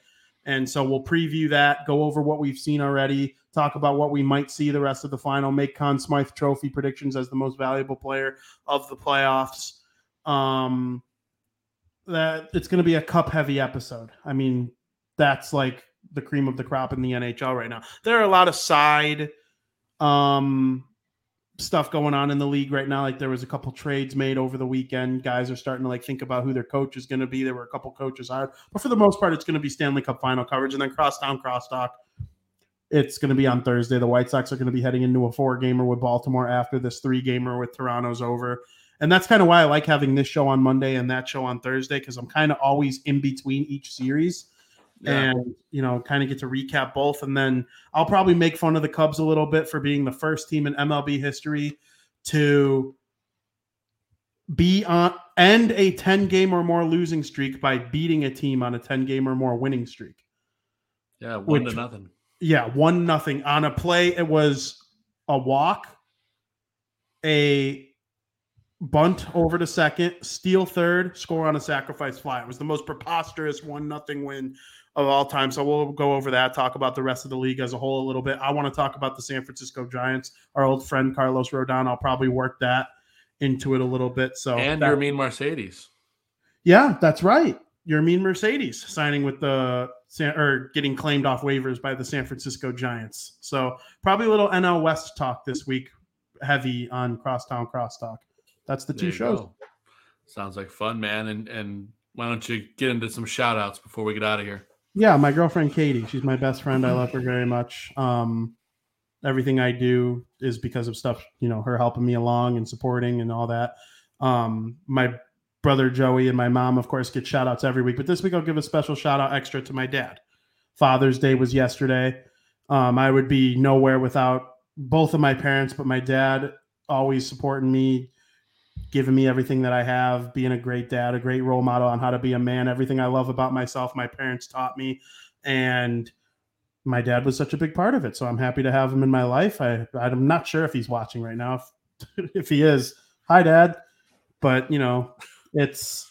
And so we'll preview that, go over what we've seen already, talk about what we might see the rest of the final, make Conn Smythe Trophy predictions as the most valuable player of the playoffs. Um, that it's going to be a cup heavy episode. I mean, that's like the cream of the crop in the NHL right now. There are a lot of side um stuff going on in the league right now. Like there was a couple trades made over the weekend. Guys are starting to like think about who their coach is going to be. There were a couple coaches hired, but for the most part, it's going to be Stanley Cup final coverage and then crosstown crosstalk. It's going to be on Thursday. The White Sox are going to be heading into a four gamer with Baltimore after this three gamer with Toronto's over. And that's kind of why I like having this show on Monday and that show on Thursday because I'm kind of always in between each series Yeah. and you know kind of get to recap both and then i'll probably make fun of the cubs a little bit for being the first team in mlb history to be on end a 10 game or more losing streak by beating a team on a 10 game or more winning streak Yeah, one Which- to nothing. yeah one nothing on a play it was a walk a bunt over to second steal third score on a sacrifice fly it was the most preposterous one nothing win of all time so we'll go over that talk about the rest of the league as a whole a little bit i want to talk about the san francisco giants our old friend carlos rodon i'll probably work that into it a little bit so And that- Yermin Mercedes. yeah, that's right. Yermin Mercedes signing with the San, or getting claimed off waivers by the San Francisco Giants. So probably a little NL West talk this week, heavy on crosstown crosstalk. That's the There two shows. go. Sounds like fun, man. And and why don't you get into some shout outs before we get out of here? Yeah, my girlfriend Katie. She's my best friend. I love her very much. Um, everything I do is because of stuff, you know, her helping me along and supporting and all that. Um, my brother Joey and my mom, of course, get shout outs every week. But this week I'll give a special shout out extra to my dad. Father's Day was yesterday. Um, I would be nowhere without both of my parents, but my dad always supporting me, giving me everything that I have, being a great dad, a great role model on how to be a man. Everything I love about myself, my parents taught me. And my dad was such a big part of it. So I'm happy to have him in my life. I, I'm not sure if he's watching right now. If, if he is, hi, dad. But, you know, it's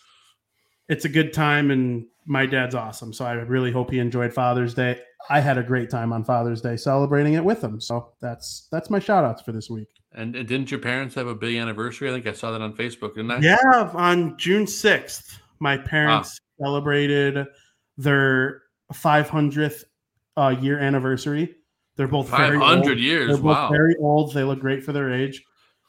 it's a good time and my dad's awesome. So I really hope he enjoyed Father's Day. I had a great time on Father's Day celebrating it with him. So that's that's my shout outs for this week. And, and didn't your parents have a big anniversary? I think I saw that on Facebook, didn't I? Yeah, on June 6th, my parents celebrated their 500th uh, year anniversary. They're both very 500 old. years, They're both wow. very old. They look great for their age.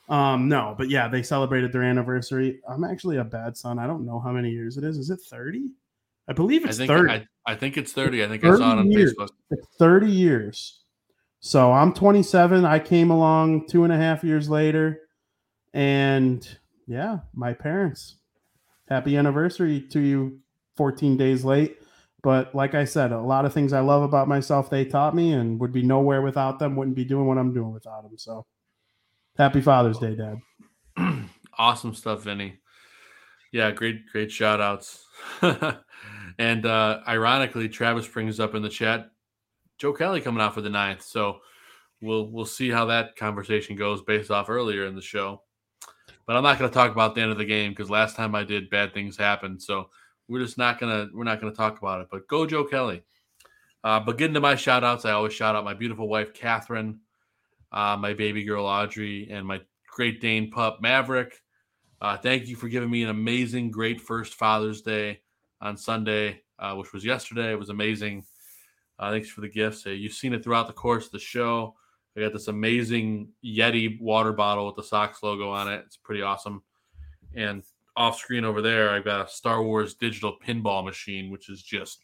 Um, no, but yeah, they celebrated their anniversary. I'm actually a bad son. I don't know how many years it is. Is it 30? I believe I it's think 30. I, I think it's 30. I think I saw it on years. Facebook. It's 30 years. So I'm 27. I came along two and a half years later. And yeah, my parents. Happy anniversary to you 14 days late. But like I said, a lot of things I love about myself they taught me and would be nowhere without them, wouldn't be doing what I'm doing without them. So happy Father's Day, Dad. awesome stuff, Vinny. Yeah, great, great shout outs. and uh ironically, Travis brings up in the chat Joe Kelly coming out for the ninth. So we'll we'll see how that conversation goes based off earlier in the show. But I'm not gonna talk about the end of the game because last time I did bad things happened. So we're just not gonna we're not gonna talk about it. But go Joe Kelly. Uh, but getting to my shout outs, I always shout out my beautiful wife, Catherine, uh, my baby girl, Audrey, and my Great Dane pup, Maverick. Uh, thank you for giving me an amazing, great first Father's Day on Sunday, uh, which was yesterday. It was amazing. Uh, thanks for the gifts. Uh, you've seen it throughout the course of the show. I got this amazing Yeti water bottle with the Sox logo on it. It's pretty awesome. And off screen over there, I've got a Star Wars digital pinball machine, which is just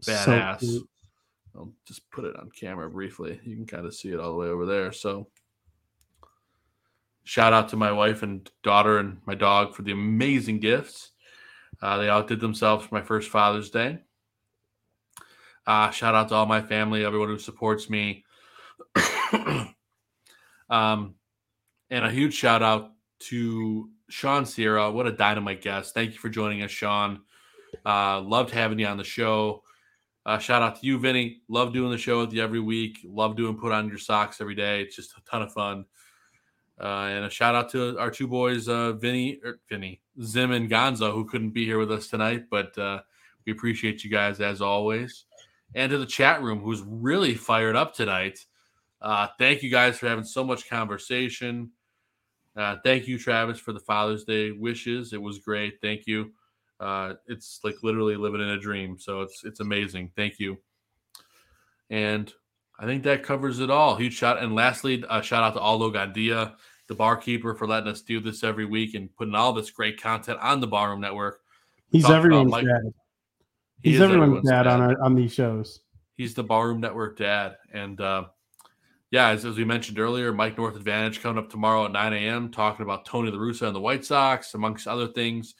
badass. cute. I'll just put it on camera briefly. You can kind of see it all the way over there. So shout out to my wife and daughter and my dog for the amazing gifts. Uh, they outdid themselves for my first Father's Day. Uh, shout out to all my family, everyone who supports me. um, and a huge shout out to Sean Sierra. What a dynamite guest. Thank you for joining us, Sean. Uh, loved having you on the show. Uh, shout out to you, Vinny. Love doing the show with you every week. Love doing put on your socks every day. It's just a ton of fun. Uh, and a shout out to our two boys, uh, Vinny, er, Vinny, Zim, and Gonzo, who couldn't be here with us tonight, but uh, we appreciate you guys as always. And to the chat room, who's really fired up tonight. Uh, thank you guys for having so much conversation. Uh, thank you, Travis, for the Father's Day wishes. It was great. Thank you. Uh, it's like literally living in a dream. So it's it's amazing. Thank you. And I think that covers it all. Huge shout. And lastly, uh, shout out to Aldo Gandia, the barkeeper, for letting us do this every week and putting all this great content on the Barroom Network. He's everyone's dad. He He's everyone's, everyone's dad, dad. on our, on these shows. He's the Barroom Network dad. And uh, yeah, as, as we mentioned earlier, Mike North Advantage coming up tomorrow at 9 a.m. talking about Tony La Russa and the White Sox, amongst other things.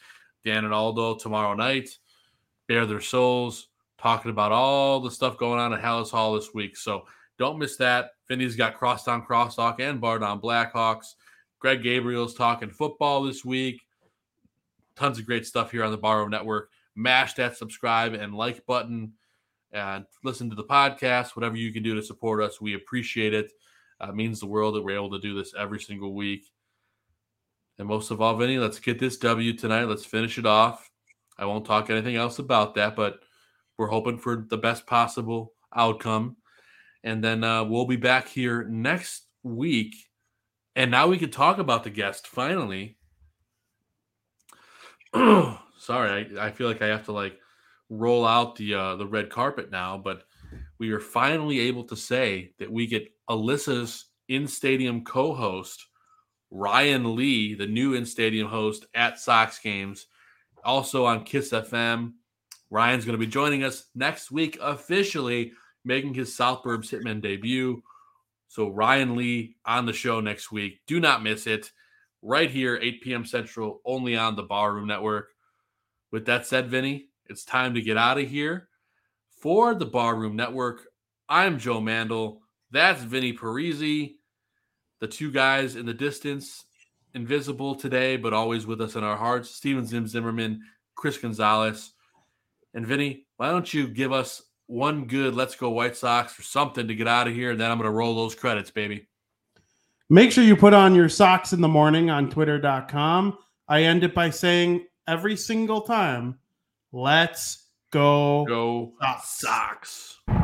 Dan and Aldo tomorrow night, bare their souls, talking about all the stuff going on at Halas Hall this week. So don't miss that. Finney's got Crosstown Crosstalk and Bar on Blackhawks. Greg Gabriel's talking football this week. Tons of great stuff here on the Barroom Network. Mash that subscribe and like button and listen to the podcast. Whatever you can do to support us, we appreciate it. Uh, it means the world that we're able to do this every single week. And most of all, Vinny, let's get this W tonight. Let's finish it off. I won't talk anything else about that, but we're hoping for the best possible outcome. And then uh, we'll be back here next week. And now we can talk about the guest finally. Sorry, I, I feel like I have to like roll out the uh, the red carpet now, but we are finally able to say that we get Alyssa's in stadium co-host Ryan Lee, the new in stadium host at Sox games, also on Kiss FM. Ryan's going to be joining us next week officially, making his South Burbs Hitmen debut. So Ryan Lee on the show next week. Do not miss it. Right here, 8 p.m. Central, only on the Barroom Network. With that said, Vinny, it's time to get out of here. For the Barroom Network, I'm Joe Mandel. That's Vinny Parisi. The two guys in the distance, invisible today, but always with us in our hearts. Steven Zim Zimmerman, Chris Gonzalez. And Vinny, why don't you give us one good Let's Go White Sox or something to get out of here? And then I'm going to roll those credits, baby. Make sure you put on your socks in the morning on twitter.com. I end it by saying every single time, let's go, go Sox. Sox.